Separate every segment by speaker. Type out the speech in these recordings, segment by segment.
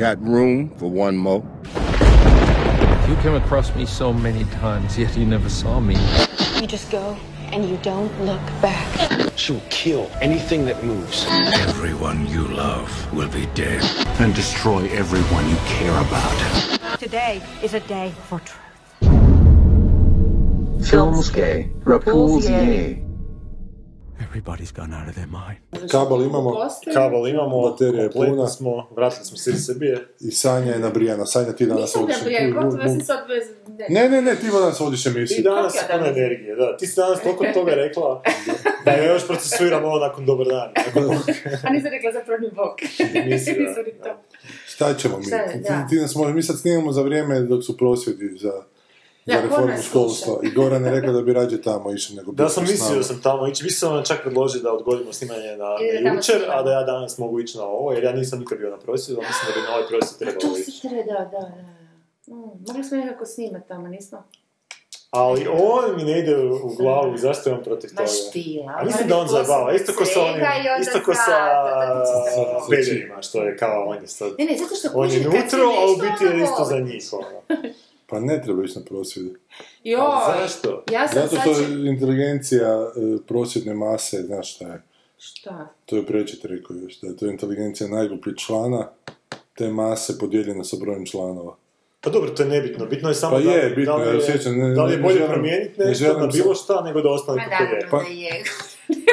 Speaker 1: Got room for one more?
Speaker 2: You came across me so many times, yet you never saw me.
Speaker 3: You just go and you don't look back.
Speaker 4: She'll kill anything that moves.
Speaker 5: Everyone you love will be dead. And destroy everyone you care about.
Speaker 6: Today is a day for truth.
Speaker 5: Filmske Repulsie.
Speaker 2: Everybody's gone out of their mind.
Speaker 7: Kabel imamo
Speaker 8: Kabel imamo,
Speaker 7: Baterija je puna.
Speaker 8: smo, vratili smo se iz Srbije.
Speaker 7: i Sanja je nabrijana. Sanja ti danas
Speaker 9: Nisam
Speaker 7: vodiš.
Speaker 9: da prije, gotovo sam sad bez...
Speaker 7: Ne, ne, ne, ti danas vodiš
Speaker 8: Ti
Speaker 7: emisiju.
Speaker 8: danas
Speaker 9: Kako ja
Speaker 8: puno
Speaker 9: danas?
Speaker 8: energije, da. Ti si danas toliko toga rekla da ja još procesuiram ovo nakon dobar dan.
Speaker 9: A nisam rekla za prvi bok.
Speaker 8: da.
Speaker 9: Nisam ni to.
Speaker 7: Šta ćemo mi?
Speaker 9: Šta je,
Speaker 7: Ti, ti nas možeš, mi sad snimamo za vrijeme dok su prosvjedi za, za
Speaker 9: Da, ko
Speaker 7: reformu školstva. I Goran je rekao da bi rađe tamo išao nego
Speaker 8: Da sam mislio da sam tamo ići, mislio sam vam čak predložiti da odgodimo snimanje na, na jučer, a da ja danas mogu ići na ovo, jer ja nisam nikad bio na prosvjedu, a mislim da bi na ovaj prosvjed
Speaker 9: To
Speaker 8: trebalo
Speaker 9: si
Speaker 8: ići.
Speaker 9: treba, da, da, da. Mm, mogli smo nekako snimati tamo, nismo?
Speaker 8: Ali on mi ne ide u glavu, zašto je on protiv
Speaker 9: Ma
Speaker 8: toga?
Speaker 9: štila.
Speaker 8: A mislim da on zajebava, isto ko sa onim, isto ko sa
Speaker 7: Sa-
Speaker 8: Bederima, što je kao on je sad.
Speaker 9: Ne, ne, zato što
Speaker 8: On je
Speaker 9: kuži, kad si
Speaker 8: nutro, a u biti je
Speaker 9: ono
Speaker 8: isto za
Speaker 9: voli.
Speaker 8: njih, ono.
Speaker 7: Pa ne treba ići na prosvjede.
Speaker 9: Joj,
Speaker 8: Zašto?
Speaker 9: ja sam
Speaker 7: Zato što
Speaker 9: će...
Speaker 7: inteligencija e, prosvjedne mase, znaš šta je?
Speaker 9: Šta?
Speaker 7: To je prečet rekao još, da je to inteligencija najgluplji člana te mase podijeljena sa brojem članova.
Speaker 8: Pa dobro, to je nebitno. Bitno je samo
Speaker 7: Pa
Speaker 8: da,
Speaker 7: je, bitno
Speaker 8: da li je,
Speaker 7: osjećam, ne-
Speaker 8: da li je
Speaker 7: ne
Speaker 8: bolje promijeniti
Speaker 7: ne
Speaker 8: nešto
Speaker 7: želim
Speaker 8: na bilo šta nego da ostane
Speaker 9: Ma
Speaker 8: kako je.
Speaker 9: naravno da je.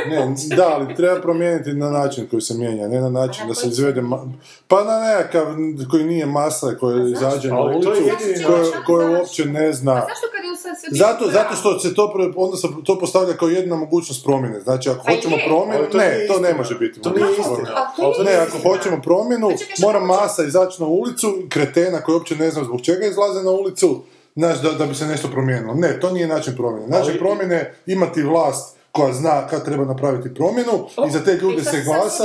Speaker 7: Ne, da, ali treba promijeniti na način koji se mijenja, ne na način
Speaker 9: na
Speaker 7: da se
Speaker 9: koji
Speaker 7: izvede, ma- pa na nekakav koji nije masa koja izađe na
Speaker 8: Ali to je
Speaker 7: ulicu, koja, koja uopće ne zna.
Speaker 9: A zašto kad je u
Speaker 7: Zato, zato što se to, pre- onda se to postavlja kao jedna mogućnost promjene. Znači, ako
Speaker 9: Pa
Speaker 7: hoćemo
Speaker 9: je.
Speaker 7: promjenu,
Speaker 8: to
Speaker 7: ne, to ne može biti.
Speaker 8: To nije istina.
Speaker 7: Ne, ako hoćemo promjenu, mora masa izaći na ulicu, kretena koji uopće ne zna zbog čega izlaze na ulicu, znaš, da, da bi se nešto promijenilo. Ne, to nije način promjene. Način promjene je imati vlast koja zna kad treba napraviti promjenu i za te ljude
Speaker 9: sad
Speaker 7: se glasa.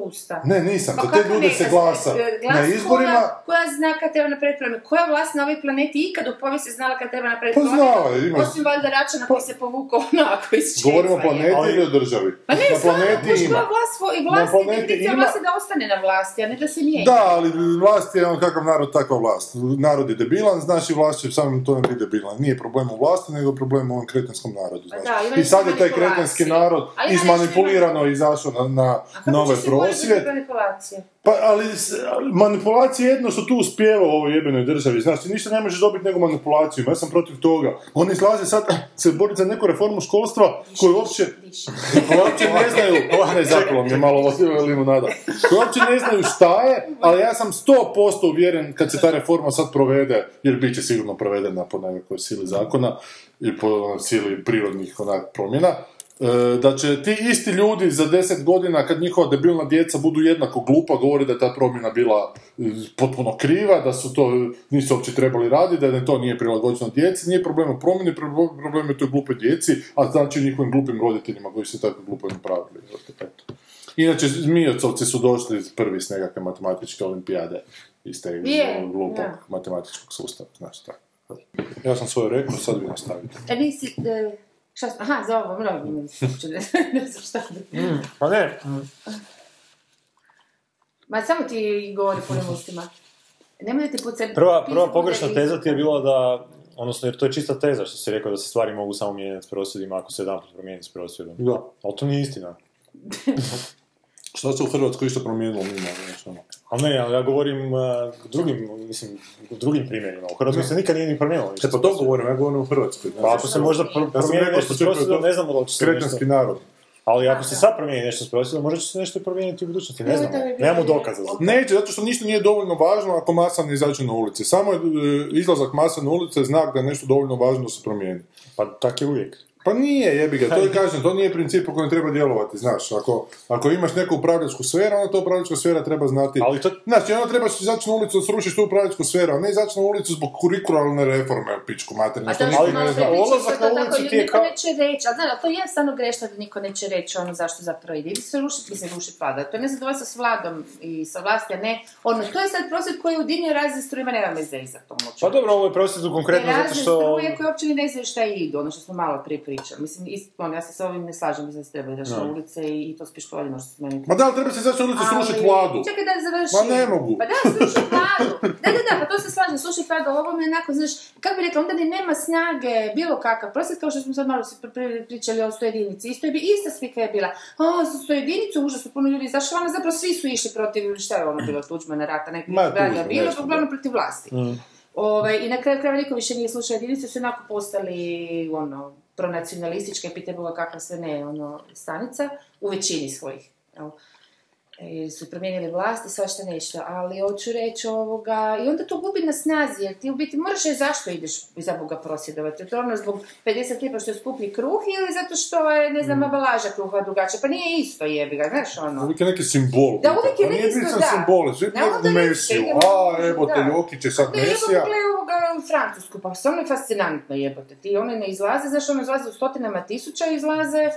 Speaker 9: usta.
Speaker 7: Ne, nisam,
Speaker 9: Pa
Speaker 7: za te ljude
Speaker 9: ne?
Speaker 7: se glasa
Speaker 9: Glas
Speaker 7: na izborima.
Speaker 9: Koja, koja zna kad treba napraviti promjenu? Koja vlast na ovoj planeti ikad u povijesti znala kad treba napraviti
Speaker 7: Pa
Speaker 9: promjenu?
Speaker 7: ima-
Speaker 9: Osim valjda Račana koji se povukao onako iz četva.
Speaker 7: Govorimo o planeti
Speaker 8: Ali-
Speaker 7: ili o državi?
Speaker 9: Pa ne,
Speaker 7: na planeti
Speaker 9: znaš
Speaker 7: ima.
Speaker 9: vlast, vo- i
Speaker 7: Na
Speaker 9: vlast,
Speaker 7: planeti
Speaker 9: definicija
Speaker 7: ima-
Speaker 9: vlasti da ostane na vlasti, a ne da se mijenja.
Speaker 7: Da, ali vlast je on kakav narod, takva vlast. Narod je debilan, znači vlast će samim to biti debilan. Nije problem u vlasti, nego problem u ovom kretenskom narodu. Znači.
Speaker 9: da,
Speaker 7: I sad je taj. Kretenski narod izmanipulirano izašao na, na nove prosvjed. Pa, ali manipulacije jedno što tu uspijeva u ovoj jebenoj državi. Znači, ništa ne možeš dobiti nego manipulaciju. Ja sam protiv toga. Oni izlaze sad se boriti za neku reformu školstva koju uopće uopće ne znaju, ne zapalo mi je malo limonada, koji uopće ne znaju šta je, ali ja sam 100% uvjeren kad se ta reforma sad provede, jer bit će sigurno provedena po nekakvoj sili zakona i po sili prirodnih onak promjena, da će ti isti ljudi za 10 godina kad njihova debilna djeca budu jednako glupa govori da je ta promjena bila e, potpuno kriva, da su to nisu uopće trebali raditi, da to nije prilagođeno djeci, nije problem u promjeni, pro- problem je toj glupe djeci, a znači njihovim glupim roditeljima koji su tako glupo napravili. Inače, Zmijocovci su došli prvi s nekakve matematičke olimpijade iz te glupog
Speaker 9: da.
Speaker 7: matematičkog sustava, znaš tako. Ja sam svoje rekao, sad vi nastavite.
Speaker 9: E, nisi... E, šta, sam- aha, za ovo, se uopće ne, ne znam šta da...
Speaker 8: Pa ne,
Speaker 9: Ma samo ti govori punim ustima. Nemoj da ti pod sebi...
Speaker 8: prva, prva pogrešna teza ti je bila da, odnosno jer to je čista teza što si rekao da se stvari mogu samo mijenjati s prosvjedima ako se jedan promijeni s prosvjedom.
Speaker 7: Da.
Speaker 8: Ali to nije istina.
Speaker 7: Šta se u Hrvatskoj isto promijenilo mimo, ono.
Speaker 8: Ali ne, ali ja govorim uh, drugim, mislim, drugim primjerima. U Hrvatskoj se nikad nije ni promijenilo. ništa
Speaker 7: E pa to govorim, ja govorim u Hrvatskoj.
Speaker 8: Pa ako se možda pro-
Speaker 7: Ja
Speaker 8: promijeni nešto s
Speaker 7: što to-
Speaker 8: ne znamo da će se nešto...
Speaker 7: narod.
Speaker 8: Ali ako se sad promijeni nešto s prosvjedom, možda će se nešto promijeniti u budućnosti, ne znamo. Nemamo dokaza za to.
Speaker 7: Neće, zato što ništa nije dovoljno važno ako masa ne izađe na ulici. Samo je e, izlazak masa na ulice znak da je nešto dovoljno važno da se promijeni.
Speaker 8: Pa tak je uvijek.
Speaker 7: Pa nije, jebi ga, to je kažem, to nije princip po kojem treba djelovati, znaš, ako, ako imaš neku upravljačku sferu, onda to upravljačka sfera treba znati.
Speaker 8: Ali to-
Speaker 7: Znači, onda trebaš izaći na ulicu, srušiš tu upravljačku sferu, a ne izaći na ulicu zbog kurikularne reforme, pičku materinu,
Speaker 9: A
Speaker 7: što
Speaker 9: to
Speaker 7: niko ne zna.
Speaker 9: što
Speaker 8: na ulicu
Speaker 9: tako
Speaker 8: ti je
Speaker 9: niko
Speaker 8: kao-
Speaker 9: neće reći, ali znaš, to je stvarno grešno da niko neće reći ono zašto zapravo ide. Ide se rušiti, mislim rušiti vlada. To je nezadovoljstvo s vladom i sa vlasti, a ne, ono, to je sad prosvjed koji je ujedinio razne strujima, nema veze i za to moći.
Speaker 8: Pa dobro, ovo je prosvjed konkretno zato
Speaker 9: razne
Speaker 8: što...
Speaker 9: struje koje uopće ni ne znaju šta idu, ono što smo malo prije priča. Mislim, ist, on, ja se s ovim ne slažem, mislim da se treba izaći na ulice i, i to s pištoljem, što se meni
Speaker 7: Ma da, ali treba se zašto ulicu
Speaker 9: Ali-
Speaker 7: srušiti vladu.
Speaker 9: Čekaj da završim.
Speaker 7: Ma ne mogu.
Speaker 9: Pa da, slušaj vladu. Da, da, da, pa to se slažem, slušaj vladu, ovo mi je onako, znaš, kako bi rekla, onda ni nema snage, bilo kakav prosvjed, kao što smo sad malo pričali o jedinici. Isto je bi, ista slika je bila. O, za sto jedinicu, užasno puno ljudi, zašto vama zapravo svi su išli protiv, šta je ono bilo, Tuđmana rata, nekog bilo, uglavnom protiv vlasti. Ovaj, I na kraju krajeva niko više nije slušao jedinicu, su onako postali, ono, pronacionalističke, pitaj Boga kakva sve ne, ono, stanica, u većini svojih. Jel? E, su promijenili vlast i svašta nešto, ali hoću reći ovoga, i onda to gubi na snazi, jer ti u biti moraš reći zašto ideš za Boga prosvjedovati, to ono zbog 50 lipa što je skuplji kruh ili zato što je, ne znam, ambalaža kruha drugačija, pa nije isto jebi ga, znaš ono.
Speaker 7: Uvijek je neki simbol.
Speaker 9: Da, uvijek je
Speaker 7: Pa
Speaker 9: neki isto, da.
Speaker 7: svi
Speaker 9: Da,
Speaker 7: gledaju Mesiju. A, evo te,
Speaker 9: da.
Speaker 7: Jokić je sad Mesija.
Speaker 9: pogledaj ovoga u Francusku, pa stvarno je fascinantno jebote. Ti oni ne izlaze, znaš, ono izlaze u stotinama tisuća, izlaze,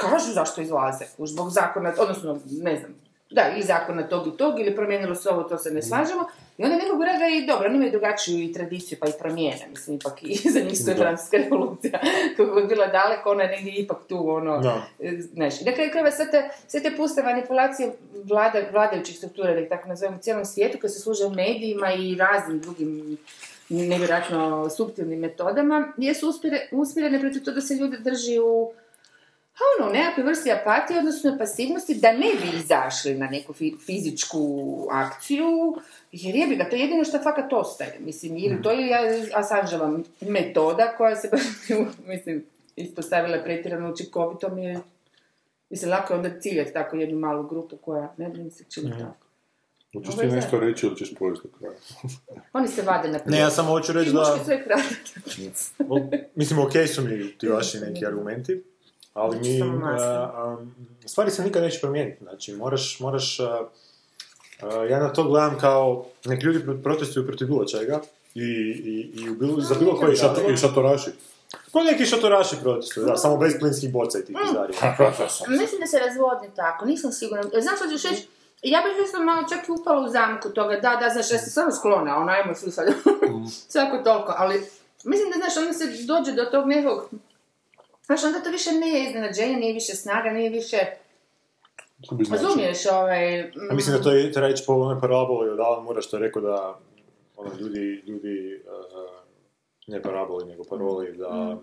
Speaker 9: kažu zašto izlaze, zbog zakona, odnosno, ne znam, da, ili zakona tog i tog, ili promijenilo se ovo, to se ne slažemo, i onda nekog reda i dobro, oni imaju drugačiju i tradiciju, pa i promijene, mislim, ipak i za njih francuska revolucija, kako je bila daleko, ona je negdje ipak tu, ono,
Speaker 8: Da.
Speaker 9: e, znaš, i na kraju krajeva sve te, sve te puste manipulacije vlada, vladajućih struktura, da ih tako nazovemo, u cijelom svijetu, koje se služe medijima i raznim drugim nevjerojatno suptilnim metodama, jesu uspjere- usmjerene protiv toga da se ljude drži u a ono, u nekakvoj vrsti apatije, odnosno pasivnosti, da ne bi izašli na neku fi- fizičku akciju, jer jebi ga, to je jedino što fakat ostaje. Mislim, ili to ili Assangeova metoda koja se baš, mislim, ispostavila pretjerano učinkovitom je Mislim, lako je onda ciljati tako jednu malu grupu koja, ne, ne se čini tako.
Speaker 7: Hoćeš ti
Speaker 9: je
Speaker 7: nešto reći ili ćeš pojesti do kraja?
Speaker 9: Oni se vade na
Speaker 8: Ne, ja samo hoću reći
Speaker 9: Ti
Speaker 8: da...
Speaker 9: muški sve
Speaker 8: Mislim, ok su mi ti vaši neki argumenti, ali mi,
Speaker 9: masno.
Speaker 8: a, um, stvari se nikad neće promijeniti. Znači, moraš, moraš, a, a, ja na to gledam kao, neki ljudi pro- protestuju protiv bilo čega i, i, i u bilo, za bilo koji šator,
Speaker 7: I šatoraši.
Speaker 8: ko neki šatoraši protestuju, da, samo bez plinskih boca i tih pizdarija.
Speaker 9: Mislim da se razvodni tako, nisam sigurna. Znaš što ćeš reći? Ja bih isto malo čak i upala u zamku toga, da, da, znaš, ja sam samo sklona, ono, ajmo sad, svako toliko, ali mislim da, znaš, onda se dođe do tog nekog, znaš, onda to više nije iznenađenje, nije više snaga, nije više,
Speaker 7: To
Speaker 9: razumiješ, ovaj...
Speaker 8: A mislim da to je, treba ići po onoj paraboli od Alan Mura što je rekao da ono, ljudi, ljudi uh, ne paraboli, nego paroli, da,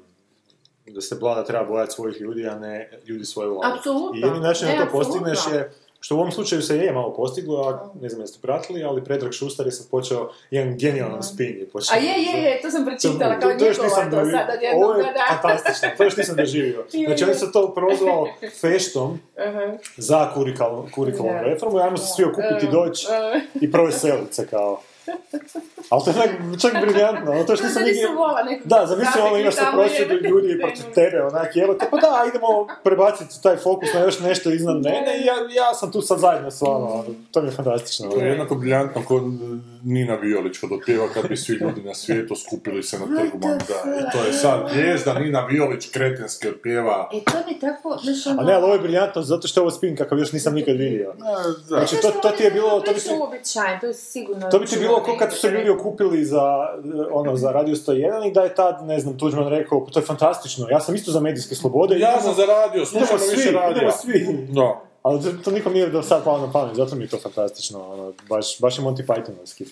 Speaker 8: da se vlada treba bojati svojih ljudi, a ne ljudi svoje vlade.
Speaker 9: Apsolutno.
Speaker 8: I jedini način da to
Speaker 9: apsolutno.
Speaker 8: postigneš je, što u ovom slučaju se je malo postiglo, a ne znam jeste pratili, ali Predrag Šustar je sad počeo jedan genijalan spin. Je počeo,
Speaker 9: A je, je, je, to sam pročitala, kao
Speaker 8: to, to još
Speaker 9: njegova to
Speaker 8: doživio.
Speaker 9: sad
Speaker 8: Ovo je fantastično, to još nisam doživio. Znači, on se to prozvao feštom
Speaker 9: Aha.
Speaker 8: za kurikalnu, kurikalnu
Speaker 9: Da.
Speaker 8: reformu, ajmo se svi okupiti doći i proveselit se kao. Ali to je onak, čak briljantno, ono to što
Speaker 9: Da
Speaker 8: nigdje... Da, zamisli ono imaš se
Speaker 9: tamo
Speaker 8: prosvjed
Speaker 9: jebe.
Speaker 8: ljudi protiv tebe, onak, evo te, pa da, idemo prebaciti taj fokus na još nešto iznad mene i ja, ja sam tu sad zajedno s vama, ono, to mi je fantastično.
Speaker 7: To je jednako briljantno kod Nina Violić kad otpjeva kad bi svi ljudi na svijetu skupili se na trgu Manda. I to je sad vijest da Nina Violić kretenski otpjeva.
Speaker 9: E, to mi tako, ono...
Speaker 8: A ne, ali ovo je briljantno zato što je ovo spin kakav još nisam nikad vidio. Znači, to, to ti je bilo, to bi ti,
Speaker 9: uobičajen, to je sigurno...
Speaker 8: to bi ti bilo kao kad su se ljudi okupili za, ono, za Radio 101 i da je tad, ne znam, Tuđman rekao, "Pa to je fantastično, ja sam isto za medijske slobode.
Speaker 7: Ja sam zaradio,
Speaker 8: idemo
Speaker 7: slušamo više radija.
Speaker 8: idemo svi.
Speaker 7: No.
Speaker 8: Ali to, to nikom nije do sad palo na pamet, zato mi je to fantastično, ono, baš, baš je Monty Pythonovski.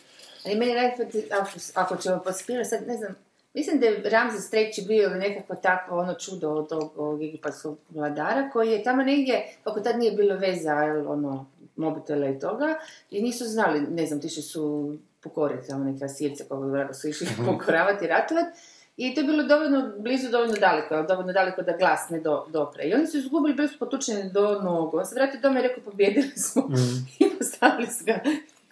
Speaker 9: Ali meni radi, ako, ako ćemo pospirati, sad ne znam, mislim da je Ramzes III bio ili nekako takvo ono čudo od tog egipatskog vladara, koji je tamo negdje, kako tad nije bilo veza, ono, mobitela i toga, i nisu znali, ne znam, tišli su pokoriti tamo neke asirce, kako vraga su išli pokoravati i ratovati, i to je bilo dovoljno blizu, dovoljno daleko, jel, dovoljno daleko da glas ne do, dopre. I oni su izgubili, bili su potučeni do nogu. On se vratio doma i rekao, pobjedili smo. I postavili su ga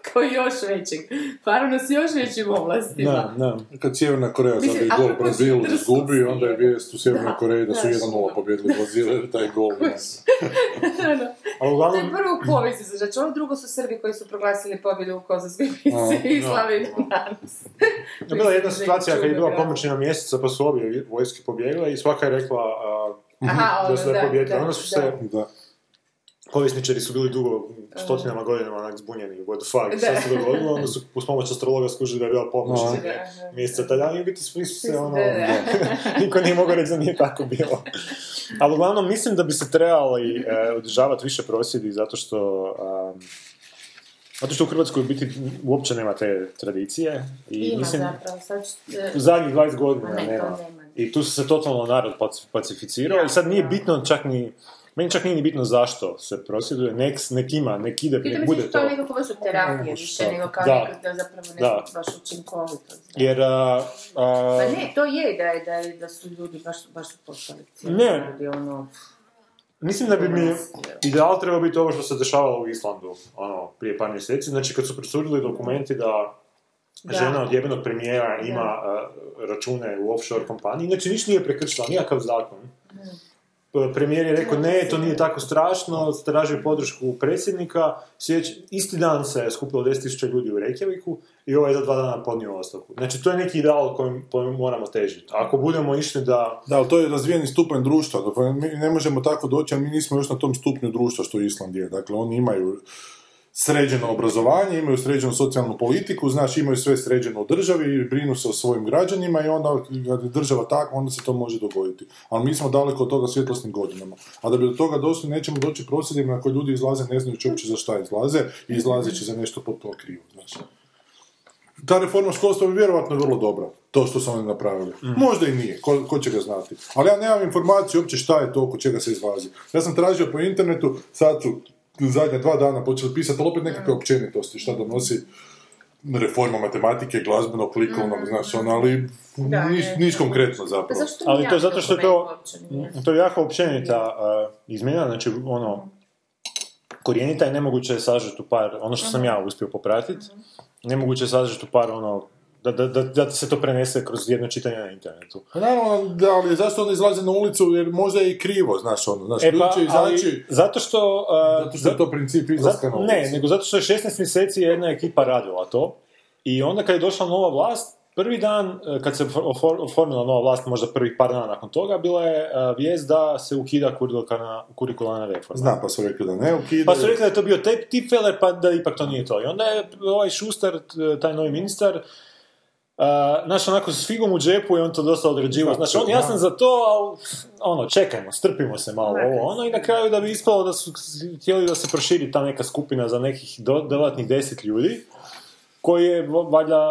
Speaker 9: kao još većeg. Faraona s još većim ovlastima.
Speaker 8: Da, da.
Speaker 7: Kad Sjeverna Koreja
Speaker 9: ako
Speaker 7: gol Brazilu izgubi, onda je vijest u Sjevernoj Koreji da su
Speaker 9: da,
Speaker 7: 1-0
Speaker 9: sigurno.
Speaker 7: pobjedili Brazil jer taj gol. ne.
Speaker 9: Ono,
Speaker 8: Ali
Speaker 9: To je
Speaker 8: uglavnom,
Speaker 9: prvo u povijesti se začelo, drugo su Srbi koji su proglasili pobjedu u Kozarskoj bici i slavili danas.
Speaker 8: je bila jedna situacija kad je bila
Speaker 9: čudno,
Speaker 8: pomoćina mjeseca pa su obje vojske pobjegle i svaka je rekla a,
Speaker 9: Aha,
Speaker 8: da
Speaker 9: ono,
Speaker 8: su da
Speaker 9: da, da,
Speaker 8: Onda su
Speaker 9: da.
Speaker 8: se
Speaker 7: Da.
Speaker 8: Povjesničari su bili dugo, stotinama godinama onak zbunjeni, what the fuck, šta se dogodilo, onda su uz pomoć astrologa skužili da je bila pomoć
Speaker 7: No.
Speaker 8: mjeseca tada, i u biti svi su se ono, niko nije mogao reći da nije tako bilo. Ali uglavnom mislim da bi se trebali e, održavati više prosvjedi zato što um, zato što u Hrvatskoj u biti uopće nema te tradicije i
Speaker 9: Ima
Speaker 8: mislim
Speaker 9: zapravo, sad... e,
Speaker 8: u zadnjih 20 godina nema.
Speaker 9: nema.
Speaker 8: I tu se totalno narod pac- pacificirao
Speaker 9: Ja,
Speaker 8: i sad nije
Speaker 9: ja.
Speaker 8: bitno čak ni meni čak nije ni bitno zašto se prosvjeduje, nek, nek ima, nek ide, nek
Speaker 9: misliš
Speaker 8: bude
Speaker 9: to
Speaker 8: to.
Speaker 9: nekako vrstu terapije više nego kao
Speaker 8: Da.
Speaker 9: zapravo nešto
Speaker 8: Da.
Speaker 9: baš učinkovito.
Speaker 8: Jer, a, a,
Speaker 9: Pa ne, to je da, je, da, je, da su ljudi baš, baš su postali cijeli
Speaker 8: Ne.
Speaker 9: ljudi, ono...
Speaker 8: Mislim da bi mi ideal trebao biti ovo što se dešavalo u Islandu ono, prije par mjeseci. Znači kad su presudili dokumenti da,
Speaker 9: Da.
Speaker 8: žena od jebenog premijera ima a, račune u offshore kompaniji, inače ništa nije prekršila, nikakav zakon. Premijer je rekao, ne, to nije tako strašno, tražio podršku predsjednika, isti dan se skupilo 10.000 ljudi u Reykjaviku i ovaj za dva dana podnio ostavku. Znači, to je neki ideal kojem, moramo težiti. Ako budemo išli da...
Speaker 7: Da, ali to je razvijeni stupanj društva. Dakle, mi ne možemo tako doći, ali mi nismo još na tom stupnju društva što Island je. Dakle, oni imaju sređeno obrazovanje, imaju sređenu socijalnu politiku, znači imaju sve sređeno u državi i brinu se o svojim građanima i onda kad je država takva, onda se to može dogoditi. Ali mi smo daleko od toga svjetlosnim godinama. A da bi do toga došli, nećemo doći prosvjedima na koje ljudi izlaze, ne znajući uopće za šta izlaze i izlazeći za nešto potpuno krivo. Znači. Ta reforma školstva bi vjerovatno vrlo dobra, to što su oni napravili. Možda i nije, ko, ko će ga znati. Ali ja nemam informaciju uopće šta je to oko čega se izlazi. Ja sam tražio po internetu, sad su zadnja dva dana počeli pisati, ali opet nekakve općenitosti, šta donosi reforma matematike, glazbenog, likovnog, znaš, ono, ali
Speaker 9: Da,
Speaker 7: niš, konkretno
Speaker 9: Pa
Speaker 7: zapravo.
Speaker 9: zašto
Speaker 8: Ali to je zato što je to, to je jako općenita uh, izmjena, znači ono, korijenita je nemoguće je sažeti u par, ono što sam ja uspio popratiti, nemoguće je sažeti u par ono, da, da, da, da se to prenese kroz jedno čitanje na internetu.
Speaker 7: Pa naravno, da, ali zašto onda izlaze na ulicu, jer možda je i krivo, znaš, ono, znaš,
Speaker 8: E pa,
Speaker 7: izaći,
Speaker 8: zato što... uh,
Speaker 7: zato što je to princip izlaska na ulicu.
Speaker 8: Ne, nego zato što je 16 mjeseci jedna ekipa radila to i onda kad je došla nova vlast, prvi dan, eh, kad se ofor- oformila nova vlast, možda prvih par dana nakon toga, bila je eh, vijest da se ukida kurikularna, reforma.
Speaker 7: Znam, pa su rekli da ne ukidaju.
Speaker 8: Pa su rekli da je to bio tip, tipfeler, pa da ipak to nije to. I onda je ovaj Šustar, taj novi ministar, uh, znaš, onako s figom u džepu i on to dosta odrađivao. Znači, on, ja sam za to, ali, ono, čekajmo, strpimo se malo ovo, ono, i na kraju da bi ispalo da su htjeli da se proširi ta neka skupina za nekih do, dodatnih deset ljudi, koji je vo- valjda...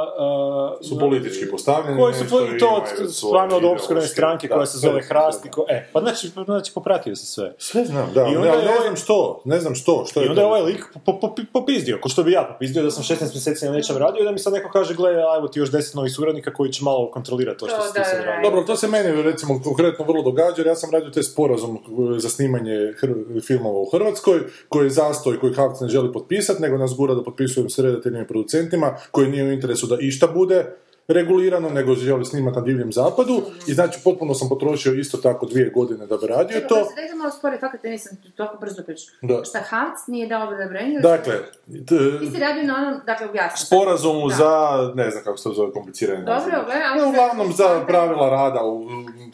Speaker 8: uh,
Speaker 7: Su politički postavljeni,
Speaker 8: koji su
Speaker 7: nešto
Speaker 8: po- to od, stvarno od obskurne stranke
Speaker 7: da,
Speaker 8: koja se zove Hrast. i ko- e, pa znači, znači popratio se sve.
Speaker 7: Sve znam, da,
Speaker 8: I
Speaker 7: I
Speaker 8: onda je
Speaker 7: ne
Speaker 8: ovaj-
Speaker 7: znam što, ne znam što, što
Speaker 8: I
Speaker 7: je
Speaker 8: onda je ovaj lik po- po- popizdio, ko što bi ja popizdio da sam 16 mjeseci na nečem radio i da mi sad neko kaže, gle, a evo ti još 10 novih suradnika koji će malo kontrolirati to što
Speaker 9: To
Speaker 8: si ti sad radio.
Speaker 7: Dobro, to se meni recimo konkretno vrlo događa, jer ja sam radio taj sporazum e, za snimanje hr- filmova u Hrvatskoj, koji je zastoj koji Havc ne želi potpisati, nego nas gura da potpisujem s redateljima i producentima, koji nije u interesu da išta bude regulirano, nego želi snimati na divljem zapadu i znači potpuno sam potrošio isto tako dvije godine da bi radio
Speaker 9: Čekaj,
Speaker 7: to.
Speaker 9: pa se dajte malo spori, fakat ja nisam toliko brzo pričao.
Speaker 7: Da.
Speaker 9: Šta, Havc nije dao odobrenje?
Speaker 7: Dakle, t-
Speaker 9: Ti si radio na onom, dakle,
Speaker 7: sporazumu
Speaker 9: Da.
Speaker 7: za, ne znam kako se to zove komplicirani
Speaker 9: Dobro,
Speaker 7: naziv.
Speaker 9: gle, ali
Speaker 7: Ne,
Speaker 9: se-
Speaker 7: uglavnom za pravila rada u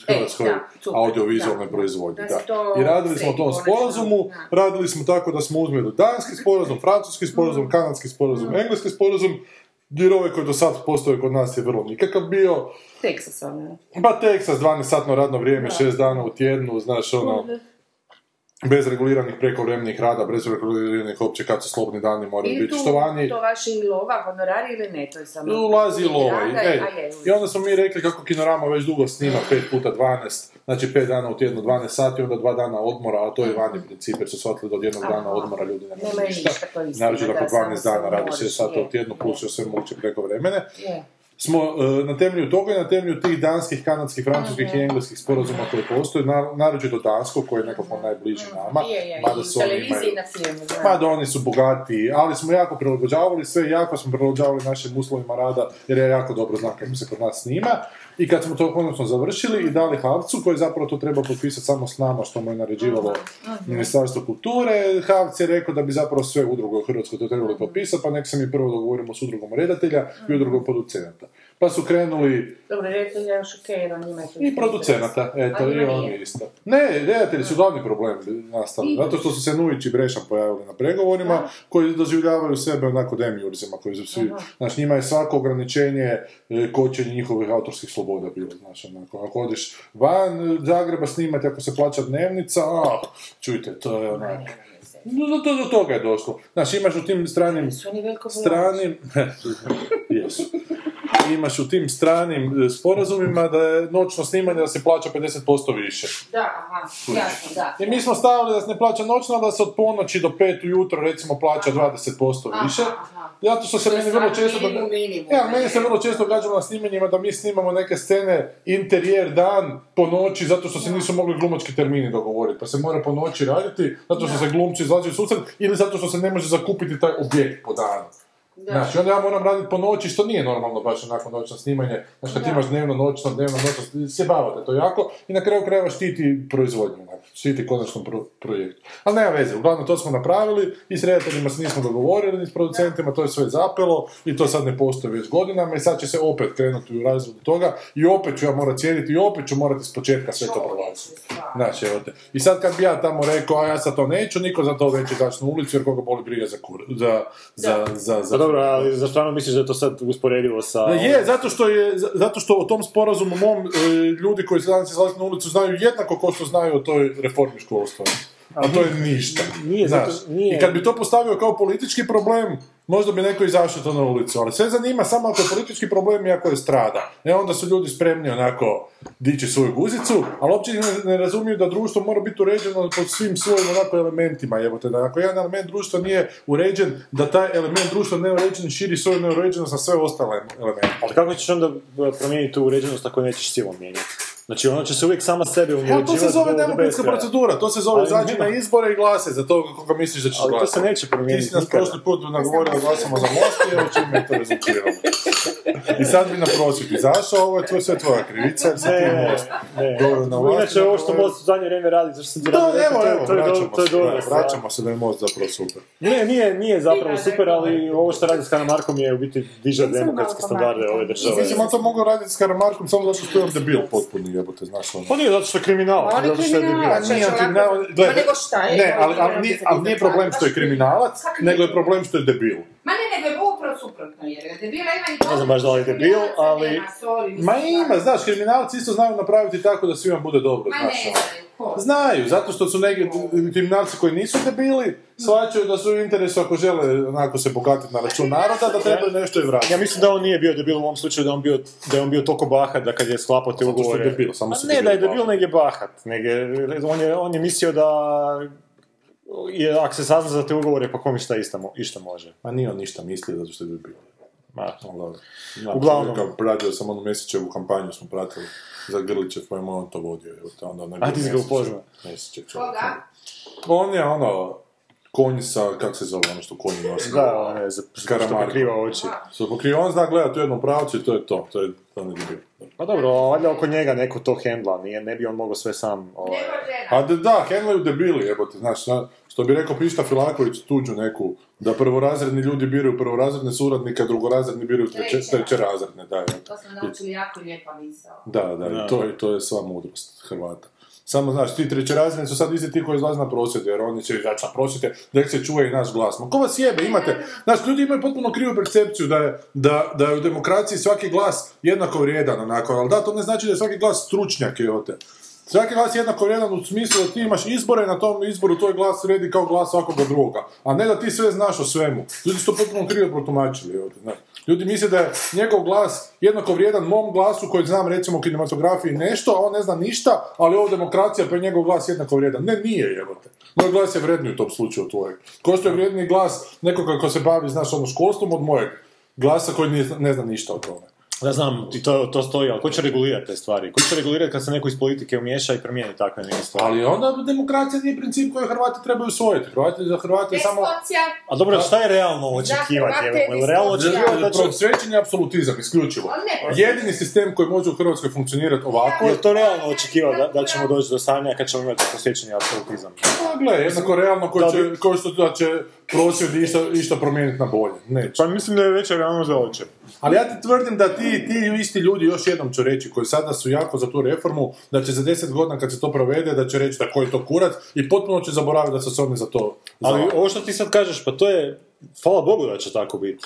Speaker 7: hrvatskoj
Speaker 9: E, da, super,
Speaker 7: audiovizualnoj
Speaker 9: da.
Speaker 7: proizvodnji.
Speaker 9: Da
Speaker 7: Da. I radili smo
Speaker 9: sredi
Speaker 7: tom sporazumu,
Speaker 9: da.
Speaker 7: radili smo tako da smo uzmeli danski sporazum, francuski sporazum, kanadski sporazum, engleski sporazum, jer ovaj koji do sad postoje kod nas je vrlo nikakav bio.
Speaker 9: Texas, ono.
Speaker 7: Pa Texas, 12-satno radno vrijeme, 6 dana u tjednu, znaš, ono, bez reguliranih prekovremenih rada, bez reguliranih opće kad su slobodni dani moraju
Speaker 9: I
Speaker 7: biti
Speaker 9: tu
Speaker 7: štovani.
Speaker 9: to vaše i lova, honorari ili ne, to je samo...
Speaker 7: Ulazi i lova. i-
Speaker 9: je,
Speaker 7: I onda smo mi rekli kako Kinorama već dugo snima 5 puta 12, znači 5 dana u tjednu 12 sati, onda 2 dana odmora, a to je vani princip, jer su shvatili da od jednog dana
Speaker 9: Aha.
Speaker 7: odmora ljudi ne mogu ništa.
Speaker 9: to da,
Speaker 7: ako
Speaker 9: samo
Speaker 7: 12
Speaker 9: se
Speaker 7: dana radi
Speaker 9: odmoriš,
Speaker 7: 6 sata
Speaker 9: je,
Speaker 7: u tjednu, plus još sve moguće preko vremene.
Speaker 9: Je.
Speaker 7: Smo e, na temelju toga i na temelju tih danskih, kanadskih, francuskih
Speaker 9: Mhm.
Speaker 7: i engleskih sporazuma koji postoje, na, naročito dansko, koje je nekako najbliži nama,
Speaker 9: Je, je,
Speaker 7: mada su oni imaju-
Speaker 9: na filmu, znam.
Speaker 7: Ma da oni su bogati, ali smo jako prilagođavali sve, jako smo prilagođavali našim uslovima rada, jer ja jako dobro znam kako se kod nas snima. I kad smo to konačno završili i dali Havcu, koji zapravo to treba potpisati samo s nama, što mu je naređivalo Ministarstvo kulture, Havc je rekao da bi zapravo sve udruge u Hrvatskoj to trebali potpisati, pa nek se mi prvo dogovorimo s udrugom redatelja i udrugom producenata. Pa su krenuli
Speaker 9: Dobro, redatelj je šokiran, njima je
Speaker 7: i producenata, eto,
Speaker 9: A
Speaker 7: i
Speaker 9: nije.
Speaker 7: isto. Ne, redatelji su glavni problem nastali, zato što su se Nujić i Brešan pojavili na pregovorima, koji doživljavaju sebe onako demiurzima, koji su svi, znaš, njima je svako ograničenje e, kočenje njihovih autorskih sloboda bilo, znaš, onako, ako odeš van Zagreba snimati, ako se plaća dnevnica, ah, čujte, to je onak, no, do, do, do toga je došlo. Znaš, imaš u tim stranim,
Speaker 9: Su oni veliko
Speaker 7: stranim, jesu, imaš u tim stranim e, sporazumima da je noćno snimanje da se plaća 50% više.
Speaker 9: Da, aha, jasno, da.
Speaker 7: I mi smo stavili da se ne plaća noćno, da se od ponoći do pet ujutro recimo plaća 20% više.
Speaker 9: aha.
Speaker 7: Zato što se meni vrlo često...
Speaker 9: minimum, minimum,
Speaker 7: Ja, meni se vrlo često događalo na snimanjima da mi snimamo neke scene interijer dan po noći zato što se nisu mogli glumački termini dogovoriti. Pa se mora po noći raditi zato što se glumci izlaze u susret ili zato što se ne može zakupiti taj objekt po danu. Znači, onda ja moram raditi po noći, što nije normalno baš onako noćno snimanje. Znači, kad ti imaš dnevno, noćno, dnevno, noćno, sjebavate to jako i na kraju krajeva štiti proizvodnju, štiti konačnom pro- projektu. Ali nema veze, uglavnom to smo napravili i s redateljima se nismo dogovorili, ni s producentima, to je sve zapelo i to sad ne postoji već godinama i sad će se opet krenuti u razvoju toga i opet ću ja morat sjediti i opet ću morati s početka sve to prolaziti. Znači, evo te. I sad kad bi ja tamo rekao, a ja sad to neću, niko za to neće izaći na ulicu jer koga boli briga za kur... za... za, za, za
Speaker 8: Pa dobro, ali za stvarno misliš da je to sad usporedivo sa...
Speaker 7: je, zato što je, zato što o tom sporazumu mom e, ljudi koji se danas izlaze na ulicu znaju jednako kao što znaju o toj reformi školstva. A to je ništa.
Speaker 8: nije, zato- nije-
Speaker 7: I kad bi to postavio kao politički problem, možda bi neko izašao to na ulicu. Ali sve zanima samo ako je politički problem i ako je strada. E onda su ljudi spremni onako dići svoju guzicu, ali uopće ne, ne razumiju da društvo mora biti uređeno po svim svojim onako elementima. Jebote, da ako jedan element društva nije uređen, da taj element društva neuređen širi svoju neuređenost na sve ostale elemente.
Speaker 8: Ali kako ćeš onda promijeniti tu uređenost ako nećeš silom mijenjati? Znači ona će se uvijek sama sebe
Speaker 7: Evo,
Speaker 8: uređivati.
Speaker 7: to se zove demokratska procedura, to se zove
Speaker 8: Ali
Speaker 7: izaći
Speaker 8: nema.
Speaker 7: na izbore i glase za to koga misliš da ćeš
Speaker 8: Ali to se neće promijeniti
Speaker 7: Ti si nas prošli put nagovorio da glasamo za most i evo čime je to rezultiralo. I sad bi na prosvjed izašao, ovo je tvoj, sve tvoja krivica, jer si ti
Speaker 8: Ne,
Speaker 7: most.
Speaker 8: ne.
Speaker 7: Dobro, na vlasti
Speaker 8: Inače, ovo što. Most u zadnje vrijeme radi, zašto sam ti rekao,
Speaker 7: evo,
Speaker 8: to je-
Speaker 7: evo,
Speaker 8: to je to je
Speaker 7: se,
Speaker 8: dobro.
Speaker 7: da, vraćamo se da je most zapravo super.
Speaker 8: Ne, nije, nije zapravo super, ali ovo što radi s Karamarkom je u biti diže demokratske standarde ove države.
Speaker 7: Mislim, on to mogu raditi s Karamarkom samo zato što je on debil potpuni, jebote, znaš ono.
Speaker 8: Pa nije zato što je kriminal,
Speaker 9: On je
Speaker 8: zato što je debil.
Speaker 9: kriminalac.
Speaker 7: Pa nije on
Speaker 9: Čak
Speaker 7: kriminal,
Speaker 9: onako-
Speaker 7: gledaj,
Speaker 9: Ma nego šta je?
Speaker 7: Ne, ali, ali, nije, ali nije problem što je kriminalac, nego je problem što je debil.
Speaker 9: Ma ne, nego je upravo suprotno, jer je debila ima i
Speaker 8: Ne znam baš da li je debil, ali-
Speaker 9: Nema, sorry, mislim,
Speaker 7: Ma ima, znaš, kriminalci isto znaju napraviti tako da svima bude dobro,
Speaker 9: Ma
Speaker 7: znaš.
Speaker 9: ne
Speaker 7: ono.
Speaker 9: Znaju,
Speaker 7: zato što su neki kriminalci koji nisu debili, shvaćaju da su u interesu ako žele onako se bogatiti na račun naroda, da trebaju nešto i vratiti.
Speaker 8: Ja mislim da on nije bio debil u ovom slučaju, da, on bio, da je on bio toliko bahat da kad je sklapao te
Speaker 7: Zato što je
Speaker 8: ugovore...
Speaker 7: debil, samo se
Speaker 8: ne da je debil, nego je bahat. Nego on, je, on je mislio da je, ako se sazna za te ugovore, pa kom šta isto, mo- išta može.
Speaker 7: Ma nije on ništa mislio zato što je debil.
Speaker 8: Ma,
Speaker 7: Ali dobro. Znam,
Speaker 8: Uglavnom.
Speaker 7: Kao pratio sam onu Mesićevu kampanju, smo pratili za Grlićev, pa je on to vodio. onda
Speaker 8: A ti si ga upoznao?
Speaker 7: Mesićev čovjek.
Speaker 9: Koga?
Speaker 7: On je ono, konj sa, kak se zove ono što konji nose?
Speaker 8: da, on je za, što pokriva oči.
Speaker 7: Što pokrio, on zna gledati u jednom pravcu i to je to. To je, to je debil.
Speaker 8: Pa dobro, valjda oko njega neko to hendla, nije, ne bi on mogao sve sam... Ovaj.
Speaker 7: A da, da, Henleju debili, jebote, znaš, na- što bi rekao Pišta Filaković tuđu neku, da prvorazredni ljudi biraju prvorazredne suradnike, a drugorazredni biraju treće,
Speaker 9: Treće.
Speaker 7: trećerazredne, da, evo.
Speaker 9: To smo naučili jako lijepa misao.
Speaker 7: da, da,
Speaker 8: Da.
Speaker 7: i to, je, to je sva mudrost Hrvata. Samo, znaš, ti trećerazredni su sad isti ti koji izlaze na prosvjede, jer oni će izaći na prosvjede, da se čuje i naš glas. Ma ko vas jebe, imate, znaš, ljudi imaju potpuno krivu percepciju da je, da, da je u demokraciji svaki glas jednako vrijedan, onako, ali da, to ne znači da je svaki glas stručnjak, te. Svaki glas je jednako vrijedan u smislu da ti imaš izbore i na tom izboru tvoj glas vredi kao glas svakoga drugoga. A ne da ti sve znaš o svemu. Ljudi su to potpuno krivo protumačili. Znaš. Ljudi misle da je njegov glas jednako vrijedan mom glasu koji znam recimo u kinematografiji nešto, a on ne zna ništa, ali ovo demokracija pa je njegov glas jednako vrijedan. Ne, nije jebote. Moj glas je vredniji u tom slučaju tvojeg. Ko što je vrijedniji glas nekoga ko se bavi, znaš, ono školstvom od mojeg glasa koji ne zna ništa o tome.
Speaker 8: Ja znam, i to, to stoji, ali ko će regulirati te stvari? Ko će regulirati kad se neko iz politike umiješa i promijeni takve neke stvari?
Speaker 7: Ali onda demokracija nije princip koji Hrvati trebaju usvojiti. Hrvati, za Hrvate je samo...
Speaker 8: A dobro, šta je realno očekivati? Je realno očekivati da će...
Speaker 7: Apsolutizam, isključivo.
Speaker 9: Ne,
Speaker 7: Jedini sistem koji može u Hrvatskoj funkcionirati ovako
Speaker 8: Je to realno očekivati da, da ćemo doći do stanja kad ćemo imati posjećeni apsolutizam?
Speaker 7: Pa gle, jednako realno ko
Speaker 8: Da
Speaker 7: će,
Speaker 8: bi-
Speaker 7: ko što da će prosvjed išta, išta promijeniti na bolje. Neće.
Speaker 8: Pa mislim da je veća realnost da hoće.
Speaker 7: Ali ja ti tvrdim da ti, ti isti ljudi, još jednom ću reći, koji sada su jako za tu reformu, da će za deset godina kad se to provede, da će reći da koji je to kurac i potpuno će zaboraviti da su se oni za to
Speaker 8: Ali ovo što ti sad kažeš, pa to je, hvala Bogu da će tako biti.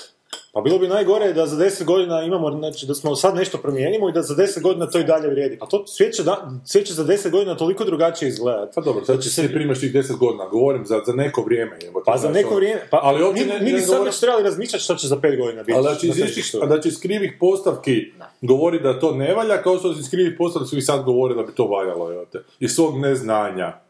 Speaker 8: Pa bilo bi najgore da za 10 godina imamo, znači da smo sad nešto promijenimo i da za 10 godina to i dalje vrijedi. Pa to svijet će, da, svijet će za 10 godina toliko drugačije izgledati.
Speaker 7: Pa dobro, sad će se primaš tih deset godina, govorim za, za neko vrijeme. jebote,
Speaker 8: Pa za neko
Speaker 7: ono.
Speaker 8: vrijeme, pa
Speaker 7: ali ovdje
Speaker 8: mi,
Speaker 7: ne,
Speaker 8: mi
Speaker 7: ne
Speaker 8: bi sad već trebali razmišljati što će za 5 godina biti.
Speaker 7: Ali će, istih-
Speaker 8: tržištu.
Speaker 7: da će iz krivih postavki govori da to ne valja, kao što iz krivih postavki svi sad govore da bi to valjalo. jebote. Iz svog neznanja.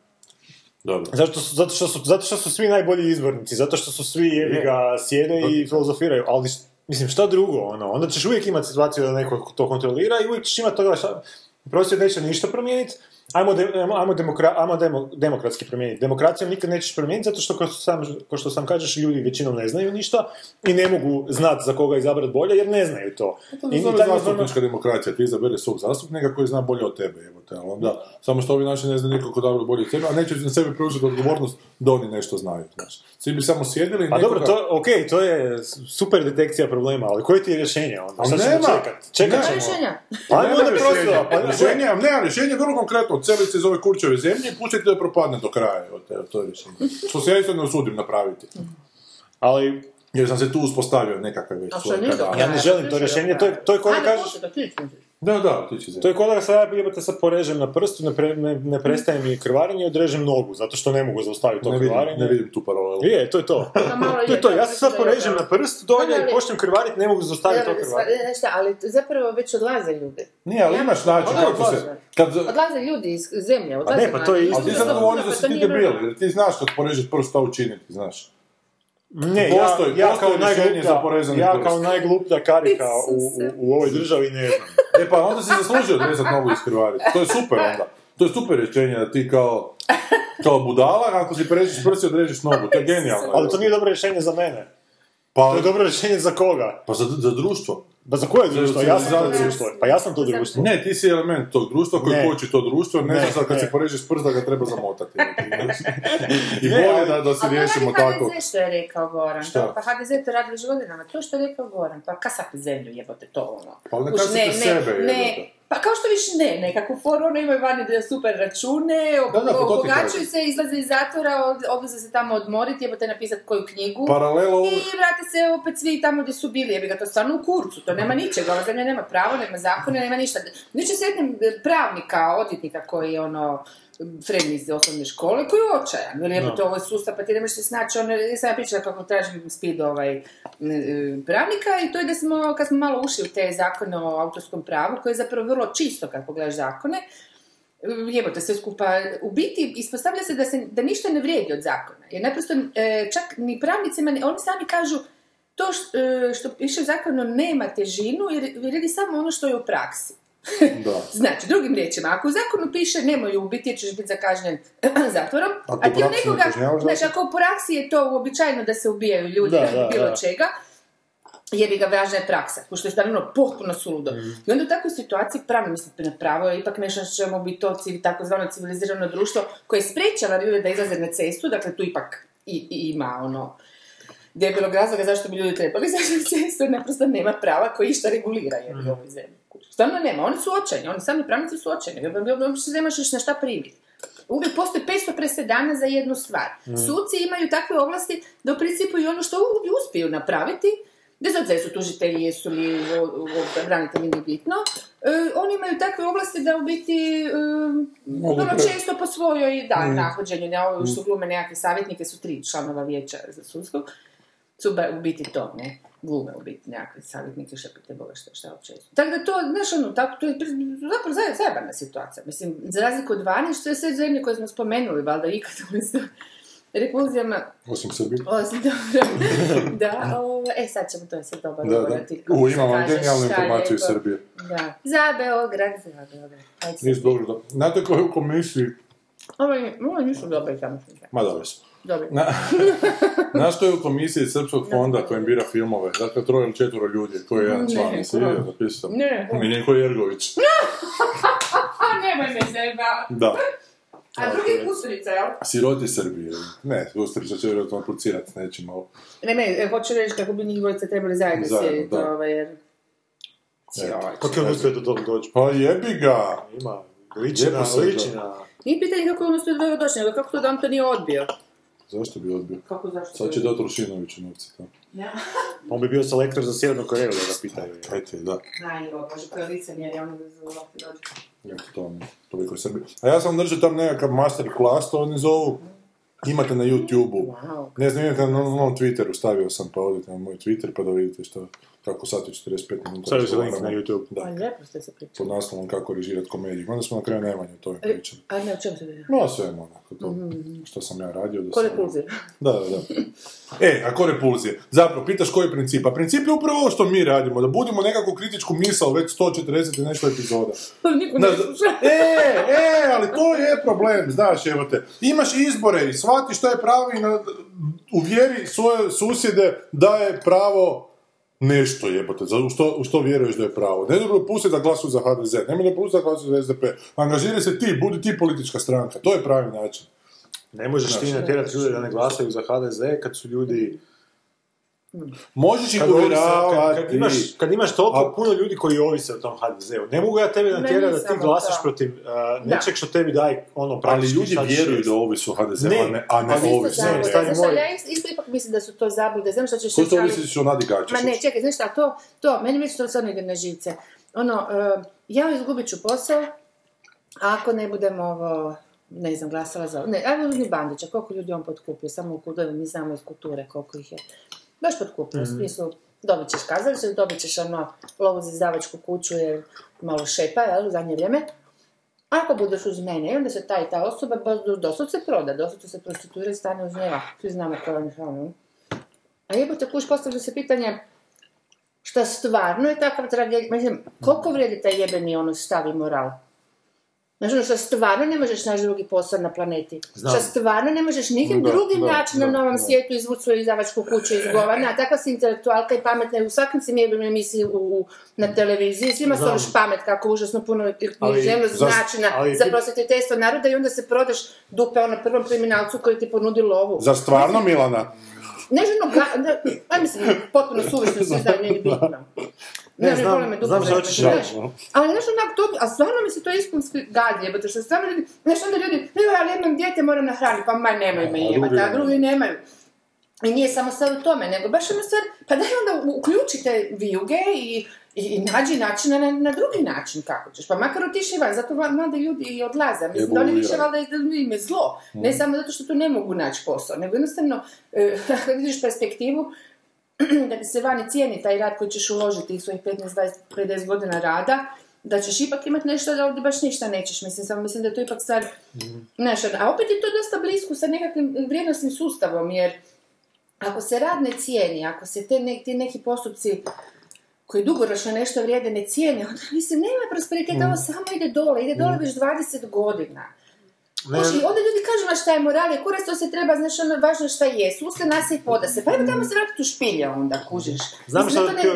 Speaker 7: Dobro.
Speaker 8: Zato, su- zato, što su, zato što su svi najbolji izbornici, zato što su svi jebi ga sjede i filozofiraju, ali mislim šta drugo, ono, onda ćeš uvijek imati situaciju da neko to kontrolira i uvijek ćeš imati toga šta, prosvjed neće ništa promijeniti, ajmo, de, ajmo, demokra- ajmo demo- demokratski promijeniti. Demokracijom nikad nećeš promijeniti zato što, kao sam, kao što sam kažeš, ljudi većinom ne znaju ništa i ne mogu znati za koga izabrati bolje jer ne znaju to.
Speaker 7: To
Speaker 8: I
Speaker 7: se zove
Speaker 8: taj
Speaker 7: zastupnička demokracija, ti izabere svog zastupnika koji zna bolje od tebe, jebote, ali onda, samo što ovi naši ne znaju nikako dobro bolje od tebe, a neće na sebe preuzeti odgovornost da oni nešto znaju, znaš. Svi bi samo sjedili i
Speaker 8: Pa
Speaker 7: nekoga...
Speaker 8: dobro, to, ok, to je super detekcija problema, ali koje ti je rješenje onda? Šta ćemo
Speaker 7: nema.
Speaker 8: čekat? Čekat
Speaker 7: Nema.
Speaker 9: Rješenja.
Speaker 8: Pa
Speaker 7: Nema rješenja.
Speaker 8: pa
Speaker 7: nema rješenje, vrlo konkretno, odseliti se iz ove kurčeve zemlje i pustiti da propadne do kraja, to je. Što se ja isto ne usudim napraviti.
Speaker 8: Ali
Speaker 7: Jer sam se tu uspostavio nekakve već svoje kanale.
Speaker 8: Ja ne želim to rješenje, to je- to je ko da
Speaker 9: Ajde,
Speaker 8: kažeš-
Speaker 9: da.
Speaker 7: Da, da, ti će
Speaker 8: to je kao da sad ja jebote sad porežem na prstu, ne, pre, ne, ne prestaje mi krvarenje i odrežem nogu, zato što ne mogu zaustaviti to
Speaker 7: ne vidim,
Speaker 8: krvarenje.
Speaker 7: ne vidim tu paralelu.
Speaker 8: Je, to je to.
Speaker 9: Pa
Speaker 8: to je to, ja se sad porežem
Speaker 9: to.
Speaker 8: na prst dolje i počnem krvariti, ne mogu zaustaviti to krvarenje.
Speaker 9: Šta, ali zapravo već odlaze ljudi.
Speaker 7: Nije, ali imaš način
Speaker 9: Odlaze.
Speaker 7: kako se... Kad,
Speaker 9: Odlaze ljudi iz zemlje, odlaze
Speaker 8: ne, pa to je isto.
Speaker 7: ali ti sad govoriš da
Speaker 9: pa
Speaker 7: si
Speaker 9: to
Speaker 7: ti debil, jer ti znaš kad porežeš prst šta učiniti, znaš.
Speaker 8: Ne,
Speaker 7: Postoji-
Speaker 8: ja, ja
Speaker 7: postoji
Speaker 8: kao
Speaker 7: rješenje za
Speaker 8: najgluplja,
Speaker 7: porezani
Speaker 8: ja kao najgluplja karika u, u, u ovoj državi ne znam.
Speaker 7: E pa onda si zaslužio odrezat nogu iz krvariti. To je super onda. To je super rješenje da ti kao, kao budala, ako si prerežeš prst i odrežeš nogu. To je genijalno.
Speaker 8: Ali to nije dobro rješenje za mene.
Speaker 7: Pa,
Speaker 8: To je dobro rješenje za koga?
Speaker 7: pa za, za društvo.
Speaker 8: Pa za koje društvo? Ja sam to društvo. Pa ja sam to društvo.
Speaker 7: Ne, ti si element tog društva koji
Speaker 8: Ne.
Speaker 7: koči to društvo, ne,
Speaker 8: Ne,
Speaker 7: znaš sad kad
Speaker 8: ne.
Speaker 7: si porežeš prst da ga treba zamotati. I bolje da, da se
Speaker 9: A
Speaker 7: riješimo tako.
Speaker 9: HDZ što je rekao Goran.
Speaker 7: Šta?
Speaker 9: Pa HDZ to radi već godinama. To što je rekao Goran. Pa kasate zemlju jebote to ono.
Speaker 7: Pa ne
Speaker 9: Kuš,
Speaker 7: kasate sebe, jebote.
Speaker 9: Pa kao što više ne, nekako for, ono imaju vani da super račune,
Speaker 7: pa
Speaker 9: obogaćuju
Speaker 7: kažem.
Speaker 9: se, izlaze iz zatvora, od- odlaze se tamo odmoriti, jebote napisati koju knjigu.
Speaker 7: Paralelo
Speaker 9: I vrate se opet svi tamo gdje su bili, jebi ga to stvarno u kurcu, to nema ničega, ova zemlja nema pravo, nema zakone, nema ništa. Niče sretnem pravnika, odvjetnika koji je ono, Fredni iz osnovne škole, koji je očajan, jer jebote, ovo je sustav, pa ti ne možeš se snaći, ono, ja sam pričala kako tražim speed ovaj, e, pravnika i to je da smo, kad smo malo ušli u te zakone o autorskom pravu, koje je zapravo vrlo čisto kad pogledaš zakone, jebote, sve skupa, u biti ispostavlja se da, se da ništa ne vrijedi od zakona. Jer naprosto e, čak ni pravnicima, ni- oni sami kažu to što, e, što piše u zakonu nema težinu jer vrijedi samo ono što je u praksi.
Speaker 7: Da.
Speaker 9: Znači, drugim riječima, ako u zakonu piše nemoj ubiti jer ćeš biti zakažnjen zatvorom,
Speaker 7: Ako
Speaker 9: a
Speaker 7: u
Speaker 9: ti
Speaker 7: ne
Speaker 9: nekoga,
Speaker 7: kažnjavaš
Speaker 9: znači ako u praksi je to uobičajeno da se ubijaju ljudi
Speaker 8: Da, da,
Speaker 9: bilo
Speaker 8: da.
Speaker 9: čega, jebi ga važna je praksa, pošto je stvarno potpuno suludo. I onda u takvoj situaciji pravno mislim na pravo je ipak nešto što ćemo biti to takozvano civilizirano društvo koje sprečava ljude da izlaze na cestu, dakle tu ipak i, i ima ono debelog razloga zašto bi ljudi trebali izaći na cestu, jer naprosto nema prava koji išta regulira jer u ovoj zemlji. Stvarno nema, oni su očajni, oni sami pravnici su očajni, uopće nemaš još na šta primiti. Uvijek postoji 500 presedana za jednu stvar. Suci imaju takve ovlasti da u principu i ono što uspiju napraviti, bez obzira su tužitelji, jesu li branitelji, nije bitno, e, oni imaju takve ovlasti da u biti e, vrlo često po svojoj da, nahođenju, ne, ovo što glume nekakve savjetnike su tri članova vijeća za sudskog, su ba- u biti to, ne, glume u biti nekakve savjetnike, šta pite Boga šta, šta uopće. Tako da to, znaš, ono, tako, to je zapravo zaje- zajebana situacija. Mislim, za razliku od vani, što je sve zemlje koje smo spomenuli, valjda ikad u isto repulzijama,
Speaker 7: Osim Srbije.
Speaker 9: osim dobro, da, ovo, e sad ćemo, to je sad dobar
Speaker 7: Da, da. U,
Speaker 9: se
Speaker 7: imam vam
Speaker 9: kaže,
Speaker 7: genijalnu
Speaker 9: je
Speaker 7: informaciju iz. Srbije.
Speaker 9: Da, za Beograd, za Beograd. Ajde sad.
Speaker 7: Nisu dobro da... Znate koji je u komisiji?
Speaker 9: Ovo, je- ovo nisu dobre tamo.
Speaker 7: Ma dobro su.
Speaker 9: Dobro.
Speaker 7: Na, znaš ko je u komisiji Srpskog fonda kojem bira filmove? Dakle, troje ili četvoro ljudi, koji je jedan
Speaker 9: Ne,
Speaker 7: član, jesi vidio, zapisao?
Speaker 9: Ne.
Speaker 7: Miljenko Jergović.
Speaker 9: Nemoj me zajebavati.
Speaker 7: Da.
Speaker 9: A drugi je Kusturica, jel?
Speaker 7: Siroti Srbije. Ne, Kusturica će vjerojatno aplicirati s nečim, ali...
Speaker 9: Ne, ne, e, hoću reći kako bi njih dvojica trebali zajedno
Speaker 7: Zajedno,
Speaker 9: sjediti,
Speaker 7: da.
Speaker 9: ovaj, jer
Speaker 8: Kako je uspio do toga doći?
Speaker 7: Pa jebi ga!
Speaker 8: Ima, liči na,
Speaker 7: Lijepo se
Speaker 8: liči
Speaker 7: to.
Speaker 8: na...
Speaker 9: Nije pitanje kako je on uspio do toga doći, nego kako to da on to nije odbio.
Speaker 7: Zašto bi odbio?
Speaker 9: Kako, zašto?
Speaker 7: Sad će dati Rušinoviću novce. tamo.
Speaker 8: On bi bio selektor za Sjevernu Koreju da ga pitaju.
Speaker 7: Ajte, da.
Speaker 9: Naj, ovo, može, to je licemjer, ja ono da dođe.
Speaker 7: Eto, to vam je toliko je Srbije. A ja sam držao tam nekakav master class, to oni zovu. Imate na YouTube-u.
Speaker 9: Wow.
Speaker 7: Ne znam, imate na novom Twitteru, stavio sam pa odite na moj Twitter pa da vidite što, kako sat i 45 minuta. Razgovaramo.
Speaker 8: na YouTube.
Speaker 7: Da,
Speaker 9: Ali lijepo ste se pričali.
Speaker 7: pod naslovom kako režirati komediju. Onda smo na kraju najmanje o tome pričali.
Speaker 9: A ne, o čemu se vidi?
Speaker 7: No, sve onako, to, što sam ja radio. Da
Speaker 9: Ko repulzir.
Speaker 7: Da, da, da. E, a ko repulzije? Zapravo, pitaš koji je princip? A princip je upravo ovo što mi radimo, da budimo nekakvu kritičku misao već 140 i nešto epizoda.
Speaker 9: Niko ne sluša.
Speaker 7: e, e, ali to je problem, znaš, evo te. Imaš izbore i shvati što je pravo i na, uvjeri svoje susjede da je pravo nešto jebote, za, u, što, u što vjeruješ da je pravo. Ne dobro pusti da glasuju za HDZ, nemoj da pusti da glasuju za SDP. Angažiraj se ti, budi ti politička stranka, to je pravi način.
Speaker 8: Ne možeš ti natjerati ljude da ne glasaju za HDZ kad su ljudi...
Speaker 7: Možeš ih
Speaker 8: ovise-
Speaker 7: uvjeravati.
Speaker 8: kad, kad, imaš, kad imaš toliko
Speaker 7: A-
Speaker 8: puno ljudi koji ovise o tom HDZ-u, ne mogu ja tebi natjerati da ti glasaš
Speaker 9: to.
Speaker 8: protiv uh, nečeg što tebi daje ono
Speaker 7: Ali
Speaker 8: praktički
Speaker 7: ljudi
Speaker 8: sad
Speaker 7: vjeruju da ovi su HDZ,
Speaker 8: Ne,
Speaker 7: a ne, a ne
Speaker 8: ali isto
Speaker 7: ovi
Speaker 9: Isto
Speaker 7: su
Speaker 8: znam,
Speaker 9: zablude.
Speaker 8: stavi
Speaker 9: Znaš,
Speaker 8: moj-
Speaker 9: ali ja isto, ipak mislim da su to zablude. Znam što ćeš
Speaker 7: Ko
Speaker 9: reći,
Speaker 7: to
Speaker 9: ali-
Speaker 7: misliš o Nadi Gačić?
Speaker 9: Ma ne, čekaj, znaš šta, to, to, meni već to stvarno ide na živce. Ono, e, ja izgubit ću posao, ako ne budem ovo, ne znam, glasala za... Ne, ajmo Bandića, koliko ljudi on potkupio, samo u mi znamo iz kulture koliko ih je. Baš potkupio, u smislu, dobit ćeš kazalište, dobit ćeš ono, lovu za izdavačku kuću jer malo šepa, jel, u zadnje vrijeme. Ako budeš uz mene, onda se ta i ta osoba doslovce proda, doslovce se prostituira i stane uz njega. Svi znamo ko je on, ono. A jebote, kuš, postavlja se pitanje, šta stvarno je takav tragedija, mislim, koliko vrijedi taj jebeni ono stav i moral? Znaš, ono što stvarno ne možeš naći drugi posao na planeti.
Speaker 8: Znam.
Speaker 9: Što stvarno ne možeš nikim
Speaker 7: Da,
Speaker 9: drugim
Speaker 7: da,
Speaker 9: načinom
Speaker 7: da,
Speaker 9: na ovom
Speaker 7: da.
Speaker 9: svijetu izvući svoju izdavačku kuću iz govana. Takva si intelektualka i pametna i u svakom si jebenom emisiji u, na televiziji. Svima stvaraš pamet kako užasno puno
Speaker 8: Ali
Speaker 9: književnost
Speaker 7: za-
Speaker 8: ali
Speaker 9: prosvjetiteljstvo naroda i onda se prodaš dupe ono prvom kriminalcu koji ti ponudi lovu.
Speaker 7: Za stvarno, Milana?
Speaker 9: Ne ženo, ga, da, aj mislim, potpuno suvišno sve znaju, nije ni bitno. Ne, ne,
Speaker 8: znam-
Speaker 9: boli me dupe.
Speaker 8: znam što reći.
Speaker 9: Ali znaš onak to, a stvarno mi se to iskonski gadlje, zato što stvarno ljudi, znaš onda ljudi, ne, ali imam dijete, moram nahraniti, pa ma nemoj me
Speaker 7: A,
Speaker 9: jebati,
Speaker 7: drugi
Speaker 9: a drugi nemaju. I nije samo sad u tome, nego baš ono stvar, pa daj onda uključite vijuge i, i, i nađi načina na, na drugi način kako ćeš, pa makar otiši van, zato mladi ljudi i odlaze, mislim da oni više valjda da im je zlo, ne samo zato što tu ne mogu naći posao, nego jednostavno, e, vidiš perspektivu, da ti se vani cijeni taj rad koji ćeš uložiti tih svojih 15, 20, 50 godina rada, da ćeš ipak imati nešto da ovdje baš ništa nećeš. Mislim, samo mislim da je to ipak stvar, znaš, a opet je to dosta blisko sa nekakvim vrijednostnim sustavom, jer ako se rad ne cijeni, ako se te ne- ti neki postupci koji dugoročno nešto vrijede ne cijene, onda mislim, nema prosperiteta, ovo samo ide dole, ide dole već 20 godina.
Speaker 8: Ne,
Speaker 9: Kuži, onda ljudi kažu ma šta je moral, je kurac, to se treba, znaš, ono, važno šta je, suste nase i poda se. Pa ajmo tamo se vratiti u špilje onda, kužiš.
Speaker 8: Znam šta
Speaker 9: ne, ne,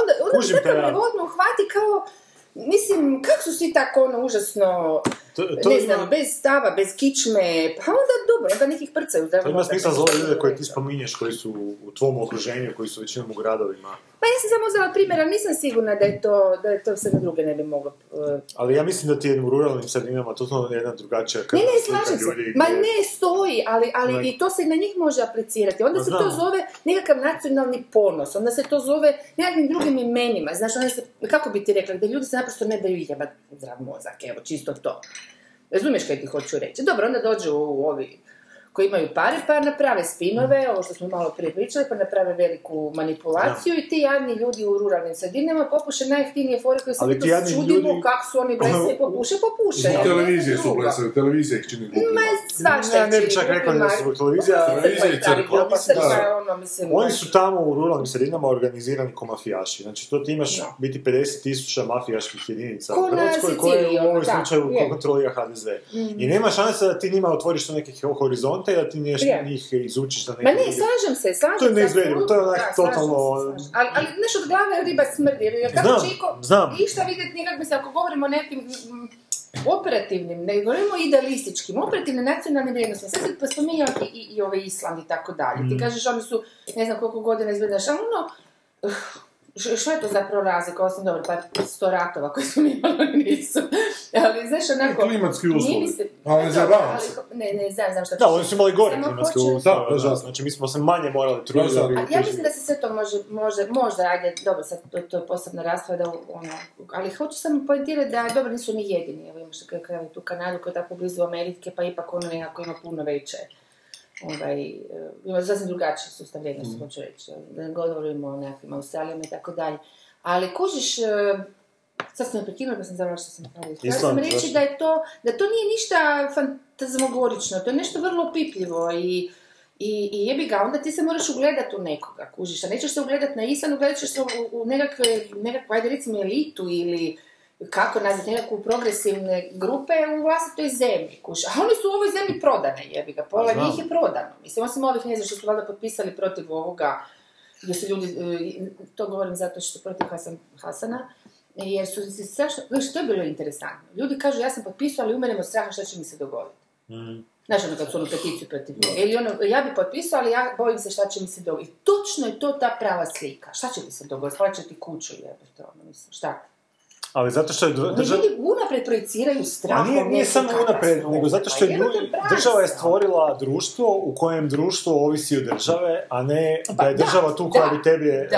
Speaker 9: onda, onda se
Speaker 8: ja.
Speaker 9: odmah uhvati kao, mislim, kako su svi tako ono užasno,
Speaker 8: to, to
Speaker 9: ne
Speaker 8: ima-
Speaker 9: znam, bez stava, bez kičme, pa onda dobro, onda nekih prcaju.
Speaker 8: To ima smisla za ove ljude koje ti spominješ, koji su u tvom okruženju, koji su većinom u gradovima.
Speaker 9: Pa ja sam samo uzela primjer, ali nisam sigurna da je to, da je to se na druge ne bi moglo... uh,
Speaker 8: Ali ja mislim da ti je u ruralnim sredinama totalno jedna drugačija
Speaker 9: Ne, ne, slažem se.
Speaker 8: ljudi
Speaker 9: Ma
Speaker 8: gdje-
Speaker 9: ne, stoji, ali, ali
Speaker 8: Ne.
Speaker 9: i to se na njih može aplicirati. Onda
Speaker 8: Ma
Speaker 9: se to
Speaker 8: znam.
Speaker 9: zove nekakav nacionalni ponos, onda se to zove nekakvim drugim imenima. Znaš, onda se, kako bi ti rekla, da ljudi se naprosto ne daju jebat zdrav mozak, evo, čisto to. Razumiješ kaj ti hoću reći? Dobro, onda dođu u ovi koji imaju pare, pa naprave spinove, ovo što smo malo prije pričali, pa naprave veliku manipulaciju i ti jadni ljudi u ruralnim sredinama popuše najjeftinije fore koje se mi to čudimo
Speaker 8: ljudi-
Speaker 9: kako su oni blesni i popuše, popuše.
Speaker 7: I
Speaker 9: evo,
Speaker 7: televizije su
Speaker 9: drugo.
Speaker 7: blesave, televizija ih čini.
Speaker 9: Ma, svašta
Speaker 8: Ja ne bi čak rekao da su televizija-
Speaker 7: Televizija i crkva.
Speaker 9: Ono,
Speaker 8: Oni su tamo u ruralnim sredinama organizirani ko mafijaši. Znači, to ti imaš biti 50 tisuća mafijaških jedinica u Hrvatskoj koje u ovom
Speaker 9: ono,
Speaker 8: slučaju kontrolira HDZ. I nema šanse da ti njima otvoriš to neke horizonte i da ti nešto
Speaker 9: Je.
Speaker 8: njih izučiš na neki
Speaker 9: Ma ne, slažem se, slažem
Speaker 8: To je
Speaker 9: se,
Speaker 8: neizvedivo, to je onak
Speaker 9: da,
Speaker 8: totalno-
Speaker 9: se. Ali, ali, znaš, od glave riba smrdi, jer kako
Speaker 8: Znam,
Speaker 9: će iko
Speaker 8: znam.
Speaker 9: išta vidjeti nikak, mislim, ako govorimo o nekim operativnim, ne govorimo idealističkim, operativnim nacionalnim vrijednostima. Sad si spominjao i, i, i ove Island i tako dalje.
Speaker 8: Mm.
Speaker 9: Ti kažeš, oni su, ne znam koliko godina izgledaš, ali ono, uh, Š- što je to zapravo razlika, osim dobro, pa sto ratova koji smo mi imali nisu. Ali, znaš, onako...
Speaker 7: Klimatski uslovi.
Speaker 9: mi se-
Speaker 7: Ali ne
Speaker 9: Pa
Speaker 7: zajebavam
Speaker 9: dobro,
Speaker 7: se.
Speaker 9: ali- Ne, ne, znam, znam što
Speaker 8: Da, oni su imali gore klimatske
Speaker 9: hoću-
Speaker 8: uslove.
Speaker 7: Da,
Speaker 8: Da,
Speaker 7: užasno.
Speaker 8: Znači, mi smo se manje morali truditi.
Speaker 9: Ja mislim da se sve to može, može, možda, ajde, dobro, sad to, to je posebna rasprava, da ono, ali hoću samo poentirati da, dobro, nisu ni jedini, evo imaš tu Kanadu koja je tako blizu Amerike, pa ipak ono nekako ima puno veće, ovaj, e, ima sasvim drugačiji sustav vrijednosti, hoću reći, da ne govorimo o nekakvim Australijama i tako dalje. Ali kužiš, e, sad sam me prekinula pa sam zavrla što sam htjela reći. Htjela sam reći da je to, da to nije ništa fantazmogorično, to je nešto vrlo pipljivo i i, I jebi ga, onda ti se moraš ugledati u nekoga, kužiš, a nećeš se ugledati na Islam, ugledat ćeš se u, u nekakve, nekakvu, ajde recimo elitu ili kako nazvati, nekakvu progresivne grupe u vlastitoj zemlji, kužiš. A oni su u ovoj zemlji prodane, jebi ga, pola
Speaker 8: znam.
Speaker 9: njih je prodano. Mislim, osim ovih, ne znam, što su valjda potpisali protiv ovoga, gdje su ljudi, e, to govorim zato što protiv Hasan, Hasana, jer su se strašno, znaš, to je bilo interesantno. Ljudi kažu, ja sam potpisao, ali umirem od straha što će mi se dogoditi.
Speaker 8: Mhm.
Speaker 9: Znaš ono kad su ono peticiju protiv nje. Ili ono, ja bi potpisao, ali ja bojim se šta će mi se dogoditi. Točno je to ta prava slika. Šta će ti se dogoditi? Spalit će ti kuću, jebate, ono, mislim, šta?
Speaker 8: Ali zato što je država...
Speaker 9: ljudi unaprijed projeciraju strah.
Speaker 8: Nije, nije samo
Speaker 9: katastrofe.
Speaker 8: nego zato što je
Speaker 9: Pa
Speaker 8: ljudi, država je stvorila društvo u kojem društvo ovisi od države, a ne
Speaker 9: Pa
Speaker 8: da je
Speaker 9: da,
Speaker 8: država tu koja bi tebi...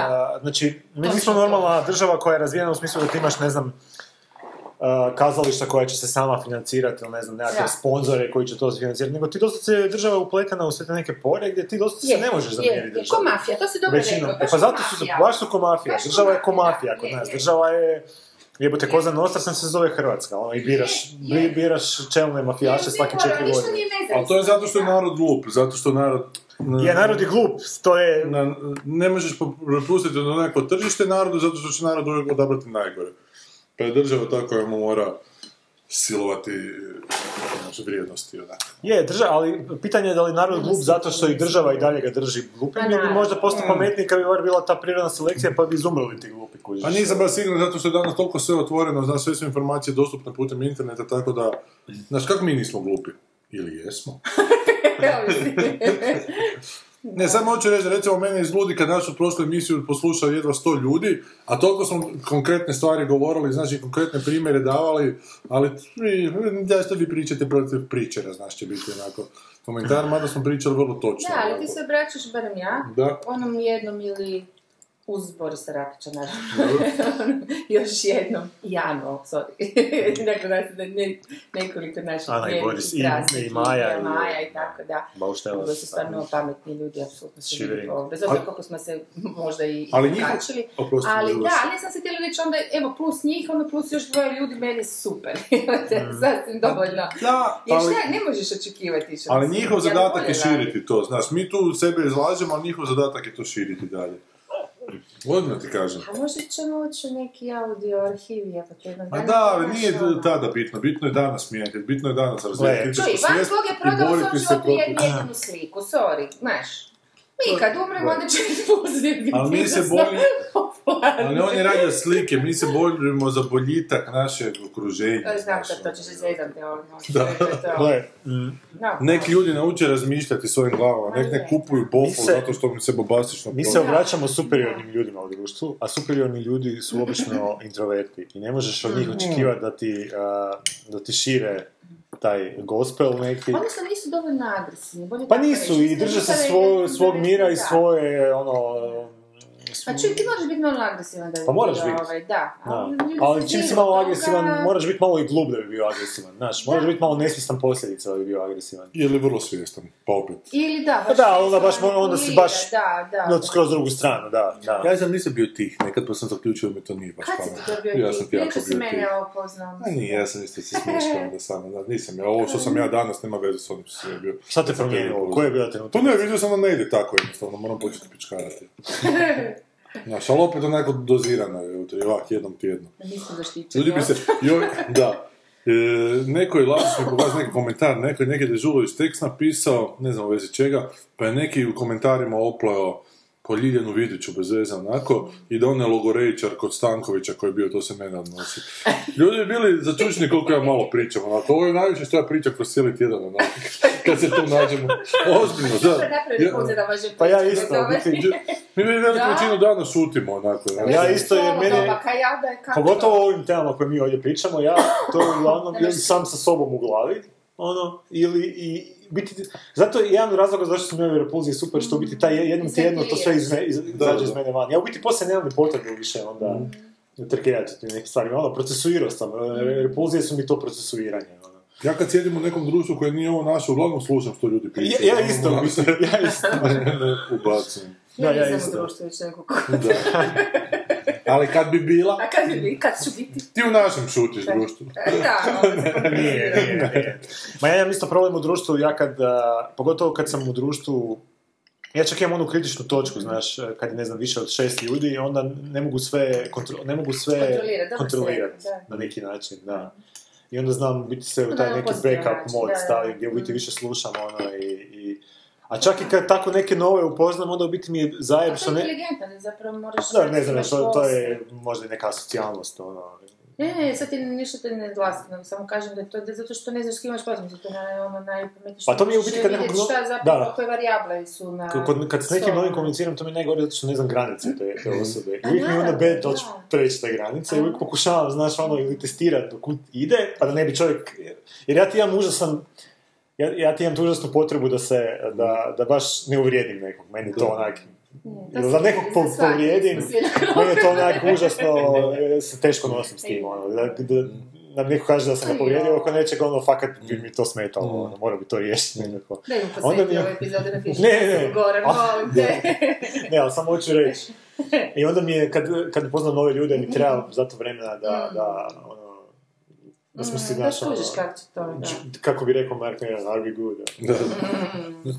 Speaker 8: znači, mi nismo normalna država koja je razvijena u smislu da ti imaš, ne znam, kazališta koja će se sama financirati ili ne znam, nekakve sponzore koji će to financirati, nego ti doslovce je država upletena u sve te neke pore gdje ti doslovce se ne možeš
Speaker 9: je,
Speaker 8: zamijeniti
Speaker 9: je. Ko mafija, to si dobro
Speaker 8: Većinom.
Speaker 9: rekao.
Speaker 8: E pa zato su se, baš su ko mafija. Država je ko
Speaker 9: mafija,
Speaker 8: kod nas. Država je Jebote, Koza Nostra sam se zove Hrvatska, ono, i biraš,
Speaker 9: Je, je.
Speaker 8: bi- biraš čelne mafijaše
Speaker 9: Je,
Speaker 8: svaki četiri godine.
Speaker 7: Ali to je zato što je narod glup, zato što narod...
Speaker 8: Je, narod je glup, to je...
Speaker 7: Na, ne možeš prepustiti do neko tržište narodu zato što će narod uvijek odabrati najgore. Pa je država ta koja mu mora silovati znači, vrijednosti. Onak.
Speaker 8: Je, drža, ali pitanje je da li narod glup zato što i država i dalje ga drži glupim,
Speaker 9: Pa
Speaker 8: ili možda postao pametniji kad bi bar bila ta prirodna selekcija pa bi izumrli ti glupi kužiš.
Speaker 7: A nisam baš siguran zato što je danas toliko sve otvoreno, znaš, sve su informacije dostupne putem interneta, tako da, znaš, kako mi nismo glupi? Ili jesmo? Ne, samo hoću reći, recimo, mene izludi kad našu prošlu emisiju poslušao jedva sto ljudi, a toliko smo konkretne stvari govorili, znači konkretne primjere davali, ali da što vi pričate protiv pričera, znaš, će biti onako komentar, mada smo pričali vrlo točno.
Speaker 9: Da, ali ti se obraćaš, barem ja,
Speaker 7: Da.
Speaker 9: onom jednom ili uz Borisa Rakića, naravno. Još jednom, Jano, sorry. dakle, da ne, nekoliko naših
Speaker 8: Ana i Boris, i-
Speaker 9: strasnih
Speaker 8: i Maja, i-
Speaker 9: Maja i tako da.
Speaker 8: Bauštela.
Speaker 9: Ovo su stvarno pametni ljudi, apsolutno se
Speaker 8: Šivering.
Speaker 9: vidi po- Bez obzira koliko smo se možda i
Speaker 7: Ali njihov-
Speaker 9: kačili.
Speaker 7: Oprosti,
Speaker 9: Ali da, ali sam se htjela reći onda, evo, plus njih, ono plus još dvoje ljudi, meni super.
Speaker 8: Mm.
Speaker 9: Sasvim dovoljno.
Speaker 7: Da,
Speaker 9: Jer
Speaker 7: ali,
Speaker 9: šta, ne možeš očekivati što
Speaker 7: ali njihov zadatak je širiti to, znaš, mi tu sebe izlažemo, ali njihov zadatak je to širiti dalje. Ozbiljno ti kažem.
Speaker 9: A možda ćemo ući u neki audio arhiv, pa to jednog
Speaker 7: Ma
Speaker 9: dana
Speaker 7: da, nije
Speaker 9: ono.
Speaker 7: tada bitno, bitno je danas mijenjati, bitno je danas razvijati.
Speaker 9: Čuj, Van Gogh je prodao životu
Speaker 7: protiv...
Speaker 9: jednu sliku, sorry, znaš. Mi kad umremo, onda će biti poziv biti
Speaker 7: Ali mi se
Speaker 9: popularni.
Speaker 7: Ali on je radio slike, mi se borimo za boljitak našeg okruženja.
Speaker 9: To znam kad to
Speaker 7: ono.
Speaker 9: izvedati, ono,
Speaker 7: Da.
Speaker 8: Gle, mm,
Speaker 9: No.
Speaker 7: Neki ljudi nauče razmišljati svojim glavama, nek ne kupuju
Speaker 8: se-
Speaker 7: zato što mi se bobastično
Speaker 8: mi se obraćamo superiornim ljudima u društvu, a superiorni ljudi su obično introverti i ne možeš od njih
Speaker 9: Mhm.
Speaker 8: očekivati da ti, da ti šire taj gospel neki.
Speaker 9: Odnosno nisu dovoljno agresivni.
Speaker 8: Pa nisu i drže se
Speaker 9: neki
Speaker 8: svog mira i svoje, ono...
Speaker 9: Pa čuj, ti moraš biti malo agresivan da bi
Speaker 8: Pa moraš
Speaker 9: bio,
Speaker 8: biti.
Speaker 9: Ovaj, da.
Speaker 8: Da.
Speaker 9: ljudi
Speaker 8: Ali čim si malo
Speaker 9: od toga-
Speaker 8: agresivan, moraš biti malo i glup da bi bio agresivan, znaš, moraš
Speaker 9: Da.
Speaker 8: biti malo nesvjestan posljedica da bi bio agresivan.
Speaker 7: Ili vrlo svjestan, pa opet.
Speaker 9: Ili da,
Speaker 8: Pa
Speaker 9: baš
Speaker 8: da, onda baš onda si baš
Speaker 9: Da, da.
Speaker 8: No, skroz drugu stranu, da, da.
Speaker 7: Ja sam nisam bio tih, nekad pa sam zaključio da mi to nije baš
Speaker 9: Kad si ti to bio
Speaker 7: Ja sam ti jako
Speaker 9: Prije si
Speaker 7: bio
Speaker 9: mene
Speaker 7: tih.
Speaker 9: upoznao.
Speaker 7: A nije, ja sam isto se smješkao onda samo, da, nisam ja, ovo što sam ja danas nema veze s onim što sam ja bio.
Speaker 8: Šta te
Speaker 7: sam
Speaker 8: promijenilo? Koji je bio trenutak?
Speaker 7: Pa ne, vidio sam da ne ide tako jednostavno, moram početi pičkarati. Znaš, ali opet onako dozirano je, ovak jednom tjedno.
Speaker 9: Nisam.
Speaker 7: Ljudi bi se, joj, da, e, neko je lažno pokazao neki komentar, neko je neki Dežulović tekst napisao, ne znam u vezi čega, pa je neki u komentarima opleo, po Ljiljanu Vidiću bez veze onako, i da on je logorejičar kod Stankovića koji je bio, to se mene odnosi. Ljudi bi bili začučeni koliko ja malo pričam, onako, ovo je najviše što ja pričam kroz cijeli tjedan, onako, kad se tu nađemo. Ozbiljno, da. Ja-
Speaker 8: Pa ja isto,
Speaker 7: Mi veliku
Speaker 9: Da.
Speaker 7: većinu dana šutimo, onako. onako.
Speaker 8: Ja isto, jer
Speaker 9: je kako-
Speaker 8: Pogotovo o ovim temama koje mi ovdje pričamo, ja to uglavnom sam sa sobom u glavi, ono, ili i biti, zato je jedan od razloga zašto su mi ovi repulzije super, što u biti taj jednom tjedno to sve izme, iz, izađe iz mene van. Ja u biti poslije nemam ni potrebu više onda trkirati tim nekim stvarima, ono, procesuirao sam, e, repulzije su mi to procesuiranje, ono.
Speaker 7: Ja kad sjedim u nekom društvu koje nije ovo naše, uglavnom slušam što ljudi
Speaker 8: Ja,
Speaker 7: pričaju.
Speaker 8: ja
Speaker 7: Ono,
Speaker 8: isto, mislim, ja isto.
Speaker 7: ne, ne, ubacujem.
Speaker 9: Ja
Speaker 8: Da, ja isto.
Speaker 9: društvu već nekoliko
Speaker 7: Da. Ali kad bi bila,
Speaker 9: A kad bi, kad ću biti?
Speaker 7: ti u našem šutiš društvu.
Speaker 9: Da, ovo se
Speaker 8: Nije, nije, nije. Ma ja imam isto problem u društvu, ja kad, a, pogotovo kad sam u društvu, ja čak imam onu kritičnu točku, znaš, kad je, ne znam, više od šest ljudi, onda ne mogu sve, kontro, ne mogu sve
Speaker 9: Kontrolirati,
Speaker 8: kontrolirati
Speaker 9: da.
Speaker 8: na neki način, da. I onda znam biti se u taj neki
Speaker 9: način,
Speaker 8: mod stavim, gdje u biti više slušam, ono, i, i a čak i kad tako neke nove upoznam, onda u biti mi je zajeb
Speaker 9: A
Speaker 8: što
Speaker 9: to je
Speaker 8: ne...
Speaker 9: inteligentno, da zapravo moraš...
Speaker 8: Da, ne znam,
Speaker 9: imaš
Speaker 8: to, je možda i neka asocijalnost, ono.
Speaker 9: Ne, ne, sad ti ništa te ne nego samo kažem da je to da zato što ne znaš s kim imaš posao, to je ono najpametnije što
Speaker 8: Pa to mi je u biti kad nekog
Speaker 9: šta zapravo,
Speaker 8: da.
Speaker 9: koje varijable su na...
Speaker 8: Kod, kad s nekim novim komuniciram, to mi je najgore zato što ne znam granice te, te osobe. I uvijek mi onda bed doći preći te granice i uvijek pokušavam, znaš, ono, ili testirati dokud ide, pa da ne bi čovjek... Jer ja ti imam užasan... Ja, ja ti imam tu užasnu potrebu da se, da, da baš ne uvrijedim nekog. Meni to onak... Da
Speaker 9: si-
Speaker 8: nekog po, povrijedim, meni je to onak užasno, se teško nosim s tim, ono, da, da, nam neko kaže da sam ga povrijedio, ako nećeg, ono, fakat bi mi to smetalo, ono, mora bi to riješiti nekako.
Speaker 9: Da imam
Speaker 8: Onda mi
Speaker 9: ove epizode na pišu.
Speaker 8: Ne, ne.
Speaker 9: Molim te.
Speaker 8: Ne, ali samo hoću reći. I onda mi je, kad, kad upoznam nove ljude, mi treba za to vremena da, da, ono, da smo si,
Speaker 9: Mm, Da
Speaker 8: znaš,
Speaker 9: skužiš kako će to, da.
Speaker 8: dž- kako bi rekao Mark Maron, are we good?
Speaker 7: Da.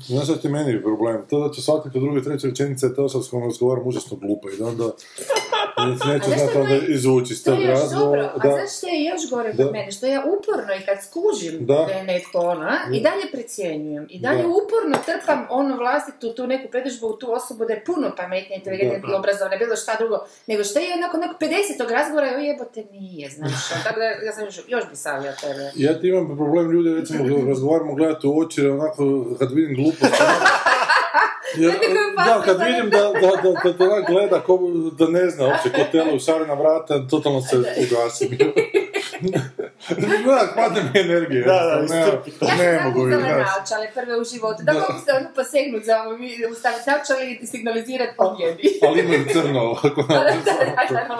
Speaker 7: Znaš šta ti meni je problem? To da ću shvatiti u druge, treće rečenice je to što s kojom razgovaram užasno glupo i da onda neću znati
Speaker 9: što
Speaker 7: onda izvući iz
Speaker 9: To
Speaker 7: tog razloga.
Speaker 9: a znaš što je još gore kod mene? Što ja uporno i kad skužim
Speaker 7: Da.
Speaker 9: da, je netko ono, a, i dalje precjenjujem. I dalje
Speaker 7: Da.
Speaker 9: uporno trpam ono vlastitu, tu neku predržbu u tu osobu da je puno pametnija, inteligentnija,
Speaker 7: Da.
Speaker 9: obrazovana, bilo šta drugo, nego što je onako, onako 50. razgovora, joj jebote nije, znaš. Tako da ja sam još, još bi savio tebe.
Speaker 7: Ja ti imam problem, ljudi recimo razgovaramo gledati u oči, onako kad vidim glupost, Ja,
Speaker 9: koju
Speaker 7: da, kad
Speaker 9: da-
Speaker 7: vidim da, da, da, da, da gleda ko, da ne zna uopće ko tele u šarena vrata, totalno se ugasim. da, padne mi energije.
Speaker 8: Da, da,
Speaker 7: jednostavno,
Speaker 8: istrpi
Speaker 7: ne, ne mogu
Speaker 9: Ja
Speaker 7: vidjeti.
Speaker 9: sam
Speaker 7: znaš.
Speaker 9: naočale prve u životu. Da,
Speaker 7: Da.
Speaker 9: mogu se ono posegnut za ovo, mi- ustaviti naočale i signalizirati pobjedi.
Speaker 7: Ali imaju crno ovako.
Speaker 9: Da, da, da, da.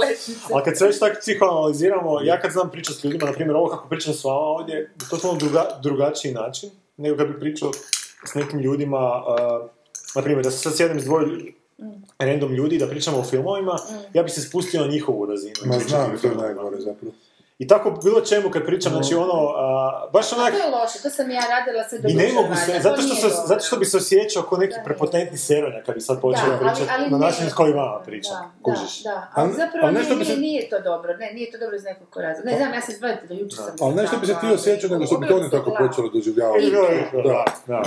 Speaker 8: Ali kad se već tako psihoanaliziramo, ja kad znam pričati s ljudima, na primjer ovo kako pričam s vama ovdje, to totalno druga, drugačiji način, nego kad bi pričao s nekim ljudima, uh, na primjer, da se sad sjedem s dvoje random ljudi da pričamo o filmovima, ja bi se spustio na njihovu razinu. i
Speaker 7: Ma
Speaker 8: pričao
Speaker 7: znam,
Speaker 8: o
Speaker 7: to je najgore zapravo.
Speaker 8: I tako bilo čemu kad pričam, znači ono, a, baš onak,
Speaker 9: To je loše, to sam ja radila sve do
Speaker 8: i ne mogu se, zato
Speaker 9: to
Speaker 8: što, se,
Speaker 9: dobro.
Speaker 8: zato što bi se osjećao kao neki
Speaker 9: Da,
Speaker 8: prepotentni seronja kad bi sad počeo
Speaker 9: Da, ali-
Speaker 8: pričati
Speaker 9: ali
Speaker 8: na
Speaker 9: ne-
Speaker 8: način s kojim vama pričam,
Speaker 9: Da,
Speaker 8: kužiš.
Speaker 9: Da, da,
Speaker 7: Ali-
Speaker 9: ali zapravo
Speaker 7: ali
Speaker 9: nije,
Speaker 7: nešto
Speaker 9: nije,
Speaker 7: se-
Speaker 9: nije to dobro, ne, nije to dobro iz nekog razloga. Ne znam, ja se izgledate da jučer sam...
Speaker 7: Ali nešto bi se ti osjećao nego što bi to oni tako počeli doživljavati.
Speaker 8: To,
Speaker 7: Da,
Speaker 8: da.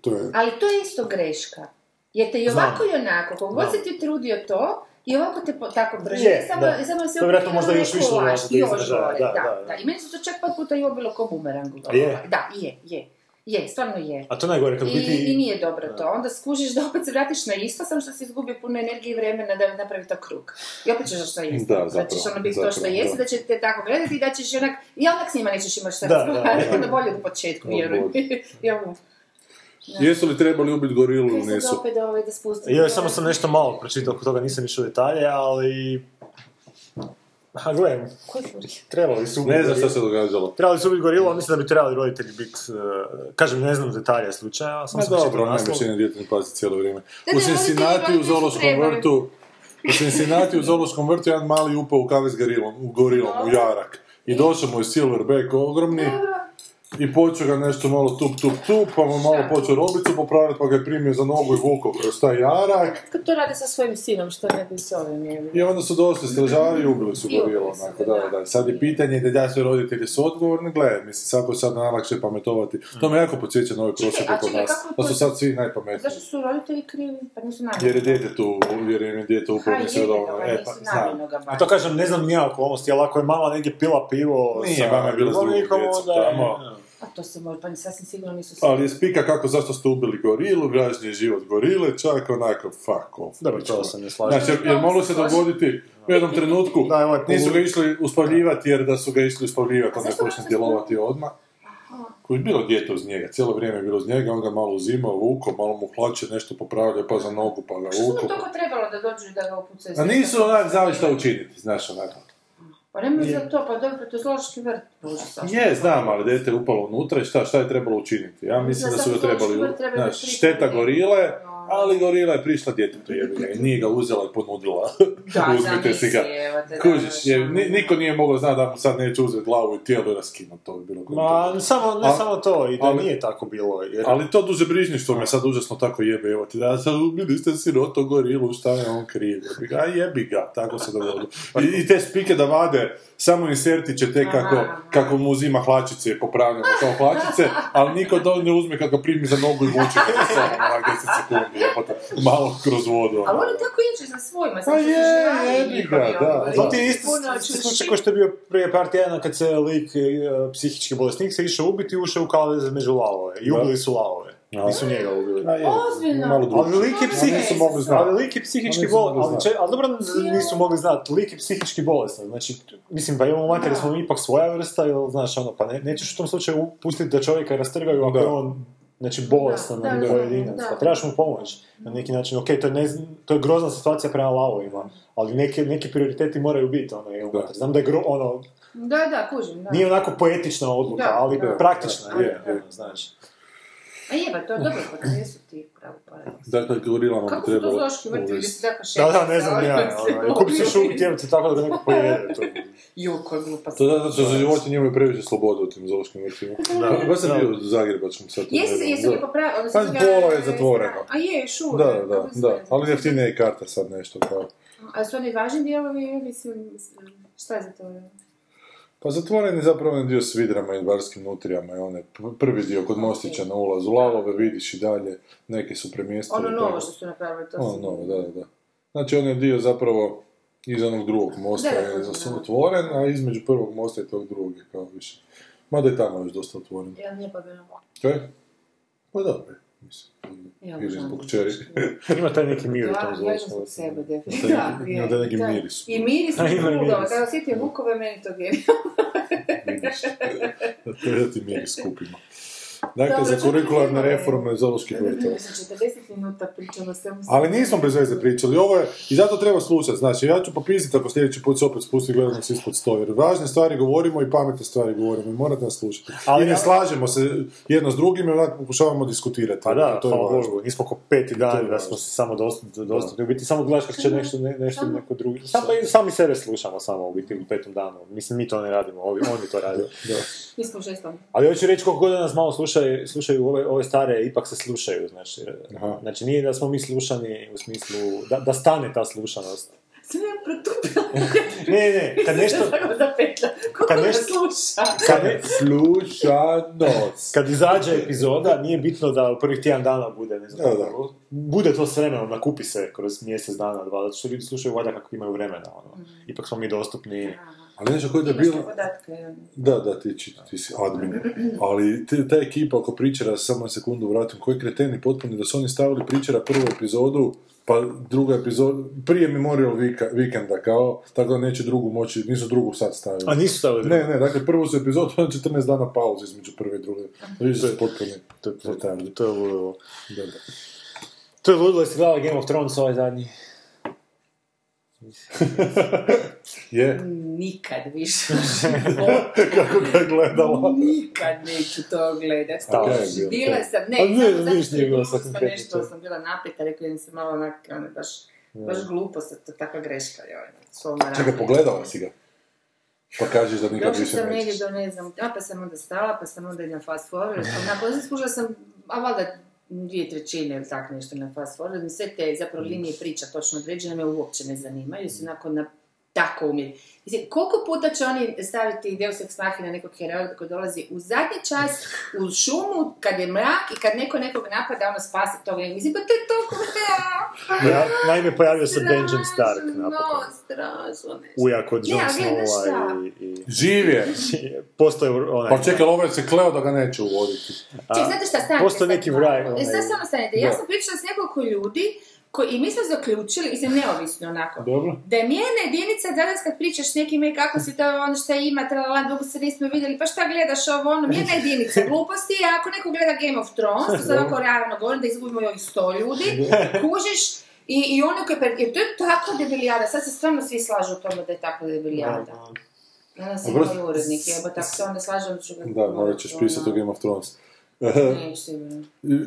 Speaker 7: To je.
Speaker 9: Ali to je isto greška. Jer te i
Speaker 8: Znam.
Speaker 9: ovako i onako, kako god si ti trudio to, i ovako te po, tako brže,
Speaker 8: Je,
Speaker 9: samo,
Speaker 8: da.
Speaker 9: samo se
Speaker 8: možda još više do
Speaker 9: još gore,
Speaker 8: da,
Speaker 9: da,
Speaker 8: da,
Speaker 9: da,
Speaker 8: da.
Speaker 9: I meni se to čak par puta i ovo bilo ko bumerang.
Speaker 8: Je?
Speaker 9: Da, je, je. Je, stvarno je.
Speaker 8: A to najgore, kad
Speaker 9: I,
Speaker 8: biti...
Speaker 9: I nije dobro to. Onda skužiš da opet se vratiš na isto, samo što si izgubio puno energije i vremena da napravi to krug. I opet ćeš što isto.
Speaker 7: Da,
Speaker 9: da ćeš
Speaker 7: zapravo,
Speaker 9: ono biti to što
Speaker 7: zapravo,
Speaker 9: jesi,
Speaker 7: da.
Speaker 9: da će te tako gledati i da ćeš onak... I onak s njima nećeš imati šta
Speaker 8: Da,
Speaker 9: razgovarati.
Speaker 8: da, da.
Speaker 9: Onda bolje u početku, vjerujem.
Speaker 7: Jesu li trebali ubiti gorilu ili nisu?
Speaker 9: opet ovaj da?
Speaker 8: Ja samo sam nešto malo pročitao oko toga, nisam išao detalje, ali... Ha,
Speaker 9: furi?
Speaker 8: trebali su ubiti
Speaker 7: Ne znam
Speaker 8: gorilu.
Speaker 7: se događalo.
Speaker 8: Trebali su ubiti gorilu, ali mislim da bi trebali roditelji biti... uh, kažem, ne znam detalje slučaja, sam sam pročitao
Speaker 7: dobro, ne
Speaker 8: naslov.
Speaker 7: dijete ne pazi cijelo vrijeme. U Cincinnati u zoološkom
Speaker 9: trebali.
Speaker 7: vrtu u Cincinnati u zoološkom vrtu jedan mali upao u kave s gorilom, u gorilom, u jarak. I došao mu je silverback ogromni
Speaker 9: Dobro.
Speaker 7: I počeo ga nešto malo tup, tup, tup, pa mu malo počeo robicu popraviti, pa ga je primio za nogu i vukao kroz taj jarak.
Speaker 9: Kad to rade sa svojim sinom, što ne bi s ovim je.
Speaker 7: I onda su došli stražari i ubili su
Speaker 9: su
Speaker 7: onako, da,
Speaker 9: da.
Speaker 7: Sad je pitanje da da su roditelji su odgovorni, gledaj, mislim, svako je sad najlakše pametovati. To me jako podsjeća na ove prosvjete
Speaker 9: a
Speaker 7: kod nas, da su sad svi najpametniji.
Speaker 9: Zašto su roditelji krivi? Pa nisu namjerno.
Speaker 7: Jer je dijete tu, jer je dijete upravo nisi E, pa, znam.
Speaker 8: A to kažem, ne znam nija okolnosti, ali ako je mama negdje pila pivo
Speaker 7: Nije,
Speaker 8: sa
Speaker 7: mama je bila s djecom tamo.
Speaker 9: A to se može, pa ni sasvim sigurno nisu svi.
Speaker 7: Ali je spika kako zašto ste ubili gorilu, gražnji je život gorile, čak onako fuck off.
Speaker 8: Dobro, to se ne slažem.
Speaker 7: Znači, jer, jer moglo se dogoditi u jednom trenutku,
Speaker 8: Da, ovaj
Speaker 7: nisu ga išli uspavljivati jer da su ga išli uspavljivati, onda je počne djelovati odmah. Koji je bilo dijete uz njega, cijelo vrijeme je bilo uz njega, on ga malo uzimao, vuko, malo mu hlače, nešto popravlja, pa za nogu, pa ga
Speaker 9: Što mu
Speaker 7: vuko.
Speaker 9: toliko trebalo da dođu i da ga upucaju?
Speaker 7: A nisu onak znali šta učiniti, znaš onako.
Speaker 9: Pa nemoj za to, pa dobro, to je zoološki vrt.
Speaker 7: Je, znam, ali dete je upalo unutra i šta, šta je trebalo učiniti? Ja mislim da su ga trebali, znaš, šteta gorile, ali gorila je prišla djetetu nije ga uzela i ponudila.
Speaker 9: Da,
Speaker 7: Uzmite si ga.
Speaker 9: zamisli, evo te, da,
Speaker 7: Kužiš, je, niko nije mogao znati da mu sad neće uzeti glavu i tijelo i raskinuti to bi bilo
Speaker 8: Ma, samo, ne samo to, i da
Speaker 7: ali-
Speaker 8: nije tako bilo. Jer,
Speaker 7: Ali to dužebrižništvo me sad užasno tako jebe, evo ti da sad ubili ste siroto gorilu, šta je on kriv? A jebi ga, tako se dogodilo. I, I te spike da vade samo insertiće te kako, kako mu uzima hlačice i popravlja mu kao hlačice, ali niko to ne uzme kako primi za nogu i vuče ga za sobom, onak 10 sekundi, jebote, malo kroz vodu.
Speaker 9: Ali
Speaker 7: ono.
Speaker 9: oni tako ići za svojima,
Speaker 7: Pa je, jebi ga, da, da.
Speaker 8: To ti je
Speaker 9: čuši.
Speaker 8: slučaj kao što je bio prije par tjedana kad se lik e, psihički bolesnik se išao ubiti i ušao u kavez među lavove. I ubili su lavove.
Speaker 7: Da.
Speaker 8: Nisu njega ubili.
Speaker 9: Ozbiljno?
Speaker 7: Malo
Speaker 8: Ali lik je psihički
Speaker 7: nisu mogli znati.
Speaker 8: Ali lik je psihički bolestan. Ali, če- ali dobro nisu mogli znati. Lik je psihički bolestan. Znači, mislim, pa imamo mater, smo mi ipak svoja vrsta, ili, znaš, ono, pa ne, nećeš u tom slučaju pustiti da čovjeka rastrgaju ako je on Znači, bolestan
Speaker 9: Da,
Speaker 8: da, pojedinac.
Speaker 9: da.
Speaker 8: Pa trebaš mu pomoći na neki način. Ok, to je, ne, to je grozna situacija prema lavovima, ali neki, neki prioriteti moraju biti. Ono, jel,
Speaker 7: Da.
Speaker 8: Znam da je gro, ono,
Speaker 9: Da, da, kužim, da.
Speaker 8: nije onako poetična odluka,
Speaker 9: Da,
Speaker 8: ali
Speaker 9: da,
Speaker 8: praktična
Speaker 9: da,
Speaker 8: je,
Speaker 9: da.
Speaker 8: ono, znaš.
Speaker 9: A jeba, to je dobro, pa gdje su ti pravo paradoks?
Speaker 7: Dakle, gorilama bi
Speaker 9: Kako su to
Speaker 7: trebalo
Speaker 9: zoološki vrti
Speaker 8: Da, da, ne znam ja. Ono, kupi se šugu tjevce tako da ga neko pojede. To.
Speaker 9: Ju, koja glupa
Speaker 7: To je zato što za životinje imaju previše slobode u tim zoološkim vrtima.
Speaker 8: Da.
Speaker 7: Baš sam
Speaker 8: Da.
Speaker 7: bio u Zagrebačkom sad.
Speaker 9: Jesu, jesu li
Speaker 7: Da.
Speaker 9: popravili?
Speaker 7: Pa pola je zatvoreno.
Speaker 9: A je, uvijek.
Speaker 7: Da, da, da, ali jeftinija je karta sad nešto kao.
Speaker 9: A su oni važni dijelovi, mislim, šta je za to?
Speaker 7: Pa zatvoren je zapravo onaj dio s vidrama i barskim nutrijama i onaj p- prvi dio kod Mostića na ulazu. Lavove vidiš i dalje, neke su premjestili.
Speaker 9: Ono novo što su napravili, to
Speaker 7: Ono novo, da, da. Znači on je dio zapravo iz onog drugog mosta
Speaker 9: Da,
Speaker 7: je otvoren, a između prvog mosta i tog drugog je kao više. Mada je tamo još dosta otvoren.
Speaker 9: Jel nije pa bilo?
Speaker 7: Kaj? Pa dobro, mislim.
Speaker 9: Ja,
Speaker 7: Ili zbog čeri.
Speaker 8: Ima taj neki mir u tom
Speaker 9: ja
Speaker 8: zoološkom
Speaker 9: zbog sebe, definitivno.
Speaker 7: ima taj neki
Speaker 9: Da.
Speaker 7: miris.
Speaker 9: I miris
Speaker 8: A,
Speaker 9: i
Speaker 8: ima
Speaker 9: drugova,
Speaker 8: miris.
Speaker 9: kada osjetio vukove, meni to genijalno.
Speaker 7: Vidiš. Da ti miris skupimo. Dakle,
Speaker 9: Dobro,
Speaker 7: za kurikularne reforme zooloških vrtova.
Speaker 9: Mislim, 40 minuta pričamo svemu
Speaker 7: Ali nismo bez veze pričali, ovo je, i zato treba slušati, znači ja ću popisati ako sljedeći put se opet spusti gledanost ispod sto, jer važne stvari govorimo i pametne stvari govorimo i morate nas slušati.
Speaker 8: Ali
Speaker 7: I ne
Speaker 8: ja-
Speaker 7: slažemo se jedno s drugim i onako pokušavamo diskutirati.
Speaker 8: Pa da,
Speaker 7: to je
Speaker 8: hvala. Bogu, nismo ko peti dan da smo se samo dostupni, dostupni. U biti samo gledaš kako će nešto, ne, nešto neko drugi. Samo, sami sebe slušamo samo u biti u petom danu. Mislim, mi to ne radimo, ovi, oni to rade.
Speaker 9: Mi smo.
Speaker 8: Ali hoću reći koliko god nas malo slušaju, slušaju ove, ove stare, ipak se slušaju, znači.
Speaker 7: Aha.
Speaker 8: Znači nije da smo mi slušani u smislu, da, da stane ta slušanost.
Speaker 9: Sve je protupila.
Speaker 8: Ne, ne, kad nešto, Kad nešto-
Speaker 9: sluša?
Speaker 8: kad, ne,
Speaker 7: Slušanost.
Speaker 8: kad izađe epizoda, nije bitno da u prvih tjedan dana bude, ne znam,
Speaker 7: Da, da.
Speaker 8: kako, bude to s vremenom, nakupi se kroz mjesec dana, dva, zato što ljudi slušaju valjda kako imaju vremena, ono. Ipak smo mi dostupni.
Speaker 7: Ali nešto koji da je bilo...
Speaker 9: podatke.
Speaker 7: Da, da, ti, ti, ti si admin. Ali ti- ta ekipa oko pričera, samo na sekundu vratim, koji kreteni potpuni da su oni stavili pričera prvu epizodu, pa druga epizoda, prije Memorial Weeka- Weekenda, kao, tako da neće drugu moći, nisu drugu sad stavili.
Speaker 8: A nisu stavili
Speaker 7: Ne, ne, dakle prvu su epizodu, onda 14 dana pauze između prve i druge. Vidiš da su potpuni.
Speaker 8: To, to,
Speaker 7: retardi.
Speaker 8: to je ludilo.
Speaker 7: Da, da.
Speaker 8: To je ludilo, jesi gledala Game of Thrones ovaj zadnji?
Speaker 7: Je,
Speaker 9: Nikad više.
Speaker 7: kako ga je gledala.
Speaker 9: Nikad neću to gledat.
Speaker 7: Je bilo.
Speaker 9: Bila sam, ne,
Speaker 8: ne,
Speaker 9: samo zato što
Speaker 8: bilo
Speaker 9: je
Speaker 8: sad
Speaker 9: sam nešto,
Speaker 8: to.
Speaker 9: sam bila napeta, rekao idem se malo onak, ono, baš, baš glupo sad, to takva greška, joj,
Speaker 7: Čekaj, pogledala si ga. Pa kažeš da nikad
Speaker 9: Došla
Speaker 7: više
Speaker 9: sam negdje
Speaker 7: nećeš.
Speaker 9: do, ne znam, a pa sam onda stala, pa sam onda i na fast forward, pa nakon sam skužila sam, a valjda dvije trećine ili tak nešto na fast forward, sve te zapravo linije priča točno određene me uopće ne zanimaju, su nakon na tako umjeti. Mislim, koliko puta će oni staviti Deus Ex Machina nekog heroja koji dolazi u zadnji čas, u šumu, kad je mrak i kad neko nekog napada, ono spasi tog nekog. Mislim, pa to je toliko...
Speaker 8: Ja, naime, pojavio se Benjamin Stark napokon.
Speaker 9: strašno nešto.
Speaker 8: Ujak od Jon? Snowa i... i...
Speaker 7: Živ je!
Speaker 8: Postoje onaj...
Speaker 7: Pa čekaj, ovo se kleo da ga neće uvoditi.
Speaker 9: Ček, znate šta, stanite
Speaker 8: postoji
Speaker 9: sad
Speaker 8: neki vraj,
Speaker 9: E, sad samo stanite. Ja sam pričala s nekoliko ljudi koji, i mi smo zaključili, mislim neovisno onako,
Speaker 7: Dobro.
Speaker 9: da je mjerna jedinica danas kad pričaš s nekim i kako si to ono šta ima, tralala, dugo se nismo vidjeli, pa šta gledaš ovo ono, mjerna jedinica gluposti je ako neko gleda Game of Thrones, to sad ovako realno govorim da izgubimo i ovih sto ljudi, kužiš, i, i ono koji, pre- jer to je tako debilijada, sad se stvarno svi slažu u tome da je tako debilijada. Danas
Speaker 7: prosto-
Speaker 9: i urednik, jebo, tako se onda ga...
Speaker 7: Da, morat ćeš pisati o Game of Thrones.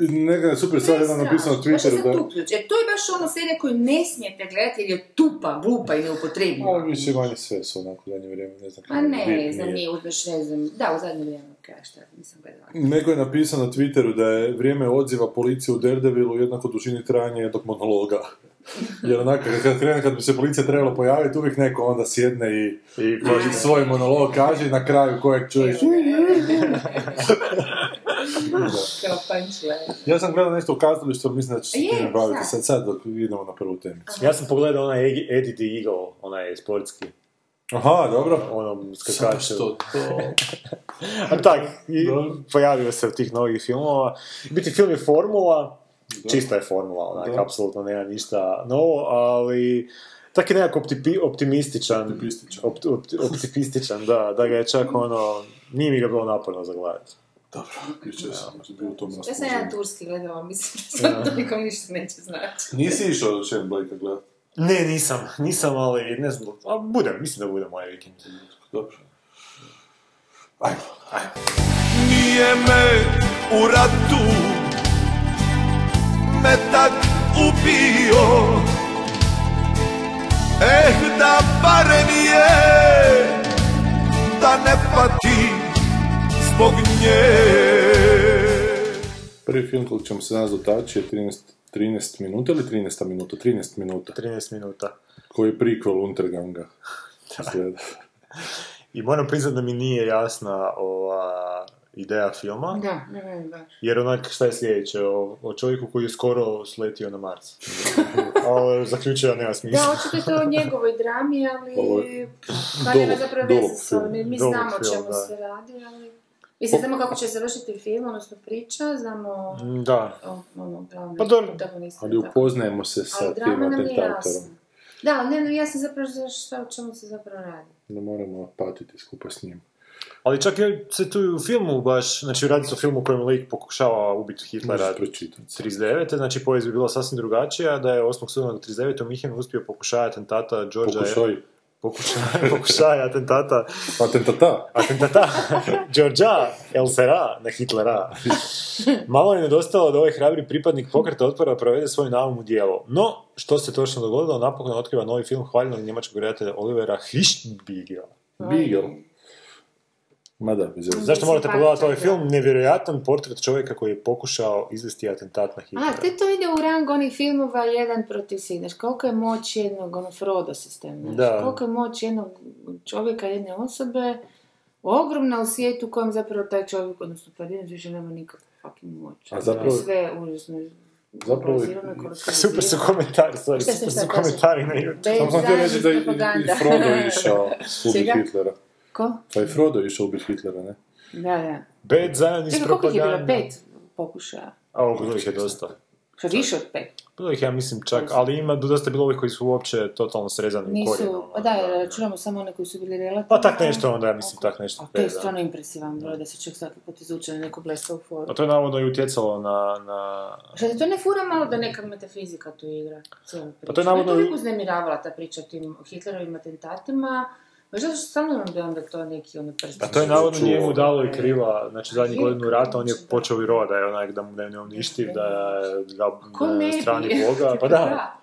Speaker 7: Neka je super stvar, jedan napisao na Twitteru da...
Speaker 9: zatupljuć, jer to je baš ono serija koju ne smijete gledati jer je tupa, glupa i neupotrebljiva.
Speaker 7: Ovo više manje sve su onako u zadnje vrijeme, ne znam
Speaker 9: A
Speaker 7: kako
Speaker 9: ne,
Speaker 7: bitnije.
Speaker 9: znam, nije uzmeš, ne znam, da, u zadnje vrijeme, kaj šta, nisam gledala.
Speaker 7: Neko je napisao na Twitteru da je vrijeme odziva policije u Daredevilu jednako dužini trajanja jednog monologa. Jer onako, kad, krene, kad bi se policija trebala pojaviti, uvijek neko onda sjedne i,
Speaker 8: I
Speaker 7: i svoj monolog kaže i na kraju kojeg čuješ.
Speaker 9: Kao punchline.
Speaker 7: Ja sam gledao nešto u kazalištu, ali mislim da će se time baviti
Speaker 9: sad.
Speaker 7: sad, dok idemo na prvu temu.
Speaker 8: Ja sam pogledao onaj Eddie the Eagle, onaj sportski,
Speaker 7: Aha, dobro.
Speaker 8: onom
Speaker 7: Samo
Speaker 8: skakaču.
Speaker 7: što to...
Speaker 8: A tak, i pojavio se od tih novih filmova. Biti film je formula, čista je formula, onak, apsolutno nema ništa novo, ali tak je nekako optipi- optimističan.
Speaker 7: Optimističan.
Speaker 8: Opt, opt- optimističan, da, da ga je čak ono, nije mi ga bilo naporno za gledati.
Speaker 7: Dobro, jučer sam bio u tom
Speaker 9: Ja sam jedan turski gledala, mislim da sad to nikom ništa neće znači.
Speaker 7: Nisi išao Shane Blake gledat?
Speaker 8: Ne, nisam, nisam, ali ne znam, a budem, mislim da bude moj vikend.
Speaker 7: Dobro. Ajmo, ajmo.
Speaker 10: Nije me u ratu metak ubio Eh da barem je da ne pati zbog nje
Speaker 7: Prvi film kojeg ćemo se danas dotaći je 13, 13 minuta ili 13 minuta? 13 minuta.
Speaker 8: 13 minuta.
Speaker 7: Koji je prequel Unterganga.
Speaker 8: I moram priznat da mi nije jasna ova ideja filma,
Speaker 9: Da, ne baš.
Speaker 8: jer onak šta je sljedeće, o, o čovjeku koji je skoro sletio na Mars. Ali zaključio nema
Speaker 9: Da,
Speaker 8: smisla.
Speaker 9: očito je to o njegovoj drami, ali...
Speaker 7: Ovo je
Speaker 9: Pa nema
Speaker 7: dolog-
Speaker 9: zapravo
Speaker 7: dolog
Speaker 9: veze s ovim, mi, znamo o čemu
Speaker 8: da.
Speaker 9: se radi, ali... Mislim, znamo kako će završiti film, odnosno priča, znamo
Speaker 8: Da.
Speaker 9: o ono, glavne
Speaker 8: Pa dobro.
Speaker 7: Ali upoznajemo se sa
Speaker 9: Ali
Speaker 7: tim atentatorom.
Speaker 9: Da, ali ne, ne, ja sam zapravo za šta, o čemu se zapravo radi.
Speaker 7: Ne moramo patiti skupa s njim.
Speaker 8: Ali čak je se tu i u filmu baš, znači radi se o filmu u kojem lik pokušava ubiti Hitlera
Speaker 7: Možeš pročitati.
Speaker 8: 39. Znači povijest bi bila sasvim drugačija, da je 8. studenog 39. u Minhenu uspio pokušaj atentata Georgia...
Speaker 7: Pokušaj.
Speaker 8: Pokušaj, pokušaj atentata
Speaker 7: Atentata.
Speaker 8: atentata Georgia El Sera na Hitlera. Malo je nedostalo da ovaj hrabri pripadnik pokreta otpora provede svoj naum u djelo. No, što se točno dogodilo, napokon otkriva novi film hvaljenog njemačkog redatelja Olivera Hirschbiegela.
Speaker 7: Beagle. Ma da.
Speaker 8: Zašto morate
Speaker 9: Simpatičan,
Speaker 8: pogledati ovaj film? Nevjerojatan portret čovjeka koji je pokušao izvesti atentat na Hitlera.
Speaker 9: A, te to ide u rang onih filmova jedan protiv svih, znaš, koliko je moć jednog, ono, Frodo sistem, znaš,
Speaker 8: Da.
Speaker 9: koliko je moć jednog čovjeka, jedne osobe, ogromna u svijetu u kojem zapravo taj čovjek, odnosno pojedinac više nema nikakvu fucking moć.
Speaker 7: A zapravo-
Speaker 9: Sve užasno
Speaker 7: Zapravo-
Speaker 8: Super su komentari, sorry, super su komentari na YouTube.
Speaker 7: Samo sam htio reći da je i-. Frodo išao
Speaker 9: Čega?
Speaker 7: Hitlera.
Speaker 9: Ko?
Speaker 7: Pa i Frodo je išao ubiti Hitlera, ne?
Speaker 9: Da, da.
Speaker 8: Bad Zionist
Speaker 9: Čekaj, koliko ih je bilo?
Speaker 8: propaganda.
Speaker 9: Pet pokušaja.
Speaker 8: A ovo bilo ih je dosta.
Speaker 9: Što više od pet?
Speaker 8: Bilo ih ja mislim čak, ali ima dosta bilo ovih koji su uopće totalno srezani u
Speaker 9: Nisu,
Speaker 8: korijenu.
Speaker 9: pa da, jer računamo samo one koji su bili relativno.
Speaker 8: Pa tak nešto onda, ja mislim tak nešto.
Speaker 9: A to je
Speaker 8: da.
Speaker 9: stvarno impresivan broj, da se čovjek svaki put izvuče na neku blesavu foru.
Speaker 8: A to je navodno i utjecalo na... na...
Speaker 9: Šta te to ne fura malo da neka metafizika tu igra?
Speaker 8: Pa to je navodno-
Speaker 9: Me toliko uznemiravala ta priča o tim Hitlerovim atentatima. Baš zato što stvarno nam da je onda to neki ono prst.
Speaker 8: A to je navodno njemu dalo i kriva, znači zadnji godinu rata on je
Speaker 9: da.
Speaker 8: počeo virovat da je onak da mu da je neuništiv, da je ga
Speaker 9: ne bi?
Speaker 8: strani Boga, pa da.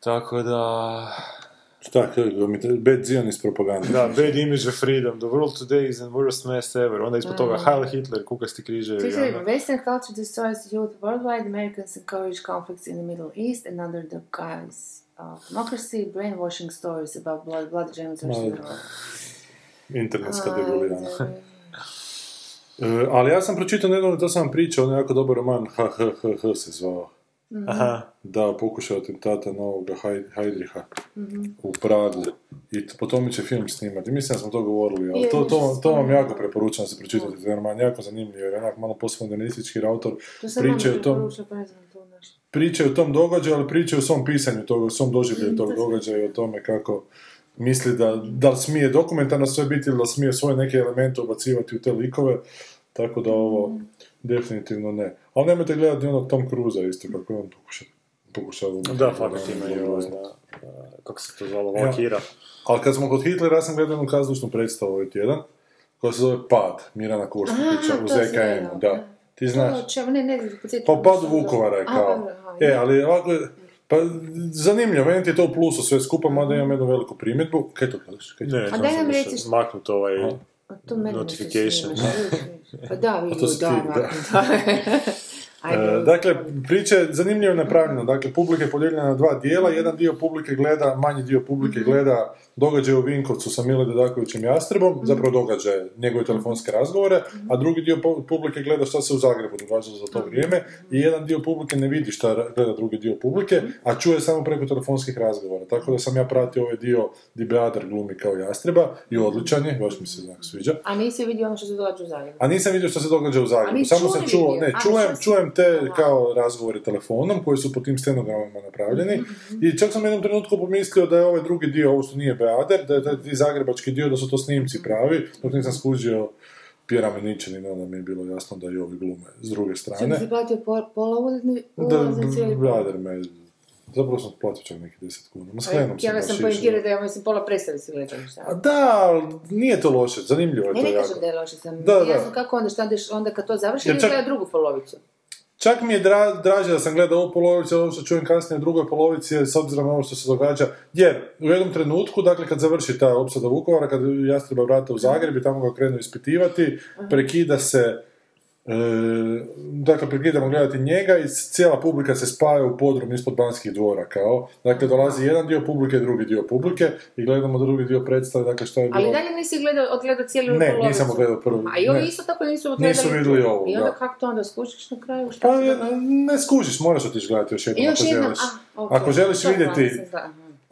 Speaker 8: Tako da...
Speaker 7: Šta, te- bad Zionist propaganda.
Speaker 8: Da, bad image of freedom. The world today is the worst mess ever. Onda ispod toga Heil Hitler, kukasti križevi.
Speaker 9: Čekaj,
Speaker 8: ono.
Speaker 9: vidimo, Western culture destroys youth worldwide, Americans encourage conflicts in the Middle East and under the guise of democracy, brainwashing stories about blood, blood Roma.
Speaker 7: Internetska
Speaker 9: A,
Speaker 7: degulirana.
Speaker 9: da,
Speaker 7: E, ali ja sam pročitao nedavno, to sam vam pričao, on je jako dobar roman, HHHH se zvao.
Speaker 8: Aha.
Speaker 7: Da, pokušao atentata novoga Haj- Heidricha
Speaker 9: Mhm.
Speaker 7: u Pragu. I t- po tome će film snimati. Mislim da smo to govorili, ali
Speaker 9: Je,
Speaker 7: to, to, to vam jako preporučam da se pročitate. Taj roman jako zanimljiv, jer je onak malo postmodernistički autor.
Speaker 9: Vam
Speaker 7: o tom,
Speaker 9: pa ne znam to nešto.
Speaker 7: priča o tom događaju, ali priča o svom pisanju toga, o svom doživlju tog događaja i o tome kako misli da, da li smije dokumentarno sve biti ili da smije svoje neke elemente ubacivati u te likove, tako da ovo definitivno ne. Ali nemojte gledati onog Tom Cruza isto, kako je on pokušao. pokušao
Speaker 8: Da, fakat ima i ovaj, kako se to zvalo, Valkira.
Speaker 7: Ali kad smo kod Hitlera, ja sam gledao jednu kazališnu predstavu ovaj tjedan, koja se zove Pad, Mirana
Speaker 9: Aha,
Speaker 7: u
Speaker 9: to sam
Speaker 7: ZKM,
Speaker 9: gledala,
Speaker 7: da. Ti znaš?
Speaker 9: Čemu, ne, ne.
Speaker 7: Pa pad Vukovara je kao.
Speaker 9: pa, aha,
Speaker 7: E, ali ovako, je- pa zanimljivo, meni ti je to u plusu sve skupa, mada imam jednu veliku primjedbu. Kaj to gledaš? Kaj to
Speaker 8: Ne, sam
Speaker 9: nam reci-
Speaker 8: maknut ovaj...
Speaker 9: To meni
Speaker 8: Notification.
Speaker 9: Pa da, vidio, da, da. Ajde.
Speaker 7: E, dakle, priča je zanimljivo napravljena. Dakle, publika je podijeljena na dva dijela. Jedan dio publike gleda, manji dio publike gleda događaje u Vinkovcu sa Mile Dedakovićem Jastrebom, zapravo događaje, njegove telefonske razgovore, a drugi dio pu- publike gleda šta se u Zagrebu događalo za to vrijeme i jedan dio publike ne vidi šta gleda drugi dio publike, a čuje samo preko telefonskih razgovora. Tako da sam ja pratio ovaj dio di Beadar glumi kao Jastreba i odličan je, baš mi se znak sviđa.
Speaker 9: A nisi vidio ono što se događa u Zagrebu?
Speaker 7: A nisam vidio što se događa u Zagrebu. Samo sam čuo, ne, čujem, čujem te kao razgovore telefonom koji su po tim stenogramama napravljeni
Speaker 9: Mhm,
Speaker 7: i čak sam u jednom trenutku pomislio da je ovaj drugi dio, ovo što nije Beader, da je taj zagrebački dio, da su to snimci pravi, dok nisam skužio Pjera Meničanina, onda mi je bilo jasno da i ovi glume s druge strane.
Speaker 9: si platio po- pola ulazni
Speaker 7: Da,
Speaker 9: ulaz za cijeli
Speaker 7: Beader me, zapravo sam platio čak neki 10 kuna. Ma skrenuo sam
Speaker 9: Ja sam
Speaker 7: išao.
Speaker 9: pojentirati da ja mislim pola predstavi si gledali
Speaker 7: A
Speaker 9: šta.
Speaker 7: Da, ali nije to loše, zanimljivo je
Speaker 9: Ne,
Speaker 7: to
Speaker 9: ne
Speaker 7: jako.
Speaker 9: kažem da je loše, sam
Speaker 7: Da,
Speaker 9: da, jasno kako onda šta onda kad to završi,
Speaker 7: Jer
Speaker 9: ili
Speaker 7: čak-
Speaker 9: drugu polovicu.
Speaker 7: Čak mi je dra, draže da sam gledao ovu polovicu, ovo što čujem kasnije u drugoj polovici, s obzirom na ovo što se događa. Jer u jednom trenutku, dakle kad završi ta opsada Vukovara, kad Jastreba vrata u Zagreb i tamo ga krenu ispitivati, prekida se E, dakle, prekidamo gledati njega i cijela publika se spaja u podrum ispod banskih dvora, kao. Dakle, dolazi jedan dio publike, drugi dio publike i gledamo drugi dio predstave, dakle, šta je bilo...
Speaker 9: Ali dalje nisi gledao, odgledao cijelu
Speaker 7: Ne,
Speaker 9: polovicu.
Speaker 7: nisam odgledao prvu,
Speaker 9: A i ovi
Speaker 7: ne.
Speaker 9: isto tako nisu odgledali.
Speaker 7: Nisu vidjeli ovo,
Speaker 9: I onda
Speaker 7: da.
Speaker 9: kako to onda skušiš na kraju? Šta
Speaker 7: Pa e,
Speaker 9: događa?
Speaker 7: ne skužiš, moraš otići gledati još jednom
Speaker 9: još
Speaker 7: ako
Speaker 9: jednom,
Speaker 7: želiš.
Speaker 9: a.
Speaker 7: Ako želiš
Speaker 9: To
Speaker 7: vidjeti.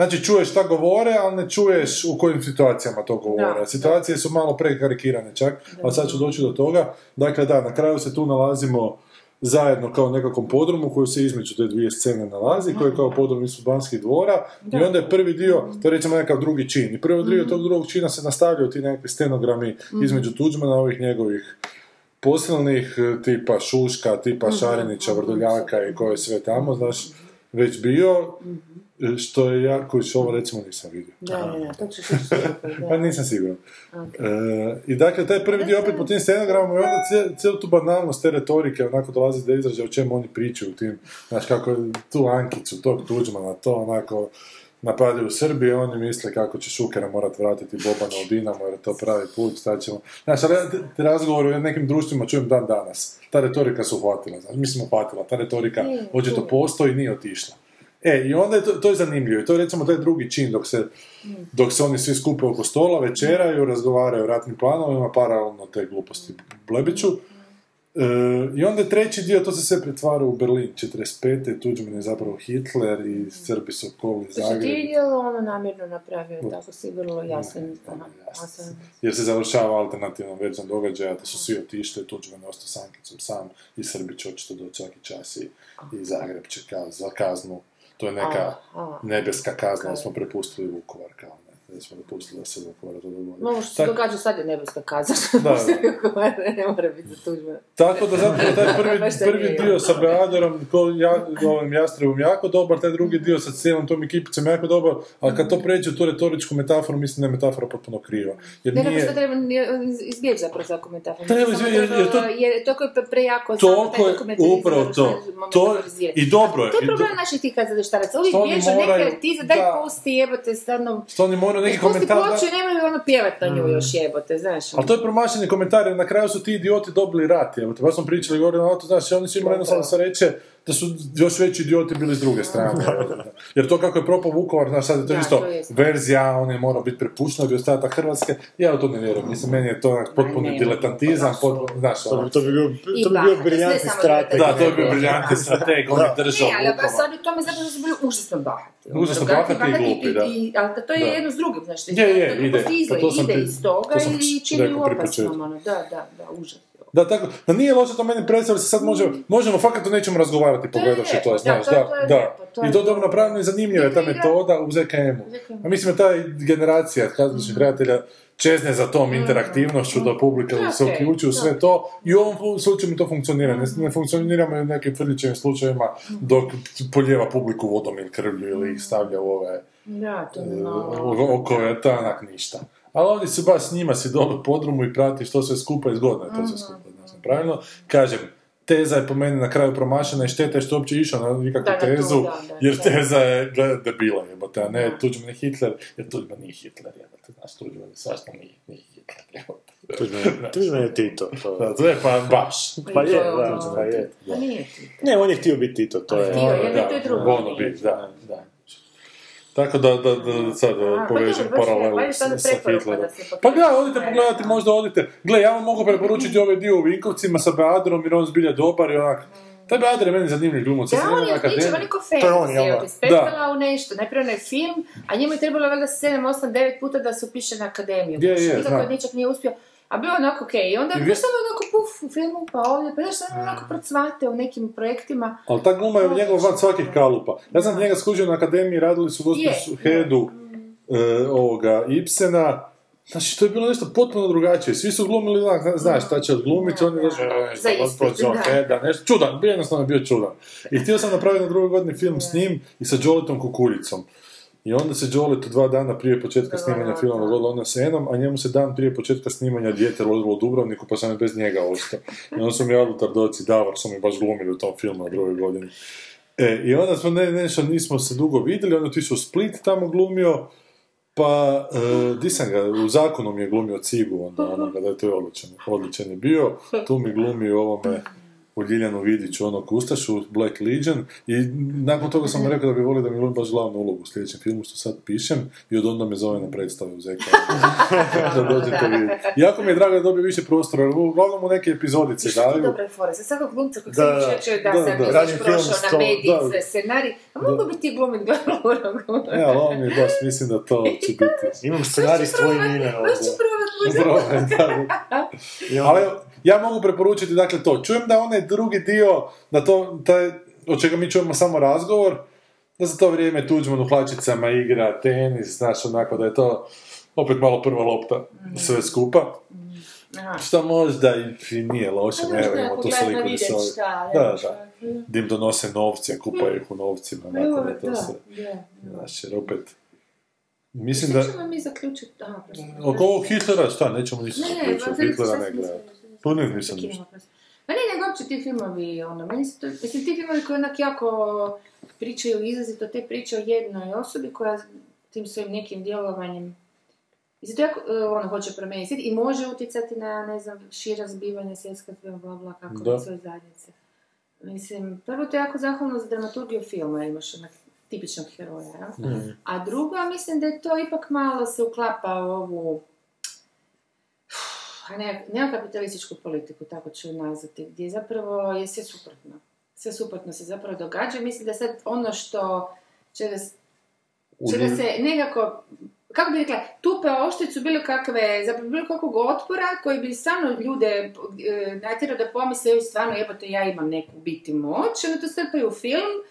Speaker 7: Znači čuješ šta govore, ali ne čuješ u kojim situacijama to govore.
Speaker 9: Da.
Speaker 7: Situacije su malo prekarikirane čak, ali sad ću doći do toga. Dakle, da, na kraju se tu nalazimo zajedno kao nekakvom podrumu koji se između te dvije scene nalazi, koji je kao podrum ispod banskih dvora. I onda je prvi dio, to je recimo nekakav drugi čin. I prvi dio tog drugog čina se nastavljaju ti nekakvi stenogrami između Tuđmana, ovih njegovih posilnih, e, tipa Šuška, tipa Šarinića, Vrdoljaka i ko je sve tamo, znaš, već bio, e, što je jako, i ovo recimo nisam vidio.
Speaker 9: Da, da, da, to super,
Speaker 7: Pa
Speaker 9: da.
Speaker 7: nisam siguran.
Speaker 9: Ok.
Speaker 7: E, I dakle, taj prvi dio opet po tim stenogramama i onda cijel- cijelu tu banalnost te retorike onako dolazi do izražaja o čemu oni pričaju u tim, znaš, kako tu Ankicu, tog Tuđmana, to onako napadaju u Srbiji, oni misle kako će Šukera morat vratiti Bobana u Dinamo jer je to pravi put, šta ćemo. Znaš, ali ja te- razgovore u nekim društvima čujem dan danas. Ta retorika se uhvatila, znaš, mislim uhvatila, ta retorika očito postoji i nije otišla. E, i onda je to, to je zanimljivo. I to je recimo taj drugi čin dok se, dok se oni svi skupe oko stola, večeraju, razgovaraju o ratnim planovima, paralelno te gluposti Blebiću. E, I onda je treći dio, to se sve pretvara u Berlin 45. Tuđman je zapravo Hitler i Srbi su okoli
Speaker 9: To si ti
Speaker 7: Zagreb.
Speaker 9: vidjela ono namjerno napravio, tako si vrlo jasan. jasan.
Speaker 7: Jer se završava alternativnom verzijom događaja, da su svi otišli, Tuđman je ostao s Ankicom sam i Srbi će očito doći svaki čas i, i Zagreb će kao za kaznu. To je neka
Speaker 9: Aha.
Speaker 7: nebeska kazna, da smo prepustili Vukovar kao ne. Nismo dopustili da se Vukovaru to dogodi.
Speaker 9: Ovo što se
Speaker 7: Tak-
Speaker 9: događa sad je nebeska kazati.
Speaker 7: Da, da.
Speaker 9: ne mora biti za tužbe.
Speaker 7: Tako da zapravo taj prvi, prvi dio sa Beadorom, ko ja, ovim Jastrebom jako dobar, taj drugi dio sa cijelom tom ekipicom jako dobar, ali kad to pređe u tu retoričku metaforu, mislim da je metafora potpuno kriva. Jer
Speaker 9: Ne,
Speaker 7: nije...
Speaker 9: što treba izbjeći zapravo za komentafor.
Speaker 7: Treba izbjeći, jer- jer to-
Speaker 9: jer toliko je pre- prejako samo taj
Speaker 7: je
Speaker 9: dokumentarizam
Speaker 7: upravo to. To i dobro je.
Speaker 9: To je problem naših tih kazalištaraca. Uvijek
Speaker 7: Što
Speaker 9: bježe neke artize, daj
Speaker 7: da.
Speaker 9: pusti jebote, stvarno...
Speaker 7: Što oni moraju neki
Speaker 9: Pusti
Speaker 7: komentar... da-
Speaker 9: ploču i nemaju ono pjevat na nju još jebote, znaš.
Speaker 7: Ali to je promašeni komentar, jer na kraju su ti idioti dobili rat, evo te, baš smo pričali gore na auto, znaš, oni su imali jednostavno se reče da su još veći idioti bili s druge strane. Jer to kako je propao Vukovar, znaš, sad je to
Speaker 9: Da,
Speaker 7: isto
Speaker 9: to
Speaker 7: verzija, on je morao biti prepušten od ostatak Hrvatske, ja u to ne vjerujem, mislim, meni je to onak potpuni diletantizam,
Speaker 9: to
Speaker 7: potpuno, znaš,
Speaker 8: To
Speaker 7: ono,
Speaker 8: bi, to bi bio, to bi bio briljantni strateg.
Speaker 7: da, to je bio briljantni strateg, on je držao
Speaker 9: Ne, ali baš oni tome zapravo su bili užasno bahati.
Speaker 7: Užasno
Speaker 9: Drogati,
Speaker 7: bahati i glupi, da.
Speaker 9: i- Ali to je
Speaker 7: Da.
Speaker 9: jedno s drugim, znaš.
Speaker 7: Je, je,
Speaker 9: to
Speaker 7: ide.
Speaker 9: izle-
Speaker 7: Pa
Speaker 9: ide iz toga i čini opasnom, ono. Da, da, da, užas.
Speaker 7: Da, tako, da nije loše to meni predstavlja se sad možemo, možemo fakat o nečemu razgovarati
Speaker 9: To je
Speaker 7: pogledavši to, znaš,
Speaker 9: da, to je-
Speaker 7: da.
Speaker 9: lijepo, to je
Speaker 7: I to dobro napravljeno i zanimljiva je ta metoda u ZKM-u. A mislim da ta generacija kazališnih redatelja čezne za tom interaktivnošću da publika
Speaker 9: Da,
Speaker 7: se uključi u sve to i u ovom slučaju mi to funkcionira. Ne, ne funkcioniramo i u nekim tvrdićevim slučajevima dok poljeva publiku vodom ili krvlju ili ih stavlja u ove
Speaker 9: Da, to je
Speaker 7: e,
Speaker 9: malo...
Speaker 7: u okove, onak ništa. Ali ovdje su baš s njima si dole u podrumu i prati što sve skupa i zgodno je to sve skupa. Znači, pravilno, kažem, teza je po meni na kraju promašena i šteta je što je uopće išao na nikakvu
Speaker 9: Da,
Speaker 7: tezu,
Speaker 9: da, da,
Speaker 7: jer
Speaker 9: da.
Speaker 7: teza je debila, jebote, a ne. Tuđman je Hitler, jer Tuđman nije Hitler, jebote, znaš, Tuđman je svašta nije, nije Hitler, jebote.
Speaker 8: Tuđman- je Tito. To.
Speaker 7: Da, to je pa baš.
Speaker 8: Pa je,
Speaker 9: To
Speaker 8: da,
Speaker 9: ono-
Speaker 8: pa je.
Speaker 9: Pa nije ti.
Speaker 8: Ne, on je htio biti Tito, to je...
Speaker 9: Htio je, i to je
Speaker 7: Da,
Speaker 9: drugo.
Speaker 7: ono bi, da, da. Tako da, da, da sad
Speaker 9: A, pa
Speaker 7: povežem
Speaker 9: je,
Speaker 7: paralelu sa, sa Hitlerom.
Speaker 9: da
Speaker 7: Pa gle, odite pogledati, možda odite. Gle, ja vam mogu preporučiti ovaj dio u Vinkovcima sa Beadrom, jer on zbilja dobar i onak. Taj Beadr je meni zanimljiv glumac.
Speaker 9: Da, on je
Speaker 7: na akademiji.
Speaker 9: pričao, on je ko
Speaker 8: To je on,
Speaker 9: fantasy,
Speaker 8: jel da?
Speaker 9: evo, ispetala u nešto, najprije onaj film, a njemu je trebalo valjda 7, 8, 9 puta da se upiše na akademiju.
Speaker 7: Je, je,
Speaker 9: Nikako
Speaker 7: znam.
Speaker 9: ničak nije uspio. A bio onako okej, i onda je samo onako u filmu, pa ovdje, pa znaš, samo onako procvate u nekim projektima.
Speaker 7: Ali ta gluma je u njegov van svakih kalupa. Ja sam njega skužio na akademiji, radili su gospođu Hedu e, ovoga Ibsena. Znači, to je bilo nešto potpuno drugačije. Svi su glumili, znaš šta će odglumiti, on je došao,
Speaker 9: Za ispit,
Speaker 7: gospođo
Speaker 9: da.
Speaker 7: Heda, nešto, čudan, jednostavno je bio čudan. I htio sam napraviti na drugoj godini film s njim i sa Joletom Kukuljicom. I onda se Joletu dva dana prije početka snimanja filma dogodilo ono s Enom, a njemu se dan prije početka snimanja dijete rodilo u Dubrovniku, pa sam je bez njega ostao. I onda su mi Alutar Doci i Davor su mi baš glumili u tom filmu na drugoj godini. E, i onda smo ne, nešto nismo se dugo vidjeli, onda otišao u Split tamo glumio, pa, e, di sam ga, u zakonu mi je glumio Cigu, onda onoga, da je to je odličan, odličan je bio, tu mi glumi u ovome, u Ljiljanu Vidiću, onog Ustašu, Black Legion, i nakon toga sam mu rekao da bi volio da mi glumi baš glavnu ulogu u sljedećem filmu, što sad pišem, i od onda me zove na predstavu u ZK. da dođete vidjeti. Jako mi je drago da dobije više prostora, jer uglavnom u neke epizodice
Speaker 9: Što
Speaker 7: daju.
Speaker 9: dobra je fora, za svakog glumca kojeg
Speaker 8: Da,
Speaker 9: sam
Speaker 8: da,
Speaker 9: više da,
Speaker 7: da,
Speaker 9: sam
Speaker 7: da.
Speaker 9: da,
Speaker 8: Radim
Speaker 9: prošao na mediji,
Speaker 7: da.
Speaker 9: scenarij, a mogu bi ti glumit glavnu ulogu.
Speaker 7: Ne, ali ovo mi je baš, mislim da to će biti.
Speaker 8: Imam scenarij s tvojim imenom.
Speaker 9: Baš ću probat,
Speaker 7: Dobro, da, da. Ali evo, ja mogu preporučiti dakle to. Čujem da onaj drugi dio, da to, taj, od čega mi čujemo samo razgovor, da za to vrijeme Tuđman u hlačicama igra tenis, znaš, onako da je to opet malo prva lopta sve skupa.
Speaker 9: Aha.
Speaker 7: Što možda i nije loše, ne tu
Speaker 9: pogledaj
Speaker 7: sliku da Da, da.
Speaker 9: šta.
Speaker 7: Da im donose novce, kupaju ih u novcima, onako da to
Speaker 9: Da,
Speaker 7: se... Znaš, jer opet... Mislim da...
Speaker 9: Što ćemo mi zaključiti?
Speaker 7: Oko ovog Hitlera, šta, nećemo ništa zaključiti, Hitlera ne gledati. Pa ne, nisam ništa.
Speaker 9: Ma ne, nego uopće ti filmovi, ono, meni su to, mislim, ti filmovi koji onak jako pričaju izrazito te priče o jednoj osobi koja tim svojim nekim djelovanjem Mislim, to jako, e, ono, hoće promijeniti i može utjecati na, ne znam, šira zbivanja svjetska, bla, bla, bla, kako
Speaker 7: Da.
Speaker 9: svoje zajednice. Mislim, prvo to je jako zahvalno za dramaturgiju filma, imaš onak tipičnog heroja?
Speaker 8: Mm.
Speaker 9: A drugo, mislim da je to ipak malo se uklapa u ovu a ne, neokapitalističku politiku, tako ću nazvati, gdje zapravo je sve suprotno. Sve suprotno se zapravo događa. Mislim da sad ono što čega
Speaker 7: njih-
Speaker 9: se nekako, kako bi rekla, tupe oštricu bilo kakve, zapravo bilo kakvog otpora koji bi stvarno ljude e, natjerao da pomisle, stvarno jebote ja imam neku biti moć, onda to strpaju u film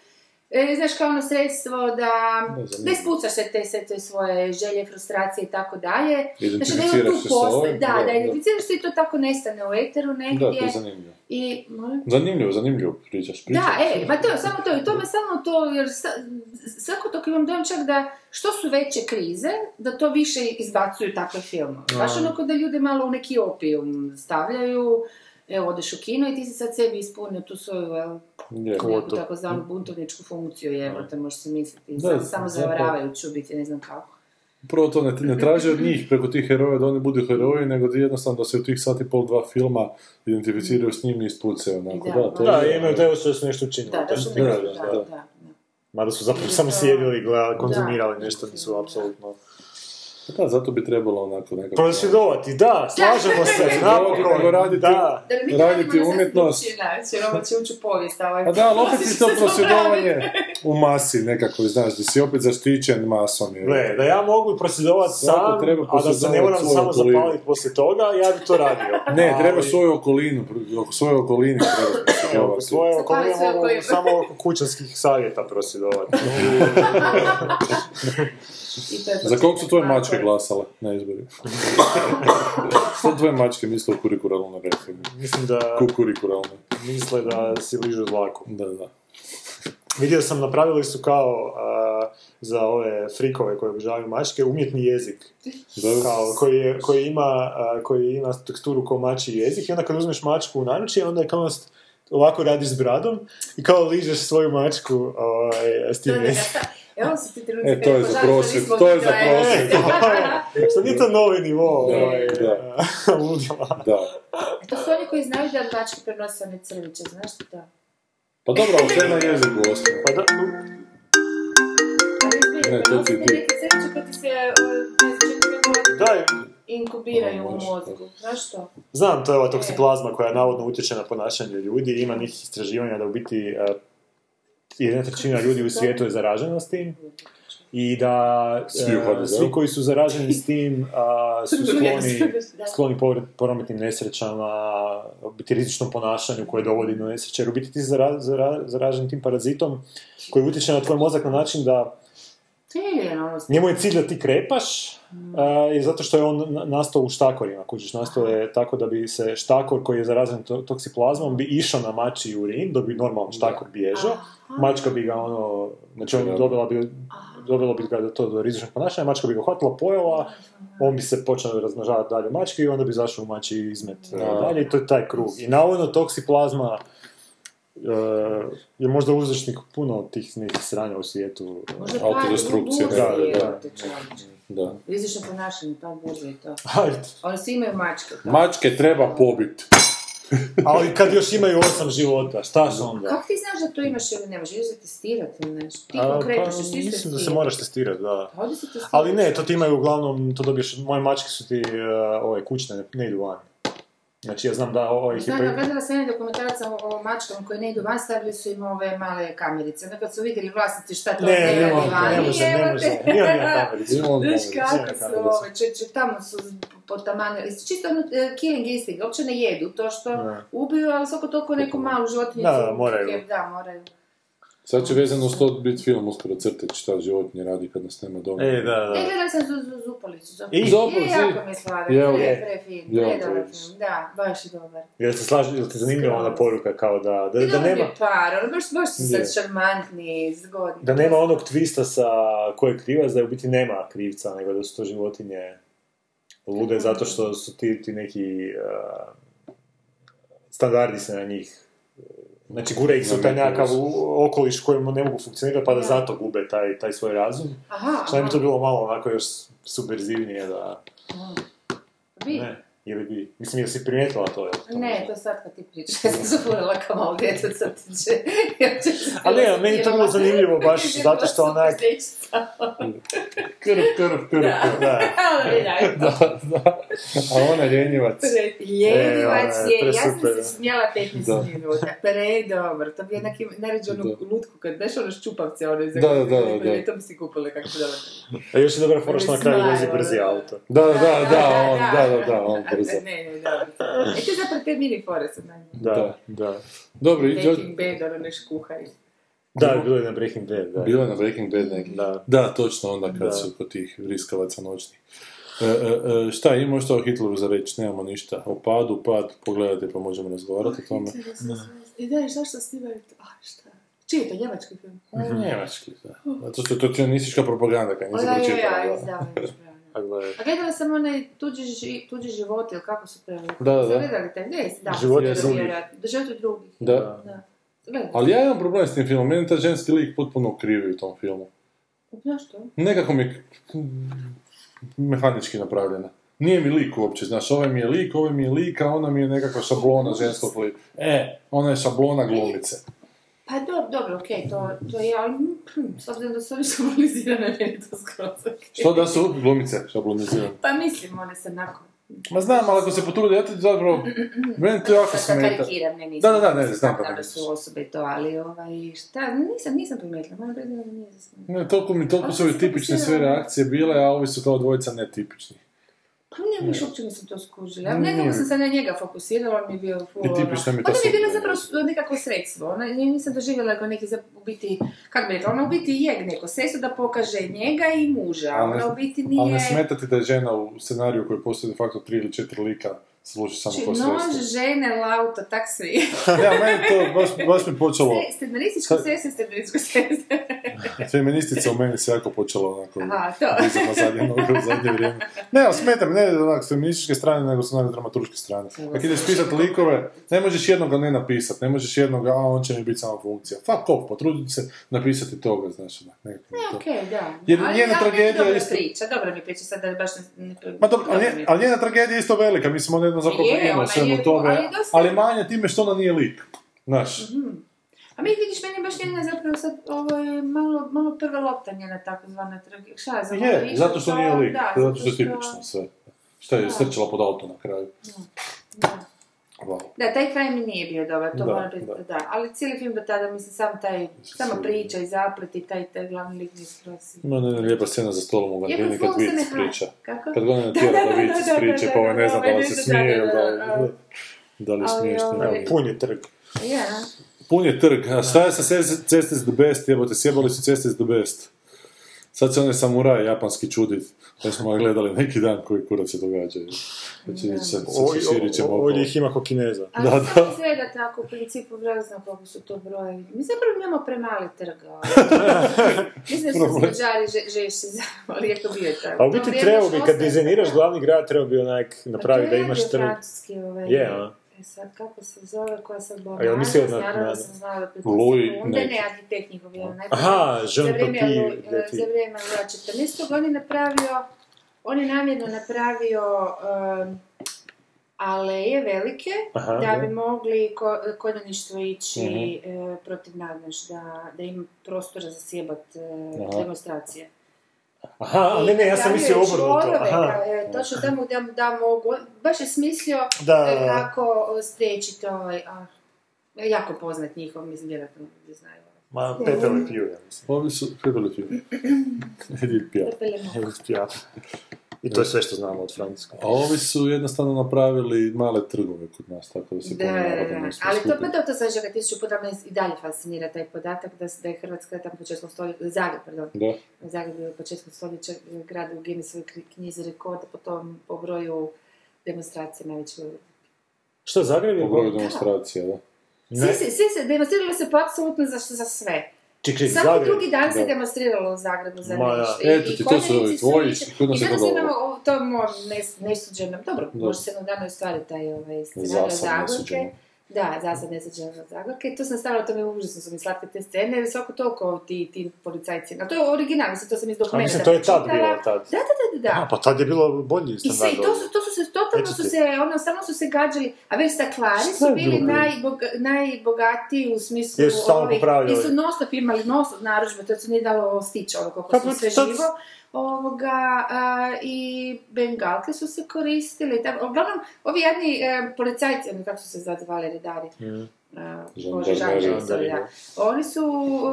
Speaker 9: e, znaš, kao ono sredstvo da,
Speaker 7: Da,
Speaker 9: da ispucaš sve te, sve te svoje želje, frustracije i tako dalje. Znači da ima tu
Speaker 7: se ovim,
Speaker 9: da,
Speaker 7: da,
Speaker 9: da,
Speaker 7: da.
Speaker 9: identificiraš se i to tako nestane u eteru
Speaker 7: Da,
Speaker 9: negdje.
Speaker 7: to je zanimljivo.
Speaker 9: I, molim?
Speaker 7: Zanimljivo, zanimljivo pričaš, pričaš.
Speaker 9: Da, e, ma to, samo to, i to me samo to, jer sa, svako to imam dojam čak da što su veće krize, da to više izbacuju takve filmove. Baš ono kao da ljude malo u neki opijum stavljaju, evo, odeš u kino i ti si sad sebi ispunio tu svoju, neku takozvanu buntovničku funkciju, evo, te možeš si misliti,
Speaker 7: Da,
Speaker 9: samo, samo
Speaker 7: zapravo-
Speaker 9: zavaravajući u biti, ne znam kako.
Speaker 7: Prvo to ne, ne traži od njih preko tih heroja da oni budu heroji, nego da jednostavno da se u tih sat i pol, dva filma identificiraju s njim i ispucaju onako.
Speaker 9: I
Speaker 7: Da,
Speaker 9: da,
Speaker 7: to
Speaker 8: Da,
Speaker 7: je...
Speaker 8: imaju taj su nešto učinili.
Speaker 9: Da, da, su da, da,
Speaker 8: da.
Speaker 9: da, da.
Speaker 8: Mada su zapravo
Speaker 9: I
Speaker 8: samo sjedili,
Speaker 9: Da.
Speaker 8: konzumirali nešto, nisu apsolutno...
Speaker 7: Da, zato bi trebalo onako nekako...
Speaker 8: Prosvjedovati, da, slažemo se,
Speaker 7: Nego
Speaker 8: napokon,
Speaker 7: raditi-
Speaker 8: da.
Speaker 9: Da mi
Speaker 7: Raditi
Speaker 9: radimo na
Speaker 7: umjetnost.
Speaker 9: način, ovo će ući u povijest, ovaj.
Speaker 7: A da, ali opet je to prosvjedovanje u masi nekako, znaš, da si opet zaštićen masom. Jer...
Speaker 8: Gle, da ja mogu prosvjedovati sam,
Speaker 7: treba
Speaker 8: a da se ne moram
Speaker 7: svoju
Speaker 8: samo
Speaker 7: okolinu.
Speaker 8: zapaliti poslije toga, ja bi to radio.
Speaker 7: Ne, treba
Speaker 8: Ali-
Speaker 7: svoju okolinu, oko svoje okolini treba prosvjedovati.
Speaker 8: svoje
Speaker 9: svoje
Speaker 8: mogu samo oko kućanskih savjeta prosvjedovati.
Speaker 7: Za kog su tvoje mačke glasale na izbori? Što tvoje mačke misle o kurikuralnoj reformi?
Speaker 8: Mislim da
Speaker 7: Kukurikuralnoj.
Speaker 8: misle da si ližu dlaku.
Speaker 7: Da, da.
Speaker 8: Vidio sam, napravili su kao a, za ove frikove koji obožavaju mačke, umjetni jezik. Kao, koji, je, koji, ima, a, koji ima teksturu kao mači jezik i onda kad uzmeš mačku u naručje, onda je kao ovako radiš s bradom i kao ližeš svoju mačku ovaj, s tim jezikom.
Speaker 9: Evo su ti trenuci
Speaker 7: E, to je
Speaker 9: kad
Speaker 7: za to je za
Speaker 9: kraja.
Speaker 7: prosvjed.
Speaker 8: Što nije to novi nivo
Speaker 7: Da,
Speaker 8: ovaj,
Speaker 7: da.
Speaker 8: ludila.
Speaker 7: Da.
Speaker 9: To su oni koji znaju da mačke prenose one crviće, znaš ti to?
Speaker 7: Pa dobro, ali to je na jeziku ostalo.
Speaker 8: Pa da,
Speaker 7: Ne, to ti-
Speaker 9: ti neke crviće koji ti se, o, ne znam, četiri godine
Speaker 8: daj,
Speaker 9: inkubiraju u mozgu. Znaš to?
Speaker 8: Znam, to je ova toksiplazma koja navodno utječe na ponašanje ljudi. Ima nekih istraživanja da u biti uh, jedna trećina ljudi u svijetu je zaražena s tim. I da
Speaker 7: Svi
Speaker 8: uh,
Speaker 7: HDZ-u?
Speaker 8: svi koji su zaraženi s tim uh, su skloni, skloni prometnim nesrećama, biti rizičnom ponašanju koje dovodi do nesreće. Jer u biti ti zara- zara- zaražen tim parazitom koji utječe na tvoj mozak na način da
Speaker 9: Ili ono,
Speaker 8: Njemu je cilj da ti krepaš, uh, i zato što je on na- nastao u štakorima, kužiš, nastao je tako da bi se štakor koji je zaražen to- toksiplazmom bi išao na mači urin, dok bi normalno štakor bježao, mačka bi ga ono, znači on dobila bi, dobila bi ga do to do rizičnog ponašanja, mačka bi ga uhvatila, pojela, on bi se počeo razmnožavati dalje u mački i onda bi zašao u mači izmet
Speaker 7: Da.
Speaker 8: dalje i to je taj krug. I navodno toksiplazma je možda uzročnik puno tih nekih sranja u svijetu.
Speaker 9: možda
Speaker 7: autodestrukcije,
Speaker 9: pad u
Speaker 8: da, da.
Speaker 7: Da.
Speaker 9: Rizično ponašanje, pad burze i to.
Speaker 8: Ajde.
Speaker 9: Oni svi imaju mačke. pa.
Speaker 7: Mačke treba pobit.
Speaker 8: Ali kad još imaju osam života, šta su onda?
Speaker 9: Kako ti znaš da to imaš ili ne možeš? Se testirati ili nešto? Ti konkretno
Speaker 8: pa,
Speaker 9: što ti
Speaker 8: mislim da se moraš testirati, da.
Speaker 9: Pa odi se testirati.
Speaker 8: Ali ne, to ti imaju uglavnom, to dobiješ, moje mačke su ti uh, ove kućne, ne, ne idu van. Znači ja znam da ovaj
Speaker 9: Znam,
Speaker 8: hiper...
Speaker 9: ja gledala sam jedan dokumentarac o, o mačkama koje ne idu van, stavili su im ove male kamerice. Onda kad su vidjeli vlasnici šta to
Speaker 8: Ne,
Speaker 9: ne,
Speaker 8: ne može, ne može, ne može.
Speaker 9: te.
Speaker 8: Imam ja kamericu.
Speaker 7: Imam
Speaker 9: Znaš
Speaker 7: kamericu,
Speaker 9: kako su
Speaker 8: kamericu.
Speaker 9: ove, če, če, tamo su potamane, čisto ono, e, killing instinct, uopće ne jedu to što
Speaker 8: Ne.
Speaker 9: ubiju, ali svako toliko neku malu životinju.
Speaker 8: Da, da, moraju.
Speaker 9: Da, moraju.
Speaker 7: Sad će vezano uz to biti film uskoro crteć šta životinje radi kad nas nema doma.
Speaker 8: E, da,
Speaker 9: E,
Speaker 8: da.
Speaker 9: gledala sam Zu- Zu- Zupalicu. Zupalicu.
Speaker 8: I?
Speaker 7: Zupalicu,
Speaker 9: Je,
Speaker 7: i?
Speaker 9: jako mi je sladak,
Speaker 7: Jel?
Speaker 9: pre, film, pre dobar film, da, baš je dobar.
Speaker 8: Jel te slaži, jel te zanimljiva ona poruka kao da, da, da nema...
Speaker 9: je par, ono, baš, baš su
Speaker 8: Je.
Speaker 9: sad šarmantni, zgodni.
Speaker 8: Da nema onog twista sa ko je krivac, da u biti nema krivca, nego da su to životinje lude zato što su ti, ti neki uh, standardi se na njih Znači, gura ih se u taj nekakav okoliš u kojem ne mogu funkcionirati, pa da zato gube taj, taj svoj razum.
Speaker 9: Aha,
Speaker 8: Šta bi to bilo malo onako još subverzivnije da...
Speaker 9: Bi?
Speaker 8: Ne, ili bi... Mislim, jesi primijetila to? jel? To
Speaker 9: Ne,
Speaker 8: možda?
Speaker 9: to sad kad ti pričaš, ja sam kao malo djeto crtiće.
Speaker 8: Ali ne, meni je to bilo zanimljivo baš zato što onak-
Speaker 7: Krv, krv, krv.
Speaker 8: Da.
Speaker 7: Da, da. A ona ljenjivac.
Speaker 9: Ljenjivac
Speaker 8: E,
Speaker 9: je, ja sam se smijela 15
Speaker 7: Da.
Speaker 9: minuta, pre dobro, to bi je neki, najrađe onu lutku, kad znaš ono ščupavce, ono iz
Speaker 7: Da, da, da, da.
Speaker 9: to bi si kupili kako dobro.
Speaker 8: A još je dobra fora što na kraju vozi
Speaker 9: Smile,
Speaker 8: brzi
Speaker 9: da.
Speaker 8: auto.
Speaker 7: Da, da, da, on, da, da, da, on brzo.
Speaker 9: Ne, ne, dobro. E zapravo te mini fore su na njih.
Speaker 8: Da, da.
Speaker 7: Dobro, i
Speaker 9: Baking bed, ono neš kuhaj.
Speaker 8: Da, bilo je na Breaking Bad, da.
Speaker 7: Bilo je na Breaking Bad neki.
Speaker 8: Da.
Speaker 7: Da, točno onda kad
Speaker 8: Da.
Speaker 7: su kod tih vriskavaca noćnih. E, e, e, šta, imamo što o Hitleru za reći? Nemamo ništa. O padu, pad, pogledajte pa možemo razgovarati o tome.
Speaker 9: I da, zašto snimaju to? A, šta? Čiji je to, njemački film?
Speaker 7: Njemački, da. Zato što je to čionistička propaganda, kaj
Speaker 9: O,
Speaker 7: nisi
Speaker 9: ja,
Speaker 7: pročitala.
Speaker 9: ja, izdavaju, ispravno.
Speaker 8: A gledaj.
Speaker 9: A gledala sam onaj tuđi, ži, tuđi život, ili kako su preveli?
Speaker 7: Da, da.
Speaker 9: Gledali taj? Da.
Speaker 8: Životi
Speaker 9: ste
Speaker 8: drugih.
Speaker 9: vjerojatno. Životi drugih.
Speaker 7: Da.
Speaker 9: Da. Gledali.
Speaker 7: Ali ja imam problem s tim filmom, meni taj ženski lik potpuno krivi u tom filmu.
Speaker 9: Zašto?
Speaker 7: Nekako mi je mehanički napravljena. Nije mi lik uopće, znaš, ovaj mi je lik, ovaj mi je lik, a ona mi je nekakva šablona ženskog lika. E, ona je šablona glumice.
Speaker 9: Pa dobro, dobro, okej, to, to je, ali hm, s obzirom da su oni šablonizirane, meni je to skroz okej.
Speaker 7: Što da su glumice šablonizirane?
Speaker 9: Pa mislim, one se nakon...
Speaker 7: Ma znam, ali ako se potrude, ja ti zapravo, meni to jako smeta.
Speaker 9: karikiram, ne mislim.
Speaker 7: Da, da, da, ne, znam
Speaker 9: kako
Speaker 7: da
Speaker 9: su osobe to, ali ovaj, šta, nisam, nisam primijetila, moram priznati da nije zasnimljeno.
Speaker 7: Ne, toliko mi, toliko su ovi tipične sve reakcije bile, a ovi su kao dvojica netipični.
Speaker 9: Pa ne, više uopće nisam to skužila. Ja nekako sam se na njega fokusirala, on mi je bio full,
Speaker 7: I tipično mi je
Speaker 9: Ona
Speaker 7: to
Speaker 9: mi je bila zapravo nekako sredstvo, ona, nisam doživjela kao neki, u biti, kako bi rekla, ona u biti je neko sredstvo da pokaže njega i muža, ona u biti nije...
Speaker 7: Ali ne smeta ti da je žena u scenariju koji postoji de facto tri ili četiri lika služi samo
Speaker 9: Znači,
Speaker 7: kao
Speaker 9: nož,
Speaker 7: sredstvo.
Speaker 9: žene, lauto, tak sve.
Speaker 7: Ja, meni to baš, baš mi počelo,
Speaker 9: Se- Scenarističko
Speaker 7: Sad-
Speaker 9: sestre, scenarističko sestre.
Speaker 7: feministica u meni se jako počela onako
Speaker 9: Aha, to.
Speaker 7: na zadnje noge u zadnje vrijeme. Ne, ali smeta me, ne onak s feminističke strane, nego s onak dramaturške strane. Ako ideš pisati likove, ne možeš jednoga ne napisat, ne možeš jednoga, a on će mi biti samo funkcija. Fuck off, potruditi se napisati toga, znaš, onak,
Speaker 9: Ne,
Speaker 7: to.
Speaker 9: okej, da.
Speaker 7: Jer
Speaker 9: Ali-
Speaker 7: njena
Speaker 9: ali
Speaker 7: tragedija
Speaker 9: dobra
Speaker 7: isto-
Speaker 9: priča, dobra mi priča, sad da baš ne... ne
Speaker 7: Ma dobro, ali,
Speaker 9: je.
Speaker 7: ali njena tragedija je isto velika, mislim, ona je jedna zapravo
Speaker 9: Je,
Speaker 7: brine o
Speaker 9: ona
Speaker 7: svemu tome,
Speaker 9: ali dosta-
Speaker 7: ali manje time što ona nije lik. Znaš,
Speaker 9: A mi vidiš, meni je baš njena zapravo sad, ovo je malo, malo prva lopta njena takozvana tragedija. Šta je za
Speaker 7: je,
Speaker 9: više
Speaker 7: zato što
Speaker 9: to-
Speaker 7: nije lik,
Speaker 9: da,
Speaker 7: zato što je tipično sve. Šta je
Speaker 9: Da.
Speaker 7: strčala pod auto na kraju.
Speaker 9: Da.
Speaker 7: Wow.
Speaker 9: Da, taj kraj mi nije bio dobar, to
Speaker 7: Da,
Speaker 9: moram priznati, da. Ali cijeli film do tada, mislim, sam taj, sama priča i zaplet i taj, taj glavni lik mi skroz.
Speaker 7: Ima jedna lijepa scena za stolom u
Speaker 9: Je,
Speaker 7: Gandini
Speaker 9: pa
Speaker 7: kad vic
Speaker 9: ne
Speaker 7: priča.
Speaker 9: Kako?
Speaker 7: Kad ga ona
Speaker 9: Da,
Speaker 7: tjera
Speaker 9: da,
Speaker 7: da
Speaker 9: da,
Speaker 7: vic
Speaker 9: da, da, da,
Speaker 7: pa ovaj
Speaker 9: da,
Speaker 7: ne zna da li
Speaker 9: ne
Speaker 7: se smije
Speaker 9: da,
Speaker 7: ili
Speaker 9: da,
Speaker 7: da,
Speaker 9: da.
Speaker 7: da li smiješno.
Speaker 9: ovaj,
Speaker 8: Pun je trg.
Speaker 9: Ja,
Speaker 7: Pun je trg, a šta je sa cest- Ceste is the best, jebote, sjebali su Ceste is the best. Sad se onaj samuraj japanski čudi, da smo ga gledali neki dan koji kurac se događaju. Znači, se širit ćemo
Speaker 8: ovdje ih ima ko kineza.
Speaker 9: Ali
Speaker 7: Da,
Speaker 9: da,
Speaker 7: da.
Speaker 9: da. izgleda tako, u principu razno koliko su to brojevi. Mi zapravo imamo premali trg. ovaj. Mislim da su že, žešći za, ali ako bio je tako.
Speaker 8: A u biti trebao bi, kad dizajniraš glavni grad, trebao bi onak napraviti da imaš trg.
Speaker 9: francuski ovaj.
Speaker 8: Je,
Speaker 9: E sad, kako se zove, koja sad
Speaker 8: A jel mislio na-
Speaker 9: naravno
Speaker 8: na-
Speaker 9: sam znala da
Speaker 7: Louis neki.
Speaker 9: ne, arhitekt njihov je onaj.
Speaker 8: Aha,
Speaker 9: za
Speaker 8: Jean
Speaker 9: vrijeme,
Speaker 8: Papier,
Speaker 9: Lu- e,
Speaker 8: Leti.
Speaker 9: za vrijeme Luja 14. on je napravio, on je namjerno napravio um, aleje velike,
Speaker 8: Aha,
Speaker 9: da bi mogli ko, konjaništvo ići
Speaker 7: Mhm.
Speaker 9: e, protiv nadnaš, da, da ima prostora za sjebat e, demonstracije.
Speaker 8: Aha, a ne, ne, ja sam
Speaker 9: I
Speaker 8: mislio obrnuto.
Speaker 9: e, točno tamo da, da mogu, baš je smislio
Speaker 8: Da,
Speaker 9: e, kako spriječiti ovaj, a, jako poznat njihov, mislim, vjerojatno ljudi znaju.
Speaker 8: Ma, Pepe Le Pew, ja mislim.
Speaker 7: Ovi su pribili film. Edith Piaf.
Speaker 9: Pepe Le Pew.
Speaker 8: Edith Piaf. I to je sve što znamo od Francuske.
Speaker 7: A ovi su jednostavno napravili male trgove kod nas, tako da se
Speaker 9: Da, da, da.
Speaker 7: ne
Speaker 9: Ali to, pa to, to sam že tisuću puta me i dalje fascinira taj podatak da, da je Hrvatska tamo početkom stoljeća, Zagreb, pardon,
Speaker 7: Da.
Speaker 9: Zagreb je početkom stoljeća grad u Guinnessovoj knjizi rekorda po tom, po broju demonstracija najveće u Europi.
Speaker 8: Što, Zagreb je
Speaker 7: Po broju demonstracija, da.
Speaker 9: Svi se, svi se, demonstriralo se po apsolutno za, za sve.
Speaker 8: Ček, ček,
Speaker 9: Svaki
Speaker 8: Zagreb.
Speaker 9: drugi dan se
Speaker 7: Da.
Speaker 9: demonstriralo u Zagrebu za
Speaker 8: Ma
Speaker 9: nešto.
Speaker 7: Eto ti, to su ovi tvoji, kod nas
Speaker 9: I
Speaker 7: je to
Speaker 9: imamo to mo- nes, nesuđeno, dobro,
Speaker 7: Da.
Speaker 9: može se jednog dana ostvariti taj ovaj, scenarij
Speaker 7: Zasad
Speaker 9: od Zagorke.
Speaker 7: nesuđeno.
Speaker 9: Da, zasad nesuđeno od Zagorke. To sam stavila, to mi užasno su mi slatke te scene, jer svako toliko ti, ti policajci. A to je original, mislim, to sam iz dokumenta
Speaker 8: mislim, to je tad
Speaker 9: pročitala.
Speaker 8: bilo, tad.
Speaker 9: Da, da, da, da. da.
Speaker 8: A, pa tad je bilo bolji
Speaker 9: I sve,
Speaker 8: standard.
Speaker 9: i to su, to su se, totalno
Speaker 8: Eto
Speaker 9: su se, ono, samo su se gađali, a već staklari su bili najboga, najbogatiji u smislu
Speaker 8: Jer su stalno popravljali.
Speaker 9: jer su non imali non narudžbe, to se nije dalo stići, ono, koliko
Speaker 8: Kako
Speaker 9: su sve
Speaker 8: to-
Speaker 9: živo, ovoga, a, i bengalke su se koristili, tako, uglavnom, ovi jedni e, policajci, ono, kako su se zvali, redari,
Speaker 8: Mhm.
Speaker 9: a,
Speaker 7: Žandarmeri.
Speaker 9: Bože, da. Oni su uh,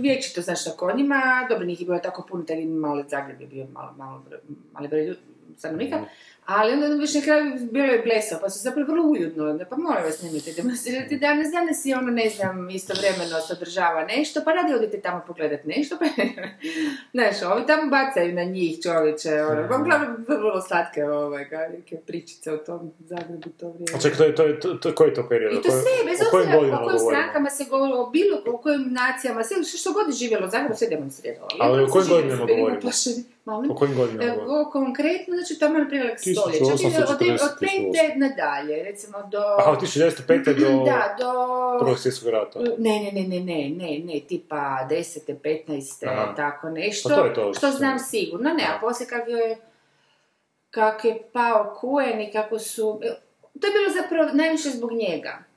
Speaker 9: vječito, znaš, na konjima, dobro, njih je bilo tako puno, taj mali Zagreb je bio malo, malo, broj- mali broj, stanovnika, ali onda već na kraju bilo je blesav, pa su zapravo vrlo uljudno, pa molim vas nemojte demonstrirati danas, danas je ono, ne znam, istovremeno sadržava nešto, pa radi odite tamo pogledat nešto, pa znaš, ovi tamo bacaju na njih čovječe, ono, uglavnom vrlo slatke ovaj, neke pričice o tom Zagrebu to vrijeme.
Speaker 8: A čekaj, to je, to je, to, to, koji je to period?
Speaker 9: I to sve, bez obzira o kojim strankama se govorilo, o bilo o kojim nacijama, sve što, što god je živjelo u Zagrebu, sve demonstriralo.
Speaker 8: Ali o kojim godinama govorimo?
Speaker 9: uplašeni. Molim?
Speaker 8: O kojim godinama
Speaker 9: E,
Speaker 8: govorimo?
Speaker 9: konkretno, znači tamo na prilog stoljeća, od,
Speaker 7: 1840
Speaker 9: od 5 nadalje, recimo do...
Speaker 8: Aha, od 1905. do
Speaker 9: Da, do...
Speaker 8: prvog svjetskog rata.
Speaker 9: Ne, ne, ne, ne, ne, ne, ne, tipa 10. 15.
Speaker 8: Aha.
Speaker 9: tako nešto,
Speaker 8: Pa to je to.
Speaker 9: što znam sigurno, ne, a poslije kak je, kak je pao Kuen i kako su, to je bilo zapravo najviše zbog njega, e,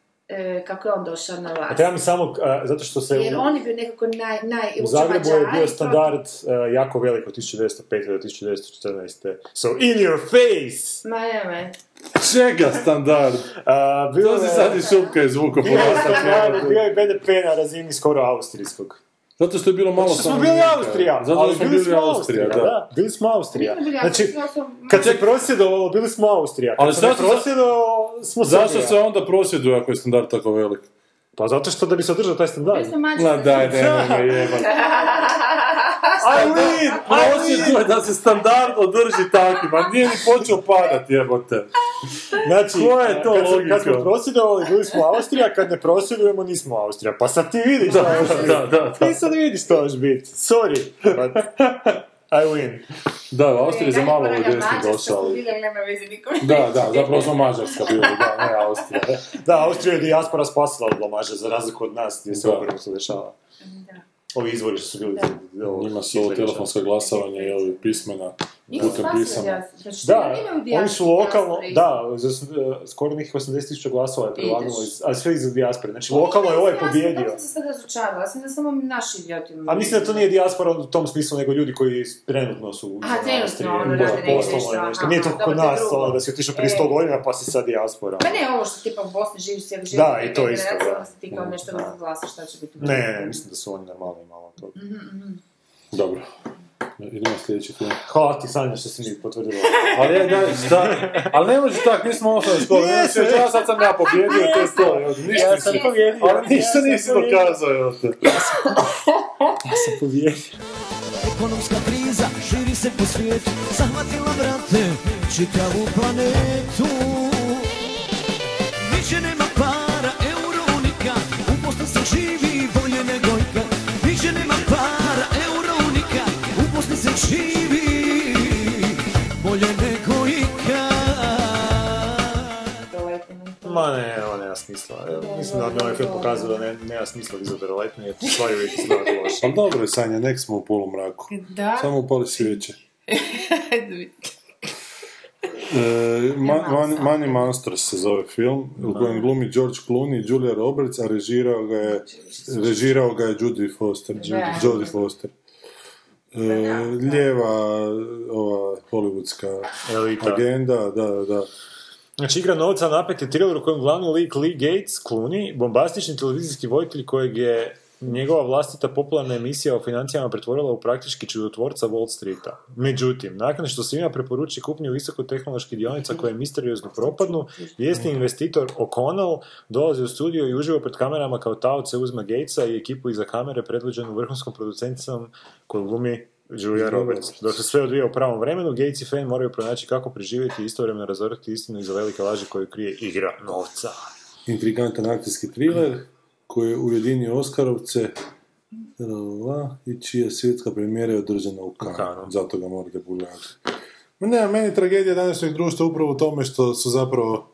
Speaker 9: kako je on došao na
Speaker 8: A
Speaker 9: vlast.
Speaker 8: treba mi samo, a, zato što se
Speaker 9: Jer
Speaker 8: u,
Speaker 9: on je bio nekako naj, naj
Speaker 8: u Zagrebu je bio
Speaker 9: to-
Speaker 8: standard a, jako velik od 1905. do 1914. So, in your face!
Speaker 9: Ma ne,
Speaker 7: Čega standard?
Speaker 8: A, bilo
Speaker 7: To
Speaker 8: je-
Speaker 7: sad i šupka
Speaker 8: je standard, bio je BDP na razini skoro austrijskog.
Speaker 7: Zato što je bilo malo
Speaker 8: Zato što smo bili. Austrija,
Speaker 7: Zato
Speaker 8: ali
Speaker 7: smo
Speaker 8: bili
Speaker 7: bili
Speaker 8: smo
Speaker 7: Austrija,
Speaker 8: Austrija,
Speaker 7: da.
Speaker 8: da. Bili smo Austrija. Znači,
Speaker 9: Austrija, smo-
Speaker 8: kad se prosvjedovalo, bili smo Austrija. Kad
Speaker 7: Ali
Speaker 8: se ne
Speaker 7: zašto se-
Speaker 8: prosvjedovalo, smo
Speaker 7: Zašto se onda prosvjeduje ako je standard tako velik?
Speaker 8: Pa zato što da bi se održao taj standard.
Speaker 7: Ma daj, nemoj me
Speaker 8: win!
Speaker 7: Prosvjeduje da se standard održi takvim, a nije ni počeo padat jebote.
Speaker 8: Znači,
Speaker 7: Koja je to
Speaker 8: kad,
Speaker 7: logika?
Speaker 8: kad smo prosvjedovali, bili smo Austrija, kad ne prosvjedujemo, nismo Austrija. Pa sad ti vidiš
Speaker 7: Da, da, da, da.
Speaker 8: Ti sad vidiš što možeš biti. Sorry, but I win.
Speaker 7: Da, u Austriji za malo ovoj desni došao. Da, da, zapravo smo Mađarska bili, da, ne Austrija.
Speaker 8: Da, Austrija je dijaspora spasila od blamaža, za razliku od nas, gdje se
Speaker 7: Da.
Speaker 8: obrnuto dešava. Ovi izvori što su bili... ovo,
Speaker 7: Njima su ovo
Speaker 8: Hitlerića.
Speaker 7: telefonska glasovanja i ovi pismena putem pisama.
Speaker 9: Znači,
Speaker 8: Da,
Speaker 9: oni
Speaker 8: su lokalno, da, za, e, skoro nekih 80.000 glasova je prevagnulo,
Speaker 9: Vidiš.
Speaker 8: iz, a sve iz dijaspore. Znači, lokalno je ovaj pobjedio.
Speaker 9: Ja sam se sad razočarala, sam da samo naši idioti.
Speaker 8: A mislim da to nije dijaspora u tom smislu, nego ljudi koji trenutno su u
Speaker 9: A, trenutno, ono, rade nešto,
Speaker 8: nešto. Nije to kod nas, da si otišao prije
Speaker 9: E.
Speaker 8: 100 godina, pa si sad dijaspora.
Speaker 9: Pa ne, ovo što tipa u Bosni živiš cijeli život.
Speaker 8: Da, i to isto, da.
Speaker 9: ti kao nešto da glasa šta će biti.
Speaker 8: Ne, ne, mislim da su oni normalni malo to.
Speaker 7: Dobro. Idemo sljedeći film.
Speaker 8: Hvala ti, Sanja, što si mi potvrdila.
Speaker 7: Ali ja, da, šta? Ali ne može tak, nismo osnovne škole. Ne, sve čas, sad sam ja pobjedio, to je to. evo, Ništa
Speaker 8: Ja sam pobjedio.
Speaker 7: Ali ništa
Speaker 8: Ja
Speaker 7: nisi dokazao, evo te.
Speaker 8: Ja sam pobjedio.
Speaker 11: Ekonomska kriza širi se po svijetu Zahvatila, brate, čitavu planetu Više nema
Speaker 8: Bi ovaj film pokazao da ne, nema smisla dizati roletne, jer stvari uvijek izgledaju loše.
Speaker 7: Ali dobro je, Sanja, nek smo u polumraku.
Speaker 9: Da.
Speaker 7: Samo upali svijeće. E, Ma- Man- Money Monsters se zove film, u kojem glumi George Clooney i Julia Roberts, a režirao ga je, režirao ga je Judy Foster. Judy. Jodie Foster. E, lijeva ova hollywoodska
Speaker 8: Elita.
Speaker 7: agenda, da, da.
Speaker 8: Znači, igra novca napeti thriller u kojem glavni lik Lee Gates, Clooney, bombastični televizijski voditelj kojeg je njegova vlastita popularna emisija o financijama pretvorila u praktički čudotvorca Wall Streeta. Međutim, nakon što svima preporuči kupnju visokotehnoloških dionica koje misteriozno propadnu, vjesni investitor O'Connell dolazi u studio i uživo pred kamerama kao taoce uzme Gatesa i ekipu iza kamere predvođenu vrhunskom producenticom koju glumi Julia Roberts. Dok se sve odvija u pravom vremenu, Gates i Fan moraju pronaći kako preživjeti i istovremeno razoriti istinu iza velike laži koju krije igra novca.
Speaker 7: Intrigantan akcijski thriller koji je ujedinio Oskarovce i čija svjetska premijera je održana u Kanu. Zato ga morate pogledati. Ne, meni tragedija današnjeg društva upravo u tome što su zapravo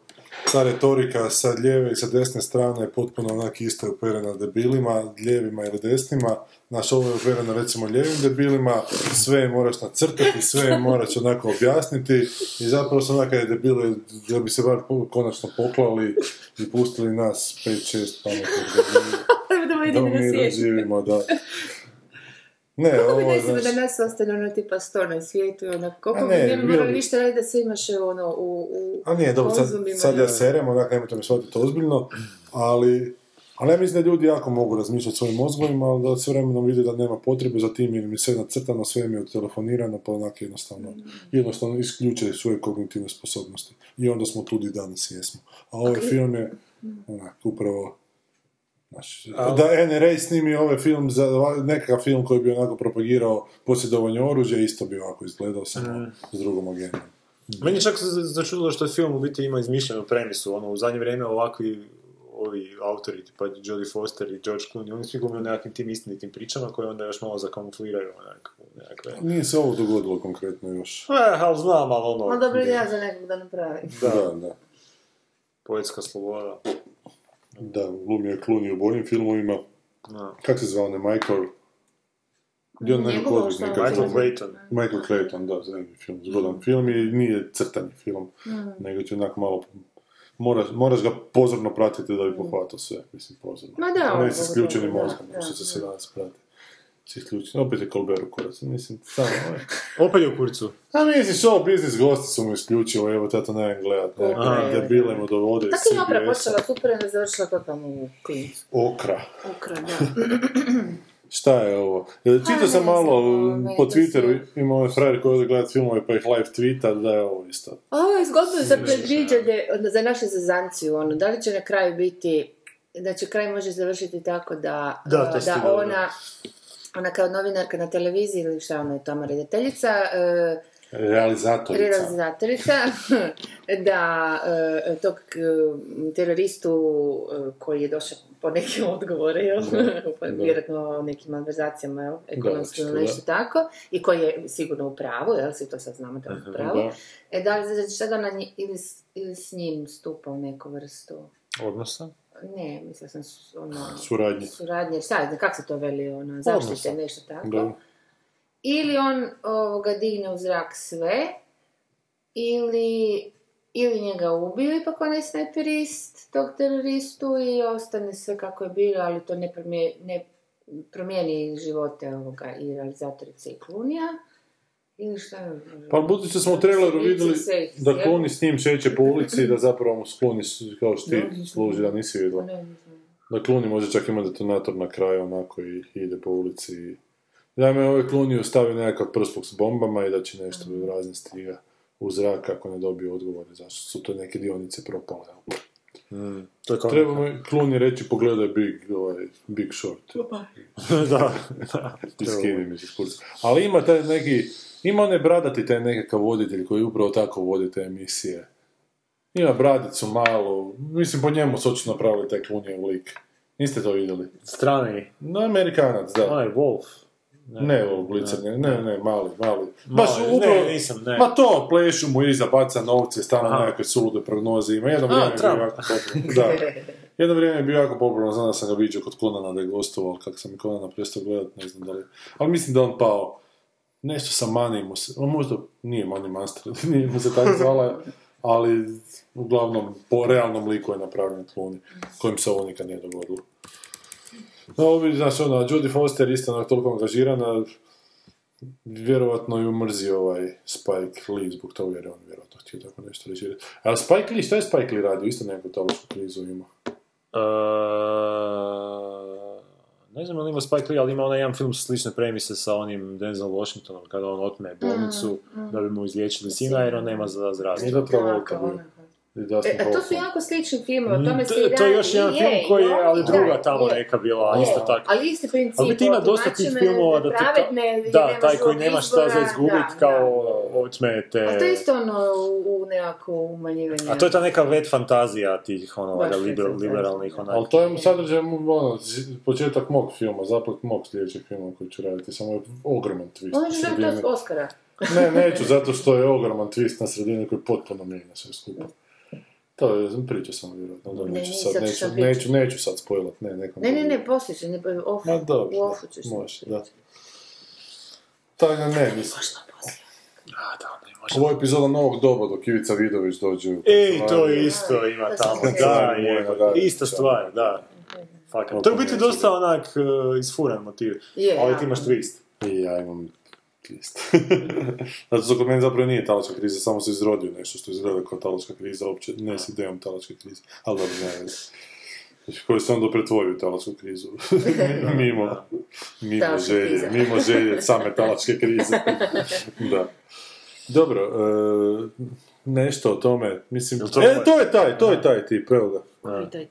Speaker 7: ta retorika sa lijeve i sa desne strane potpuno onak isto je uperena debilima, lijevima ili desnima. Naš ovo je upereno recimo lijevim debilima, sve je moraš nacrtati, sve je moraš onako objasniti i zapravo su onaka je debile da bi se bar konačno poklali i pustili nas 5-6 pametnih debila da mi razživimo, da. Ne,
Speaker 9: Kako bi
Speaker 7: ovo je,
Speaker 9: desilo da nas ostane ono tipa sto na svijetu, ono, koliko bi
Speaker 7: ne,
Speaker 9: ne bi morali
Speaker 7: bi-
Speaker 9: ništa raditi da sve imaš ono u, u
Speaker 7: a nije, dobro, sad, sad ja serem, onak nemojte me shvatiti ozbiljno, ali Ali ja mislim da ljudi jako mogu razmišljati svojim mozgovima, ali da s vremenom vide da nema potrebe za tim, jer mi je sve nacrtano, sve mi je telefonirano, pa onak jednostavno, jednostavno isključe svoje kognitivne sposobnosti. I onda smo tu di danas jesmo. A ovaj film je, onak, upravo, Znači, da NRA snimi ovaj film, za, nekakav film koji bi onako propagirao posjedovanje oružja, isto bi ovako izgledao samo s drugom agendom.
Speaker 8: Meni čak se začudilo što je film u biti ima izmišljenu premisu, ono, u zadnje vrijeme ovakvi ovi autori, tipa Jodie Foster i George Clooney, oni svi glume nekakvim tim istinitim pričama koje onda još malo zakamufliraju onak, u nekakve...
Speaker 7: Nije se ovo dogodilo konkretno još.
Speaker 8: E, ali znam, ali ono...
Speaker 9: Ali dobro ja za nekog da napravi.
Speaker 7: Da, da. da.
Speaker 8: Poetska sloboda.
Speaker 7: Da, glumio je Clooney u boljim filmovima.
Speaker 8: Da.
Speaker 7: Kako se zvao, ne, Michael... Gdje on
Speaker 9: Njegovo
Speaker 7: odvjetnika?
Speaker 9: šta?
Speaker 8: Michael Clayton.
Speaker 7: Michael Clayton, da, zanimljiv film, zgodan film i nije crtani film, nego ti onak malo... Moraš, moraš ga pozorno pratiti da bi pohvatao sve, mislim, pozorno.
Speaker 9: Ma da,
Speaker 7: Ne s
Speaker 9: da,
Speaker 7: mozgom, što se se danas prati. S isključenim, opet je Colbert u kuracu, mislim, samo, ovaj.
Speaker 8: Opet je u kurcu.
Speaker 7: A misliš, ovo biznis gosti su mu isključivo, evo, tato ne gledat, ne, debile mu dovode iz
Speaker 9: Tako je
Speaker 7: CBS-a.
Speaker 9: počela super, onda završila totalno u.
Speaker 7: Okra.
Speaker 9: Ukra, da.
Speaker 7: Šta je ovo? Čitao sam
Speaker 9: ne
Speaker 7: malo
Speaker 9: meni
Speaker 7: po Twitteru, ima ovaj frajer koji ode gledat filmove pa ih live tweeta, da je ovo isto.
Speaker 9: Ovo je zgodno za predviđanje, ono, za našu zezanciju, ono, da li će na kraju biti, da će kraj može završiti tako da,
Speaker 8: Da,
Speaker 9: ona, ona kao novinarka na televiziji ili šta ona je tamo redateljica, uh,
Speaker 7: Realizatorica.
Speaker 9: realizatorica, da uh, tog teroristu uh, koji je došao po neke odgovore, jel? Pa vjerojatno o nekim malverzacijama, jel? Ili nešto tako, i koji je sigurno u pravu, jel? Svi to sad znamo da je u pravu.
Speaker 7: Da.
Speaker 9: E, da li znači sad ona nji- ili, s- ili s njim stupa u neku vrstu?
Speaker 8: Odnosa?
Speaker 9: Ne, mislila sam s- ono...
Speaker 7: Suradnje.
Speaker 9: Suradnje, šta, je, kako se to veli, ono, zaštite, nešto tako.
Speaker 7: Da.
Speaker 9: Ili on ovoga digne u zrak sve, ili, ili njega ubiju ipak onaj snajperist, tog teroristu i ostane sve kako je bilo, ali to ne, promije- ne promijeni živote ovoga i realizatorice i Klunija. Ili šta je?
Speaker 7: Pa budući da smo u traileru vidjeli da kloni s njim šeće po ulici i da zapravo mu skloni s- kao što ti služi, da nisi vidjela. Da kloni može čak imati detonator na kraju onako i ide po ulici. i- Da me ovaj kloni ostavi nekakav prsluk s bombama i da će nešto raznesti ga u zrak ako ne dobije odgovore zašto su to neke dionice propale.
Speaker 8: To je kao...
Speaker 7: Treba mu kloni reći pogledaj Big, ovaj, big Short.
Speaker 8: da, da.
Speaker 7: Iskini mi se. Ali ima taj neki, ima onaj bradati taj nekakav voditelj koji upravo tako vodi te emisije. Ima bradicu malo, mislim po njemu su očito napravili taj klunijev lik. Niste to vidjeli?
Speaker 8: Strani.
Speaker 7: No, Amerikanac, da.
Speaker 8: Onaj Wolf.
Speaker 7: Ne, ovo blicer, ne, ne, ne, mali, mali. Baš upravo,
Speaker 8: ne, nisam, ne.
Speaker 7: Ma to, plešu mu iza, baca novce, stalno nekakve sulude prognoze ima. Jedno vrijeme je bio jako popularan. Da. Jedno vrijeme je bio jako popularan, znam da sam ga vidio kod Konana da je gostovao, kako sam i Konana prestao gledat, ne znam da li... Ali mislim da on pao. Nešto sa Money on možda nije Money Master, nije mu se tako zvala, ali uglavnom po realnom liku je napravljen kluni, kojim se ovo nikad nije dogodilo. No, ovi, znaš, ona, Jodie Foster isto onak toliko angažirana, vjerovatno ju mrzi ovaj Spike Lee zbog toga jer je on vjerovatno htio tako nešto režirati. Ali Spike Lee, što je Spike Lee radio? Isto nekakvu talošku krizu ima.
Speaker 8: Uh, ne znam li ima Spike Lee, ali ima onaj jedan film sa slične premise sa onim Denzel Washingtonom, kada on otme bolnicu da bi mu izliječili sina jer on nema za
Speaker 7: Nije
Speaker 8: zdravstvo.
Speaker 7: zapravo ovo
Speaker 9: Kakav E, a to su jako slični filmovi, o tome se i
Speaker 8: To, je još jedan film koji je, ali druga tamo
Speaker 9: je.
Speaker 8: neka bila,
Speaker 9: Je,
Speaker 8: isto tako.
Speaker 9: Ali isti princip.
Speaker 8: Ali biti ima dosta tih filmova da ti
Speaker 9: gdje
Speaker 8: da, taj koji nema šta za izgubit
Speaker 9: da,
Speaker 8: kao
Speaker 9: da.
Speaker 8: otme te...
Speaker 9: A to je isto ono u, u nekako umanjivanje.
Speaker 8: A to je ta neka vet fantazija tih ono,
Speaker 9: Baš
Speaker 8: liber, liberalnih
Speaker 9: da.
Speaker 8: onak.
Speaker 7: Ali to je sadržaj, ono, početak mog filma, zaplet mog sljedećeg filma koji ću raditi, samo je ogroman twist.
Speaker 9: On
Speaker 7: u
Speaker 9: će dobiti Oscara.
Speaker 7: Ne, neću, zato što je ogroman twist na sredini koji potpuno mijenja sve skupa. To je, pričao sam vjerojatno, da
Speaker 9: Ne,
Speaker 7: neću sad, neću,
Speaker 9: sam pričao.
Speaker 7: neću, neću sad spojlat, ne, nekom
Speaker 9: Ne, ne, ne, poslije će, ne, off,
Speaker 7: Ma dobro,
Speaker 9: u offu ćeš.
Speaker 7: da, može, da. Tako da ne, mislim.
Speaker 8: A, da, ne može.
Speaker 7: Ovo je epizoda novog doba dok Ivica Vidović dođe u
Speaker 8: Ej, to
Speaker 7: kancelariju.
Speaker 8: isto ima tamo, da, je,
Speaker 7: Da,
Speaker 8: ista
Speaker 7: da.
Speaker 8: stvar, da. Fakat. To je biti dosta onak uh, isfuran motiv,
Speaker 9: Je,
Speaker 8: ali ti imaš twist.
Speaker 7: I ja imam twist. Zato što kod mene zapravo nije talačka kriza, samo se izrodio nešto što izgleda kao talačka kriza, uopće ne s idejom talačke krize. Ali dobro, ne veze. koji se onda pretvori u talačku krizu. mimo, mimo želje, mimo želje same talačke krize. da. Dobro, e, nešto o tome, mislim,
Speaker 8: to-
Speaker 7: e, to je taj, to je taj tip, evo ga.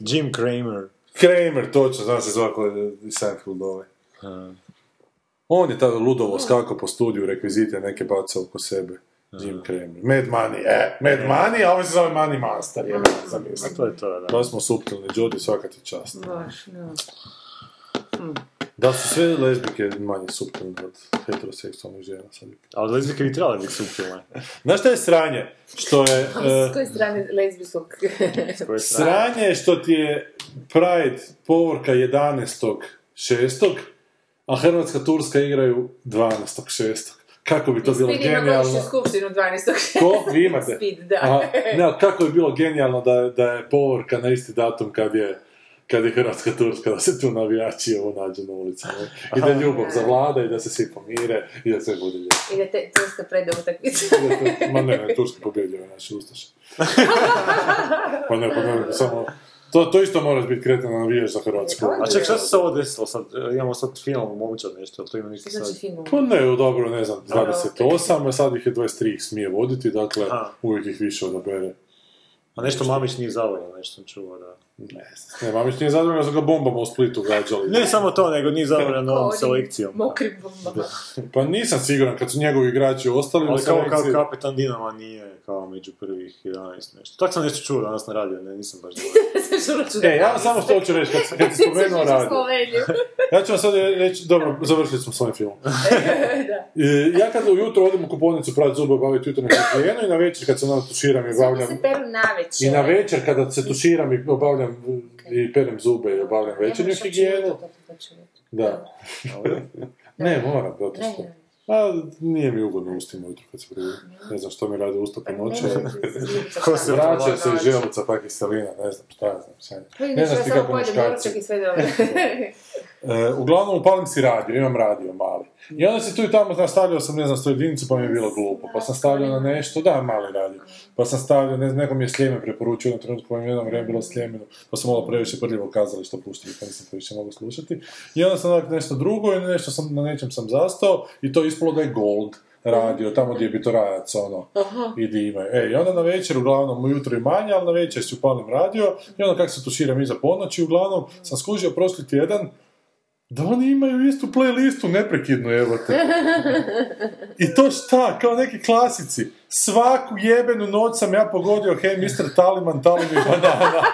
Speaker 8: Jim Kramer.
Speaker 7: Kramer, točno, znam se zvako iz Seinfeld ovaj. On je tada ludovo skakao po studiju, rekvizite neke bacao oko sebe. Jim Kramer. Mad Money, e, Mad Money, a ovaj se zove Money Master, je zamisli.
Speaker 8: To je to, da.
Speaker 7: Da smo suptilni, Jodie, svaka ti čast.
Speaker 9: Baš, da.
Speaker 7: Da su sve lezbike manje suptilne od heteroseksualnih žena sad.
Speaker 8: Ali lezbike bi trebale biti suptilne.
Speaker 7: Znaš šta je sranje? Što je...
Speaker 9: S
Speaker 7: e,
Speaker 9: koje strane lezbijskog...
Speaker 7: Sranje je što ti je Pride povorka 11.6. a Hrvatska Turska igraju 12.6. Kako bi to bilo
Speaker 9: Speed ima
Speaker 7: genijalno.
Speaker 9: skupštinu 12.
Speaker 7: Ko? Vi imate?
Speaker 9: Speed, da.
Speaker 7: Aha, ne, kako bi bilo genijalno da, da je povorka na isti datum kad je kad je Hrvatska Turska, da se tu navijači ovo nađu na ulicama. I da ljubav zavlada i da se svi pomire i da sve bude lijepo.
Speaker 9: I da te Turska preda utakmicu.
Speaker 7: I Ma ne, ne, Turski pobjedio je ustaše. Pa ne, pa ne, samo... To, to isto moraš biti kretan na navijaš za Hrvatsku.
Speaker 8: A ček, šta se s ovo desilo sad? E, Imamo sad film Momčad nešto, ali to ima ništa
Speaker 9: Znači
Speaker 8: sad.
Speaker 7: Pa ne, dobro, ne znam, 28, a sad ih je 23 ih smije voditi, dakle, uvijek ih više odabere.
Speaker 8: A nešto Mamić nije zadovoljan, nešto sam čuo, da.
Speaker 7: Ne, ne, Mamić nije zadovoljan, da su ga bombama u Splitu gađali.
Speaker 8: Ne samo to, nego nije zadovoljan
Speaker 9: Onim
Speaker 8: selekcijom.
Speaker 9: Mokrim bombama.
Speaker 7: Pa nisam siguran, kad su njegovi igrači ostali
Speaker 8: Ali kao, kao kapetan Dinama nije kao među prvih 11 nešto. Tak sam nešto čuo danas na radiju, ne, nisam baš dobro.
Speaker 7: E, ja vam samo što hoću reći, kad, kad si spomenuo radio. Ja ću vam sad reći, dobro, završili smo s ovim filmom. E, Ja kad ujutro odem u kupovnicu prati zube, obaviti jutarnju higijenu i na večer kad se ono tuširam i obavljam...
Speaker 9: se peru navečer.
Speaker 7: I na večer kada se tuširam i obavljam i perem zube i obavljam večernju higijenu. Da. ne, moram, zato što. A, nije mi ugodno u ustima ujutro kad se probudim. Ne znam što mi radi usta po noći.
Speaker 8: Ko se
Speaker 7: Vraća se iz želuca, pa kiselina, ne znam šta ja znam. Sve.
Speaker 9: Pa
Speaker 7: Ne
Speaker 9: vidiš,
Speaker 7: znam ti kako muškarci.
Speaker 9: I.
Speaker 7: E, uglavnom upalim si radio, imam radio mali. I onda se tu i tamo nastavljao sam, ne znam, sto jedinicu, pa mi je bilo glupo. Pa sam stavljao na nešto, da, mali radio. Pa sam stavljao, ne znam, neko mi je sljeme preporučio, jednom trenutku pa mi je jedno vrijeme bilo sljemeno, pa sam malo previše prljivo kazališta puštili, pa nisam to više mogao slušati. I onda sam onak nešto drugo i nešto sam, na nečem sam zastao i to je ispalo da je gold radio, tamo gdje je bitorajac, ono, i di imaju. E, i onda na večer, uglavnom, ujutro i manje, ali na večer si upalim radio, i onda kako se tuširam iza ponoći, uglavnom, sam skužio prošli tjedan, da oni imaju istu playlistu neprekidnu, evo te. I to šta, kao neki klasici. Svaku jebenu noć sam ja pogodio Hey Mr. Taliman, Talim i banana.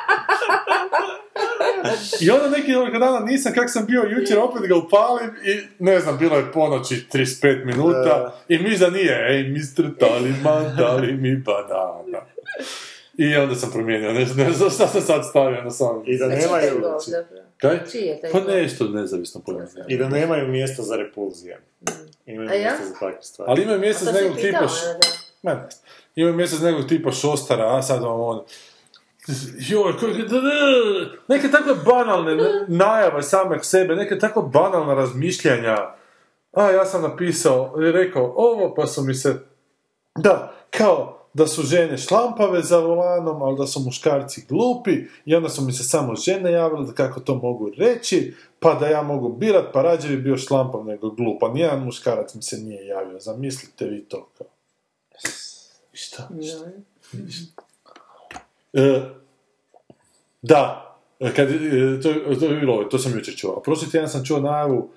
Speaker 7: I onda neki ovih dana nisam, kak sam bio jučer, opet ga upalim i ne znam, bilo je ponoći 35 minuta i mi da nije, ej, Mr. Taliman, dali mi banana. I onda sam promijenio, ne, znam šta sam sad stavio na samom.
Speaker 8: I da nemaju...
Speaker 7: Kaj?
Speaker 9: Čiji je taj
Speaker 7: Pa nešto nezavisno pojma.
Speaker 8: I da nemaju mjesta za repulzije. Imaju
Speaker 9: A ja?
Speaker 8: mjesta za takve stvari.
Speaker 7: Ali imaju mjesec
Speaker 9: A to si
Speaker 7: nekog tipa...
Speaker 9: pitao,
Speaker 7: š-
Speaker 9: da.
Speaker 7: Ma ne znam. Imaju mjesec nekog tipa šostara, a sad vam on... Joj, kako... Neke takve banalne n- najave same sebe, neke tako banalna razmišljanja. A, ja sam napisao, rekao ovo, pa su mi se... Da, kao da su žene šlampave za volanom, ali da su muškarci glupi, i onda su mi se samo žene javile da kako to mogu reći, pa da ja mogu birat, pa rađe bi bio šlampav nego glup, a nijedan muškarac mi se nije javio, zamislite vi to kao. I šta? E, da, e, kad, e, to, to je bilo, to sam jučer čuo. A prošli tjedan sam čuo najavu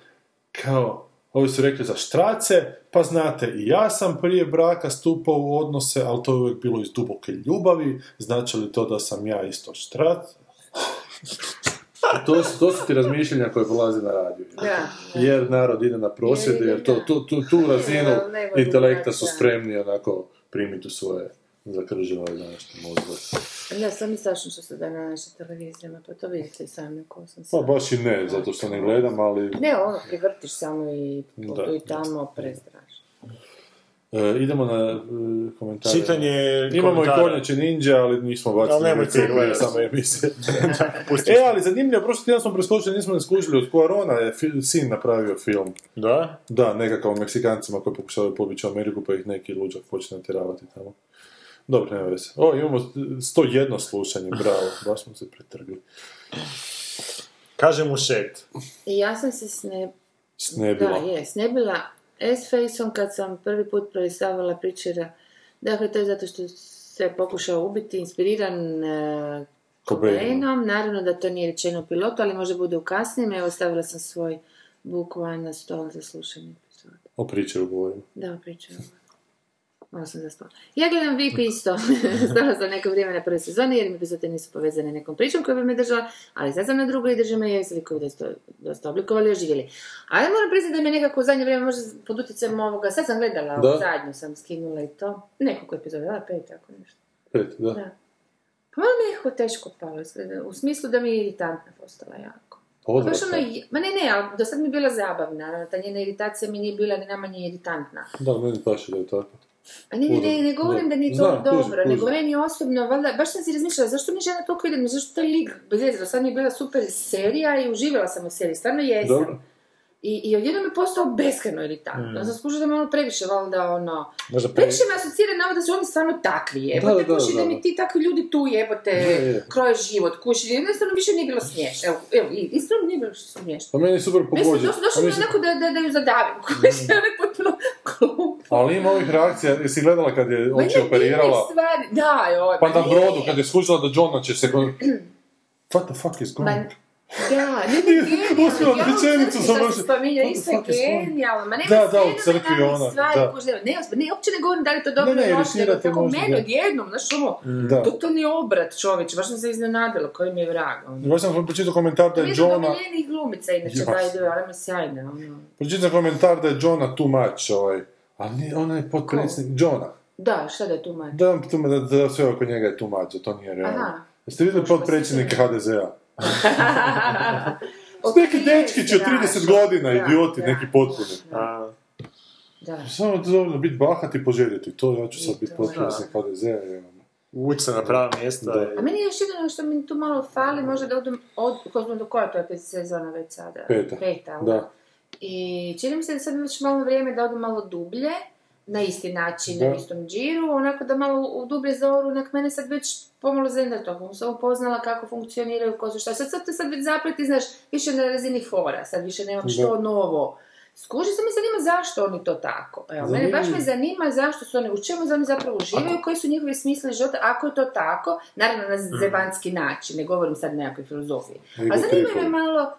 Speaker 7: kao, ovi su rekli za štrace, pa znate, i ja sam prije braka stupao u odnose, ali to je uvijek bilo iz duboke ljubavi, znači li to da sam ja isto štrac? To su, to su ti razmišljanja koje polaze na radiju. Jer narod ide na prosvjede, jer to, tu, tu, tu razinu intelekta su spremni onako primiti u svoje zakržene današnje mozgove.
Speaker 9: Ne, sam i strašno što se da na našim televizijama, pa to vidite i sami ko sam
Speaker 7: Pa baš i ne, zato što ne gledam, ali...
Speaker 9: Ne, ono, privrtiš samo i
Speaker 7: Da.
Speaker 9: i tamo, prestrašno.
Speaker 7: E, idemo na e, komentare.
Speaker 8: Čitanje
Speaker 7: Imamo
Speaker 8: komentara.
Speaker 7: i Konjače Ninja, ali nismo bacili.
Speaker 8: Ali nemojte ih gledati.
Speaker 7: Samo emisije. E, ali zanimljivo, prošli tjedan smo preskočili, nismo ne skužili, od Cuarona je fi- sin napravio film.
Speaker 8: Da?
Speaker 7: Da, nekakav o Meksikancima koji pokušavaju pobjeći u Ameriku, pa ih neki luđak počne natjeravati tamo. Dobro, nema veze. O, imamo 101 slušanje, bravo, baš smo se pretrgli.
Speaker 8: Kaže mu šet.
Speaker 9: Ja sam se sne...
Speaker 7: snebila.
Speaker 9: Da, je, snebila S-faceom kad sam prvi put prelistavala pričera. Dakle, to je zato što se pokušao ubiti, inspiriran e,
Speaker 7: uh,
Speaker 9: Cobainom. Naravno da to nije rečeno pilotu, ali može bude u kasnijem. Evo, stavila sam svoj book na stol za slušanje.
Speaker 7: O pričeru govorim.
Speaker 9: Da, o pričeru. 80%. Ja gledam VIP isto. Stala sam neko vrijeme na prvoj sezoni jer mi epizode nisu povezane nekom pričom koja bi me držala, ali sad sam na drugoj i drži je jezik koju dosta, dosta oblikovali i oživjeli. Ali moram priznati da me nekako u zadnje vrijeme, može pod utjecem ovoga, sad sam gledala,
Speaker 7: da.
Speaker 9: zadnju sam skinula i to. Nekoliko epizoda, da, pet, tako nešto.
Speaker 7: Pet, da.
Speaker 9: da. Pa malo mi teško palo, u smislu da mi je iritantna postala jako. Odvrata. Ono, ma ne, ne, ali do sad mi je bila zabavna, ta njena iritacija mi nije bila ni najmanje iritantna.
Speaker 7: Da, meni paši da je tako.
Speaker 9: A ne, ne, ne, ne govorim da nije to
Speaker 7: Znam, kužim,
Speaker 9: dobro,
Speaker 7: kužim.
Speaker 9: nego meni osobno, valjda, baš sam si razmišljala, zašto mi žena toliko ide, zašto taj lik, bez veze, do sad mi je bila super serija i uživala sam u seriji, stvarno jesam.
Speaker 7: Dobro.
Speaker 9: I, i odjednom je postao beskreno iritantno.
Speaker 8: Mm.
Speaker 9: Sam skušala da me ono previše, valjda, ono...
Speaker 8: Možda pre...
Speaker 9: Previše me asocira na ovo da su oni stvarno takvi, jebote,
Speaker 7: Da, da,
Speaker 9: kuši da,
Speaker 7: da.
Speaker 9: mi ti takvi ljudi tu jebote,
Speaker 7: Je, je.
Speaker 9: kroje život, kuši, jednostavno više nije bilo smiješno. Evo, evo, i- iskreno nije bilo smiješno.
Speaker 7: Pa meni je super
Speaker 9: Mislim,
Speaker 7: pogođen.
Speaker 9: došlo, došlo
Speaker 7: A
Speaker 9: mi je
Speaker 7: mislim-
Speaker 9: onako da, da, da ju zadavim, kuši, onak potpuno glupo.
Speaker 7: Ali ima ovih reakcija, jesi gledala kad je oči operirala,
Speaker 9: stvari, da, joj,
Speaker 7: pa na brodu kad je skužila da Johna će se... What the fuck is going
Speaker 9: da, ne, ne, genijalno.
Speaker 7: Uspjela rečenicu baš-
Speaker 9: se spominja,
Speaker 7: the
Speaker 9: isto je genijalno. Ma nema
Speaker 7: Da, da, u crkvi ona,
Speaker 9: stvari,
Speaker 7: da.
Speaker 9: ne, ne, ne, uopće ne govorim da li je to dobro
Speaker 7: Ne, ne,
Speaker 9: loše, nego kako
Speaker 7: možda,
Speaker 9: meni
Speaker 7: da.
Speaker 9: odjednom, znaš, ono,
Speaker 7: Da.
Speaker 9: totalni obrat čovječ, baš sam se iznenadila, koji mi je vrag. Ono.
Speaker 7: Baš sam pročitao komentar da je
Speaker 9: je
Speaker 7: Johna...
Speaker 9: omiljenijih glumica, inače, the way, ali mi je sjajna, ono.
Speaker 7: Pročitao komentar da je Johna too much, ovaj... A nije, ona je potpredsjednik... Johna.
Speaker 9: Da, šta da je tu manje?
Speaker 7: Da, da, da sve oko njega je too much, da to nije realno.
Speaker 9: Aha.
Speaker 7: Jeste vidjeli potpredsjednike HDZ-a?
Speaker 9: Ok,
Speaker 7: Neki od
Speaker 9: strašno.
Speaker 7: 30 godina,
Speaker 9: Da,
Speaker 7: idioti,
Speaker 9: da,
Speaker 7: neki potpuni.
Speaker 8: A,
Speaker 9: Da.
Speaker 7: Samo dovoljno biti bahat i poželjeti to, ja ću sad biti potpredsjednik HDZ-a.
Speaker 8: se na pravo mjesto.
Speaker 9: A meni je još jedino što mi tu malo fali, možda da odem, od, ko smo do koja to je pet sezona već sada?
Speaker 7: Peta.
Speaker 9: Peta?
Speaker 7: Da.
Speaker 9: I čini mi se da sad već malo vrijeme da odem malo dublje, na isti način,
Speaker 7: Da.
Speaker 9: na istom džiru, onako da malo u dublje zoru, onak mene sad već pomalo zenda to, sam upoznala kako funkcioniraju, ko su šta, sad, sad to sad već zapleti, znaš, više na razini fora, sad više nemam što
Speaker 7: Da.
Speaker 9: novo. Skuži se mi zanima zašto oni to tako. Evo, mene baš me zanima zašto su oni, u čemu oni zapravo uživaju, koji su njihovi smisli života, ako je to tako, naravno na zebanski način, ne govorim sad nekakve filozofije. A zanima me malo,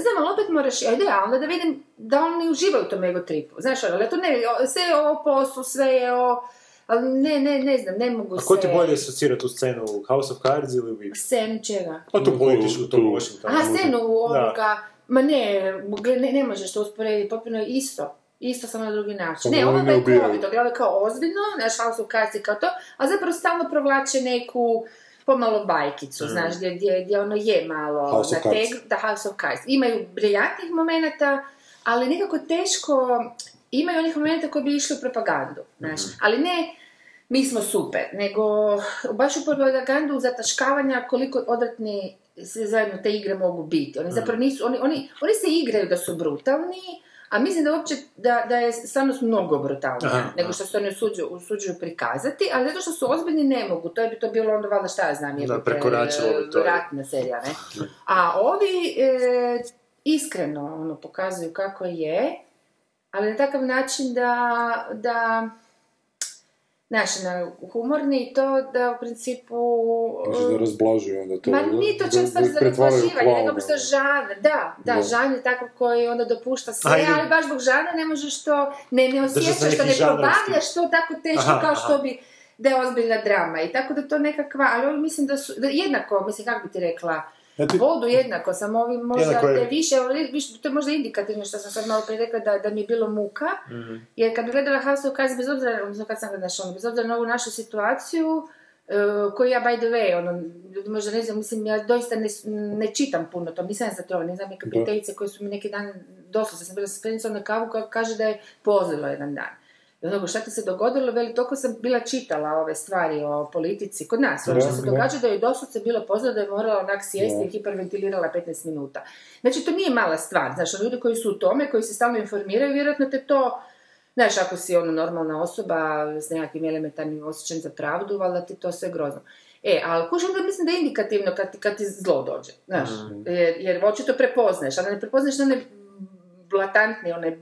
Speaker 9: znam, ali opet moraš, ajde, a onda da vidim da oni uživaju u tom ego tripu. Znaš, ali to ne, o- sve je o poslu, sve je o... Ali ne, ne, ne znam, ne mogu
Speaker 8: A
Speaker 9: se...
Speaker 8: ko ti bolje asocira tu scenu u House of Cards ili u VIP?
Speaker 9: Scenu čega?
Speaker 8: Pa tu političku, tu Washington.
Speaker 9: Aha, scenu
Speaker 8: Da.
Speaker 9: ovoga... Ma ne, ne, ne možeš to usporediti, potpuno je isto. Isto samo na drugi način. Ne, ovo
Speaker 7: oni
Speaker 9: je komito, ovo je kao ozbiljno, naš House of Cards je kao to, a zapravo stalno provlače neku pomalo bajkicu, znaš, gdje, gdje, gdje ono je malo
Speaker 7: House of Cards.
Speaker 9: teg- da House of Cards. Imaju briljantnih momenata, ali nekako teško, imaju onih momenta koji bi išli u propagandu, znaš, ali ne mi smo super, nego baš u propagandu zataškavanja koliko odvratni zajedno te igre mogu biti. Oni zapravo nisu, oni, oni, oni se igraju da su brutalni, a mislim da uopće, da, da je stvarnost mnogo brutalnija
Speaker 8: Aha,
Speaker 9: nego što se oni usuđuju, usuđuju prikazati, ali zato što su ozbiljni ne mogu, to je bi to bilo onda valjda šta ja znam, jebote,
Speaker 8: prekoračilo bi to.
Speaker 9: ratna serija, ne? A ovi e, iskreno ono, pokazuju kako je, ali na takav način da, da znaš, na humorni i to da u principu...
Speaker 7: Znači da razblažuju onda to.
Speaker 9: Ma
Speaker 7: da-
Speaker 9: nije to
Speaker 7: da-
Speaker 9: čak
Speaker 7: da
Speaker 9: stvar za razblaživanje, nego prosto
Speaker 7: ono.
Speaker 9: žanr, da, da,
Speaker 7: Da.
Speaker 9: žanr je takav koji onda dopušta sve,
Speaker 8: Ajde.
Speaker 9: ali baš zbog žanra ne možeš to, ne, ne osjećaš, što ne probavljaš to tako teško
Speaker 8: Aha,
Speaker 9: kao
Speaker 8: aha.
Speaker 9: što bi da je ozbiljna drama i tako da to nekakva, ali mislim da su, da jednako, mislim kako bi ti rekla,
Speaker 7: Ti-
Speaker 9: vodu jednako, samo ovi možda te više, više, to je možda indikativno što sam sad malo prije rekla da, da mi je bilo muka,
Speaker 8: Mhm.
Speaker 9: jer kad bi gledala House of Cards, bez obzira, odnosno kad sam gledala ono, bez obzira na ovu našu situaciju, e, koju ja by the way, ono, ljudi možda ne znam, mislim, ja doista ne, ne čitam puno to, nisam za to, ne znam, neke prijateljice koje su mi neki dan, doslovno sam bila spremnicom na kavu koja kaže da je pozilo jedan dan. I ono, šta ti se dogodilo, veli, toliko sam bila čitala ove stvari o politici kod nas, ono što se događa da je doslovce bilo pozilo da je morala onak sjesti i hiperventilirala 15 minuta. Znači, to nije mala stvar, znači, ljudi koji su u tome, koji se stalno informiraju, vjerojatno te to Znaš, ako si ono normalna osoba s nekakvim elementarnim osjećajem za pravdu, valjda ti to sve grozno. E, ali kuš onda mislim da je indikativno kad ti, kad ti zlo dođe, znaš, jer, jer očito prepoznaješ, ali ne prepoznaješ na onaj blatantni, onaj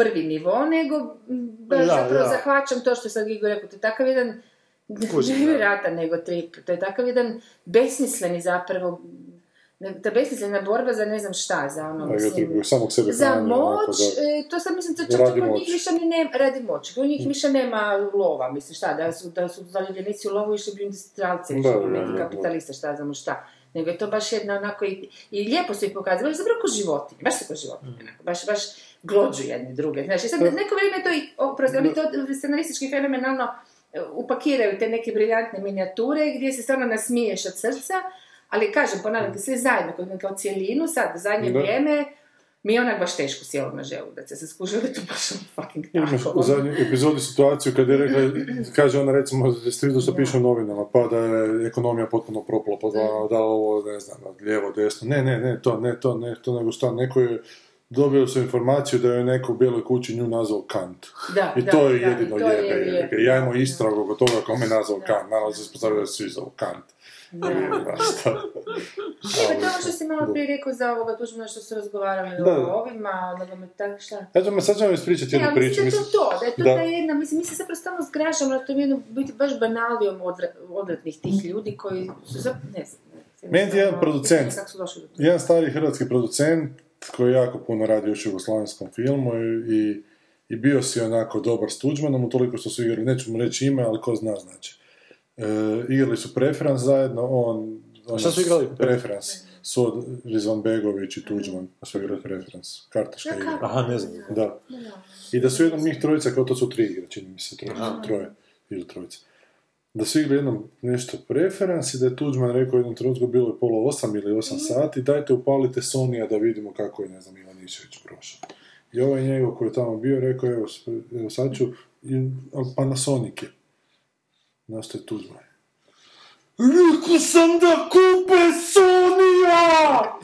Speaker 9: prvi nivo, nego da,
Speaker 8: Da,
Speaker 9: zapravo
Speaker 8: da.
Speaker 9: zahvaćam to što sad Gigo rekao, to je takav jedan
Speaker 8: da.
Speaker 9: nevjerojatan nego trip, to je takav jedan besmisleni zapravo, ta besmislena borba za ne znam šta, za ono,
Speaker 7: A
Speaker 9: mislim,
Speaker 7: treba samog sebe
Speaker 9: za
Speaker 7: onako,
Speaker 9: moć,
Speaker 7: da.
Speaker 9: e, to sad mislim, to čak kod njih više ni nema, radi moć, kod njih više nema lova, mislim šta, da su, da su zaljubljenici u lovu išli bi industrialci,
Speaker 7: Da,
Speaker 9: da,
Speaker 7: da,
Speaker 9: neki
Speaker 7: da, da.
Speaker 9: kapitalista, šta znamo šta. Nego je to baš jedna onako i, i lijepo su ih pokazali, zapravo ko životinje, baš su ko životinje, onako, baš, baš glođu jedni druge. Znači, sad neko vrijeme to i, oprosti, oni to scenaristički fenomenalno e, upakiraju te neke briljantne minijature gdje se stvarno nasmiješ od srca, ali kažem, ponavljam, svi zajedno, kao, cijelinu, sad, u zadnje vrijeme, mi je onak baš teško sjelo na želudac, ja se skužila da je to baš ono fucking
Speaker 7: Imaš
Speaker 9: tako.
Speaker 7: u zadnjoj epizodi situaciju kad je rekla, kaže ona recimo stridu što piše u novinama, pa da je ekonomija potpuno propala, pa da, da ovo, ne znam, lijevo, desno, ne, ne, ne, to, ne, to, ne, to, nego šta, neko je dobio su informaciju da je neko u bijeloj kući nju nazvao Kant.
Speaker 9: Da,
Speaker 7: I
Speaker 9: da,
Speaker 7: to je
Speaker 9: da,
Speaker 7: jedino
Speaker 9: to je
Speaker 7: jebe,
Speaker 9: lijepo,
Speaker 7: jebe. Ja imamo istragu oko toga ko me nazvao Kant, naravno se ispostavio da svi zovu Kant.
Speaker 9: Da.
Speaker 7: Da, šta?
Speaker 9: Evo, to je ono što si malo prije rekao za ovoga tužno što su razgovarali
Speaker 7: Da.
Speaker 9: o ovima, nogometak, šta?
Speaker 7: Ja ću me sad ću vam ispričati
Speaker 9: Ne,
Speaker 7: jednu priču.
Speaker 9: mislim da je to to, da je to
Speaker 7: da.
Speaker 9: ta jedna, mislim, mi se zapravo stalno zgražamo na tom jednom biti baš banalijom odvratnih tih ljudi koji su ne znam, ne
Speaker 7: Meni je jedan producent. Jedan stari hrvatski producent koji jako puno radi još u jugoslavenskom filmu i, i, bio si onako dobar s Tuđmanom, utoliko što su igrali, neću mu reći ime, ali ko zna znači. E, igrali su Preferans zajedno, on... on
Speaker 8: šta su igrali?
Speaker 7: Preferans. Sud Rizvan Begović i Tuđman su igrali Preferans. Kartaška
Speaker 9: Da,
Speaker 7: igra.
Speaker 8: Aha, ne znam.
Speaker 7: Da. I da su jednom njih trojica, kao to su tri igre, čini mi se, troje, troje ili trojica. Da su igrali jednom nešto preferans i da je Tuđman rekao u jednom trenutku, bilo je pola osam ili osam sati, dajte upalite Sonija da vidimo kako je, ne znam, Ivanišević prošao. I ovaj njegov koji je tamo bio rekao, evo, evo sad ću, i, ali Panasonic je. Znaš što je Tuđman? Rekao sam da kupe Sonija!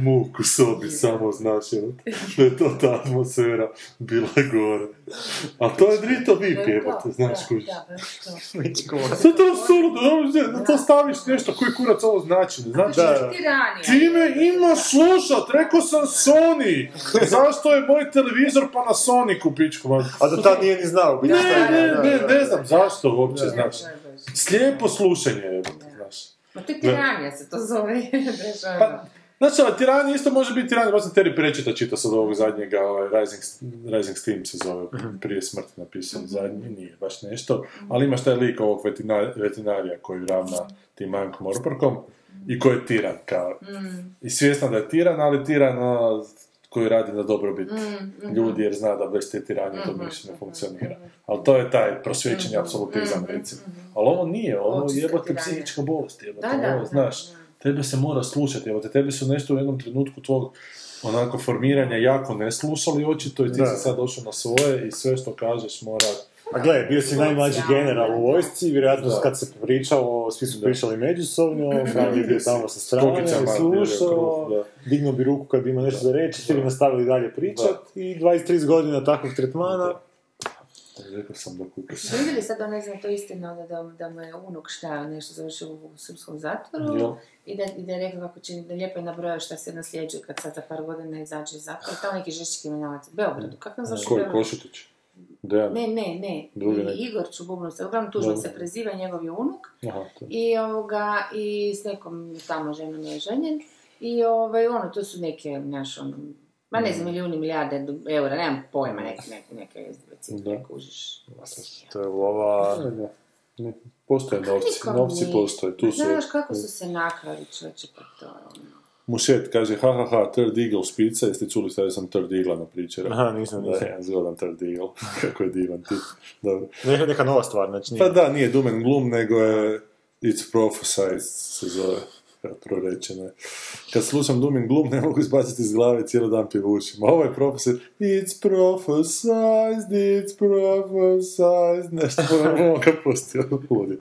Speaker 7: Muk u sobi, samo jel? da je to ta atmosfera bila gore. A to je drito vip, jebote, znaš kužiš.
Speaker 9: to.
Speaker 7: Sve to da to staviš nešto, koji kurac ovo znači, ne znači?
Speaker 9: Da. Tiranija.
Speaker 7: Ti me imaš slušat, rekao sam Sony, zašto je moj televizor Panasonic u pičku? ma?
Speaker 8: A da tad nije ni znao.
Speaker 7: Ne, ne, ne, ne znam zašto uopće, znaš. Slijepo slušanje, jebote, znaš.
Speaker 9: Ma to je tiranija se to zove.
Speaker 7: Pa, Znači, ali tirani isto može biti tirani, baš sam Terry Pratchetta čitao sad ovog zadnjega, ovaj, Rising, Rising Steam se zove, prije smrti napisao zadnji, nije baš nešto, ali imaš taj lik ovog vetina- veterinarija koji ravna tim Ank Morporkom i koji je tiran, kao, i svjestan da je tiran, ali tiran ono, koji radi na dobrobit ljudi jer zna da bez te tiranije to više ne funkcionira. Ali to je taj prosvjećeni apsolutizam, recimo. Ali ovo nije, ovo
Speaker 9: Očista
Speaker 7: jebote psihička bolest, jebote, ovo, znaš. Tebe se mora slušati, evo te tebi su nešto u jednom trenutku tvog onako formiranja jako ne slušali očito i ti
Speaker 8: Da.
Speaker 7: si sad došao na svoje i sve što kažeš mora...
Speaker 8: A gle, bio si najmlađi general u vojsci, vjerojatno
Speaker 7: Da.
Speaker 8: kad se pričalo, svi su
Speaker 7: Da.
Speaker 8: pričali međusobno, Franjo je bio tamo sa strane, slušao, dignuo bi ruku kad bi imao nešto za reći, svi bi nastavili dalje pričat i 23 godina takvog tretmana.
Speaker 7: Rekao sam da kupiš.
Speaker 9: Ste vidjeli sad, da ne znam, to je istina, da, da, da mu je unuk šta nešto završio u srpskom zatvoru
Speaker 7: Jel?
Speaker 9: i da, i da je rekao kako će, da lijepo je nabrojao šta se nasljeđuje kad sad za par godina izađe iz zatvora. Tamo neki žešći kriminalac. Beogradu. Kako nam završio u
Speaker 7: Koji? Košutić? Dejan?
Speaker 9: Ne, ne, ne.
Speaker 7: Drugi
Speaker 9: I-. Igor Čububnu se, uglavnom
Speaker 7: Dobro.
Speaker 9: se preziva, njegov je unuk.
Speaker 7: Aha, to.
Speaker 9: I ovoga, i s nekom tamo ženom je ženjen. I ovaj, ono, to su neke, znaš, ono, ma ne znam, milijuni, milijarde eura, nemam pojma, neke, neke, neke,
Speaker 7: Da.
Speaker 9: kužiš.
Speaker 8: To je lova...
Speaker 7: Da, da. Ne, Postoje novci,
Speaker 9: Nikom
Speaker 7: novci postoje, tu su...
Speaker 9: Znaš kako su se nakrali čovječe po to. ono.
Speaker 7: Mušet kaže, ha ha ha, third eagle špica, jeste čuli stavio sam third eagle na pričera?
Speaker 8: Aha, nisam,
Speaker 7: Da,
Speaker 8: nisam.
Speaker 7: jedan zgodan third eagle, kako je divan tip. Dobro.
Speaker 8: Neka, neka nova stvar, znači
Speaker 7: Pa
Speaker 8: nije.
Speaker 7: da, nije Doom and Gloom, nego je It's Prophesized se zove, je. Kad slušam Doom Gloom, ne mogu izbaciti iz glave cijeli dan pjevušim. A ovo je Prophesized, It's Prophesized, It's Prophesized, nešto kad pustio, ludi.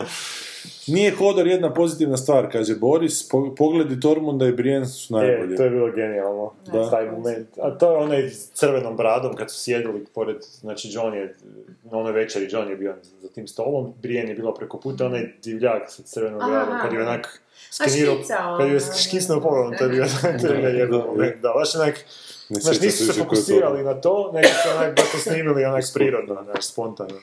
Speaker 7: Nije Hodor jedna pozitivna stvar, kaže Boris, po- pogledi Tormunda i Brienne su najbolji.
Speaker 8: E, to je bilo genijalno,
Speaker 7: Da.
Speaker 8: taj moment. A to je onaj s crvenom bradom kad su sjedili pored, znači John je, na onoj večeri John je bio za tim stolom, Brienne je bila preko puta, onaj divljak sa crvenom
Speaker 9: Aha.
Speaker 8: bradom, kad je onak skenirao,
Speaker 9: škicao,
Speaker 8: kad je škisnuo pogledom, to je bio to je bio jedan moment, da, baš onak, znaš, nisu
Speaker 7: se je
Speaker 8: fokusirali na to, nego su onak baš to snimili onak prirodno, znaš, spontano.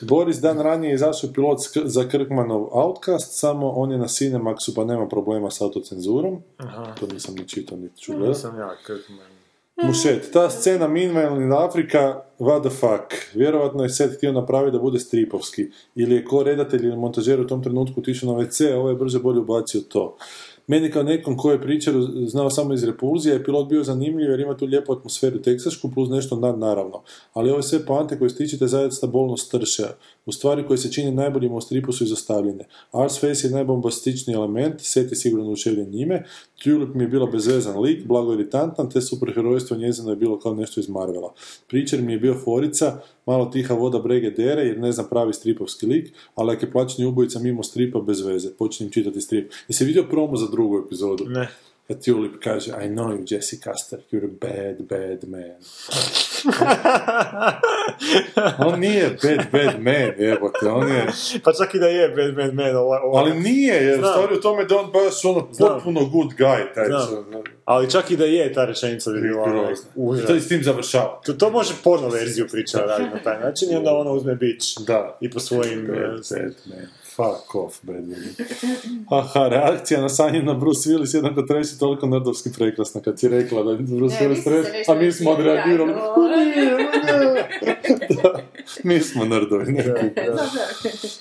Speaker 7: Boris dan ranije je izašao pilot za Kirkmanov Outcast, samo on je na Cinemaxu pa nema problema s autocenzurom.
Speaker 8: Aha.
Speaker 7: To nisam ni čitao, niti ću gledat.
Speaker 8: Nisam ja, Kirkman.
Speaker 7: Mušet, ta scena Meanwhile in Afrika, what the fuck. Vjerovatno je set htio napraviti da bude stripovski. Ili je ko redatelj ili montažer u tom trenutku otišao na WC, a ovaj je brže bolje ubacio to. Meni kao nekom ko je pričaru znao samo iz repulzija je pilot bio zanimljiv jer ima tu lijepu atmosferu teksašku plus nešto nad naravno. Ali ove sve poante koje stičite zaista bolno strše. U stvari koje se čine najboljima u stripu su izostavljene. Arseface je najbombastičniji element, set je sigurno oduševljen njime, Tulip mi je bila bezvezan lik, blago iritantan, te superherojstvo njezino je bilo kao nešto iz Marvela. Pričer mi je bio forica, malo tiha voda brege dere, jer ne znam pravi stripovski lik, ali ako je plaćeni ubojica mimo stripa bez veze, počnem čitati strip. Jesi vidio promo za drugu epizodu?
Speaker 8: Ne.
Speaker 7: Kad Tulip kaže, I know you, Jesse Custer, you're a bad, bad man. on nije bad, bad man, jebote, on je...
Speaker 8: Pa čak i da je Bad Bad Man, ova, ova-
Speaker 7: Ali nije, jer
Speaker 8: Znam.
Speaker 7: stvari u tome da on baš ono potpuno good guy, taj
Speaker 8: Znam. Ali čak i da je ta rečenica bi bila užas.
Speaker 7: To i s tim završava.
Speaker 8: To, to može porno verziju priča raditi na taj način i onda ona uzme bić
Speaker 7: Da.
Speaker 8: i po svojim...
Speaker 7: Bad, bad man. Fuck off, man. Aha, reakcija na sanje na Bruce Willis jednako treći toliko nerdovski prekrasna kad si rekla da je Bruce
Speaker 9: Ne,
Speaker 7: Willis
Speaker 9: se
Speaker 7: treći, a mi smo odreagirali.
Speaker 9: da,
Speaker 7: Mi smo nerdovi, ne.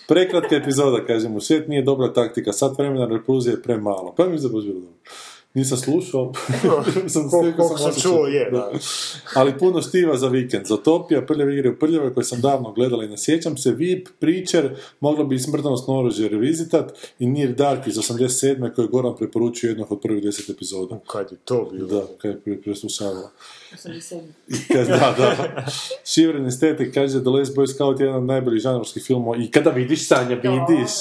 Speaker 7: Prekratka epizoda, kažem, u svijet nije dobra taktika, sat vremena repulzije je premalo. Pa mi je zabaš bilo dobro. Nisam slušao, sam
Speaker 8: Koliko- sam
Speaker 7: osjećaj.
Speaker 8: čuo, je, da.
Speaker 7: Ali puno štiva za vikend. Zotopija, prljave igre u prljave koje sam davno gledala i ne sjećam se. VIP, Preacher, moglo bi i smrtonosno oružje revizitat i Near Dark iz 87. koje Goran preporučuje jednog od prvih deset epizoda.
Speaker 8: Kad je to bilo?
Speaker 7: Da, kad je pre- preslušavala.
Speaker 9: 87.
Speaker 7: Kaže, da, da. Shivren Estetik kaže da Les Boy Scout je jedan od najboljih žanrovskih filmova i kada vidiš Sanja, vidiš.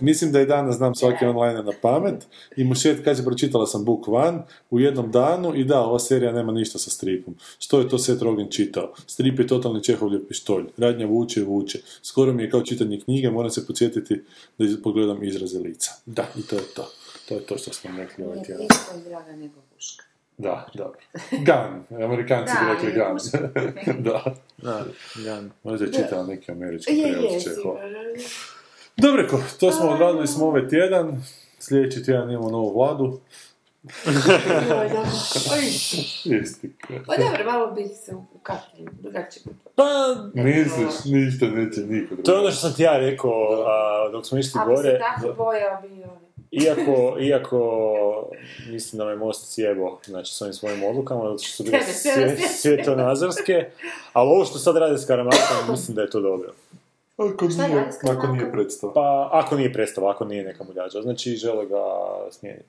Speaker 7: Mislim da i danas znam svaki online na pamet. I Mušet kaže, pročitala sam Book One u jednom danu i da, ova serija nema ništa sa stripom. Što je to Seth Rogen čitao? Strip je totalni Čehovljev pištolj. Radnja vuče i vuče. Skoro mi je kao čitanje knjige, moram se podsjetiti da pogledam izraze lica. Da, i to je to. To je to što smo rekli ovaj tjedan.
Speaker 9: nego puška.
Speaker 7: Da, dobro. Gun. Amerikanci bi rekli gun. da.
Speaker 8: Da, da.
Speaker 7: Možda je čitao neki američki
Speaker 9: Je, je,
Speaker 7: prijevod Čehova. Dobro, ko, to smo odradili smo ovaj tjedan. Sljedeći tjedan imamo novu vladu.
Speaker 9: Pa dobro, malo bih se ukapili, drugačije.
Speaker 8: Pa,
Speaker 7: Misliš, ništa neće niko
Speaker 8: to je ono što sam ti ja rekao a, dok smo išli
Speaker 9: Ako se
Speaker 8: gore.
Speaker 9: tako bojao bi oni.
Speaker 8: Iako, iako mislim da me most sjebo, znači s ovim svojim odlukama, zato što su bile svjetonazorske, ali ovo što sad rade s Karamarkom, mislim da je to dobro.
Speaker 7: Ako nije, ako nije predstava.
Speaker 8: Pa, ako nije predstava, ako nije neka muljača, znači žele ga smijeniti.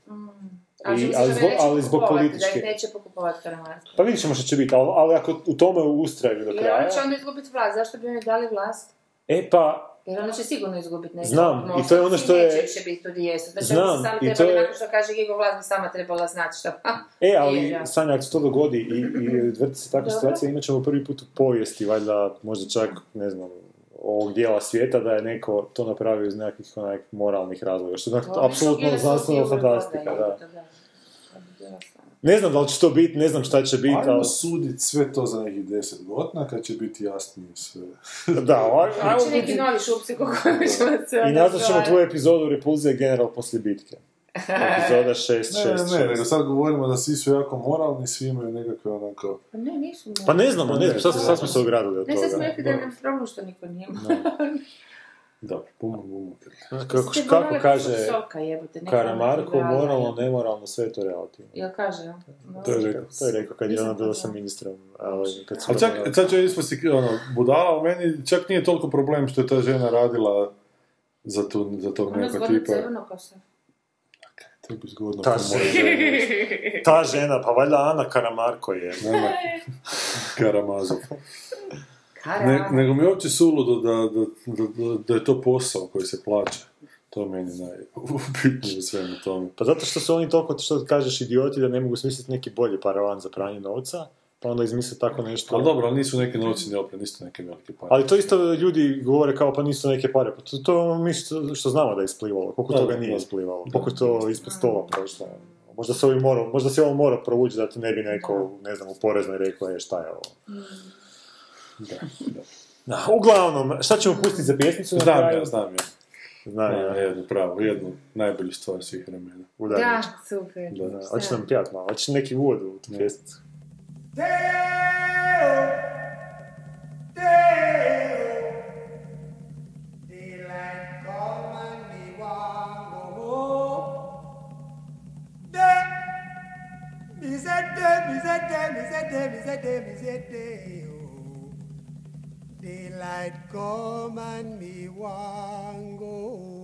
Speaker 9: A
Speaker 8: I- ali zbog- ali zbog političke-
Speaker 9: Da ih neće pokupovati Karamarko.
Speaker 8: Pa vidit ćemo što će biti, ali, ali ako u tome ustraju do kraja...
Speaker 9: oni će onda izgubiti vlast, zašto bi oni dali vlast?
Speaker 8: E pa,
Speaker 9: Jer oni će sigurno izgubiti neće.
Speaker 8: Znam,
Speaker 9: Možda
Speaker 8: i to je ono
Speaker 9: svi
Speaker 8: što je-
Speaker 9: Neće više biti tu jesu. Znači,
Speaker 8: Znam,
Speaker 9: sami
Speaker 8: i to je-
Speaker 9: nakon što kaže Gigo vlast bi sama trebala znati šta.
Speaker 8: E,
Speaker 9: Je,
Speaker 8: ali
Speaker 9: da.
Speaker 8: Sanja, ako se to dogodi i, i vrti se takva situacija, imat ćemo prvi put u povijesti, valjda možda čak, ne znam, ovog dijela svijeta da je neko to napravio iz nekakvih onak moralnih razloga, što je onak apsolutno znanstveno fantastika, da. Ne znam da li će to biti, ne znam šta će biti,
Speaker 7: Ajmo
Speaker 8: ali...
Speaker 7: sudit sve to za nekih deset godina, kad će biti jasnije sve.
Speaker 8: Da, aj- ajmo
Speaker 9: Znači neki novi šupci kako ćemo se
Speaker 8: I nazvat ćemo tvoju epizodu Repulzije general poslije bitke. Epizoda 6,
Speaker 7: Ne,
Speaker 8: 6,
Speaker 7: ne, nego
Speaker 8: 6.
Speaker 7: sad govorimo da svi su jako moralni, svi imaju nekakve onako...
Speaker 9: Pa ne, nisu.
Speaker 8: Pa ne znamo, ne znam, sad, sad smo se ogradili od
Speaker 9: Ne, sad smo
Speaker 8: toga.
Speaker 9: rekli da nam problem što niko nije.
Speaker 7: Dobro, bum, bum.
Speaker 8: Kako, kako kaže
Speaker 9: soka, jebote, neka
Speaker 8: Karamarko,
Speaker 9: ona
Speaker 8: moralno, nemoralno, sve je to relativno.
Speaker 9: Jel kaže, ja?
Speaker 8: To je rekao, to je rekao kad je ona bila sa ministrom. Ali kad su
Speaker 7: Ali čak, sad ću ja ispasti ono, budala, ali meni čak nije toliko problem što je ta žena radila za, tu, za tog
Speaker 9: Ona
Speaker 7: nekog tipa.
Speaker 9: crveno kosa.
Speaker 7: To bi zgodno
Speaker 8: Ta žena. Ta žena, pa valjda Ana Karamarko je.
Speaker 7: Nema Karamazov. Ne, nego mi je uopće suludo da, da, da, da, da je to posao koji se plaća. To je meni najbitnije u svemu tome.
Speaker 8: Pa zato što su oni toliko, što kažeš, idioti da ne mogu smisliti neki bolji paravan za pranje novca, pa onda izmisle tako nešto.
Speaker 7: Ali dobro, ali nisu neki novci ni opet, nisu neke velike pare.
Speaker 8: Ali to isto ljudi govore kao pa nisu neke pare. Pa to, to mi što, što znamo da je isplivalo. Koliko
Speaker 7: Da,
Speaker 8: toga nije
Speaker 7: da.
Speaker 8: isplivalo. Koliko to ispod stola prošlo. Možda se, ovi morao, možda se ovo mora provući da ti ne bi neko, ne znam, u poreznoj rekao, je šta je ovo. Da, uglavnom, šta ćemo pustiti za pjesmicu? na
Speaker 7: Znam
Speaker 8: kraju?
Speaker 7: ja, znam ja.
Speaker 8: Znam
Speaker 7: Da,
Speaker 8: ja.
Speaker 7: jednu pravu, jednu najbolju stvar svih vremena.
Speaker 8: Udalječ.
Speaker 9: Da, super.
Speaker 7: Da.
Speaker 8: Da, Hoćeš nam pijat malo, hoćeš neki uvod u tu pjesmicu.
Speaker 12: Daylight come and me want go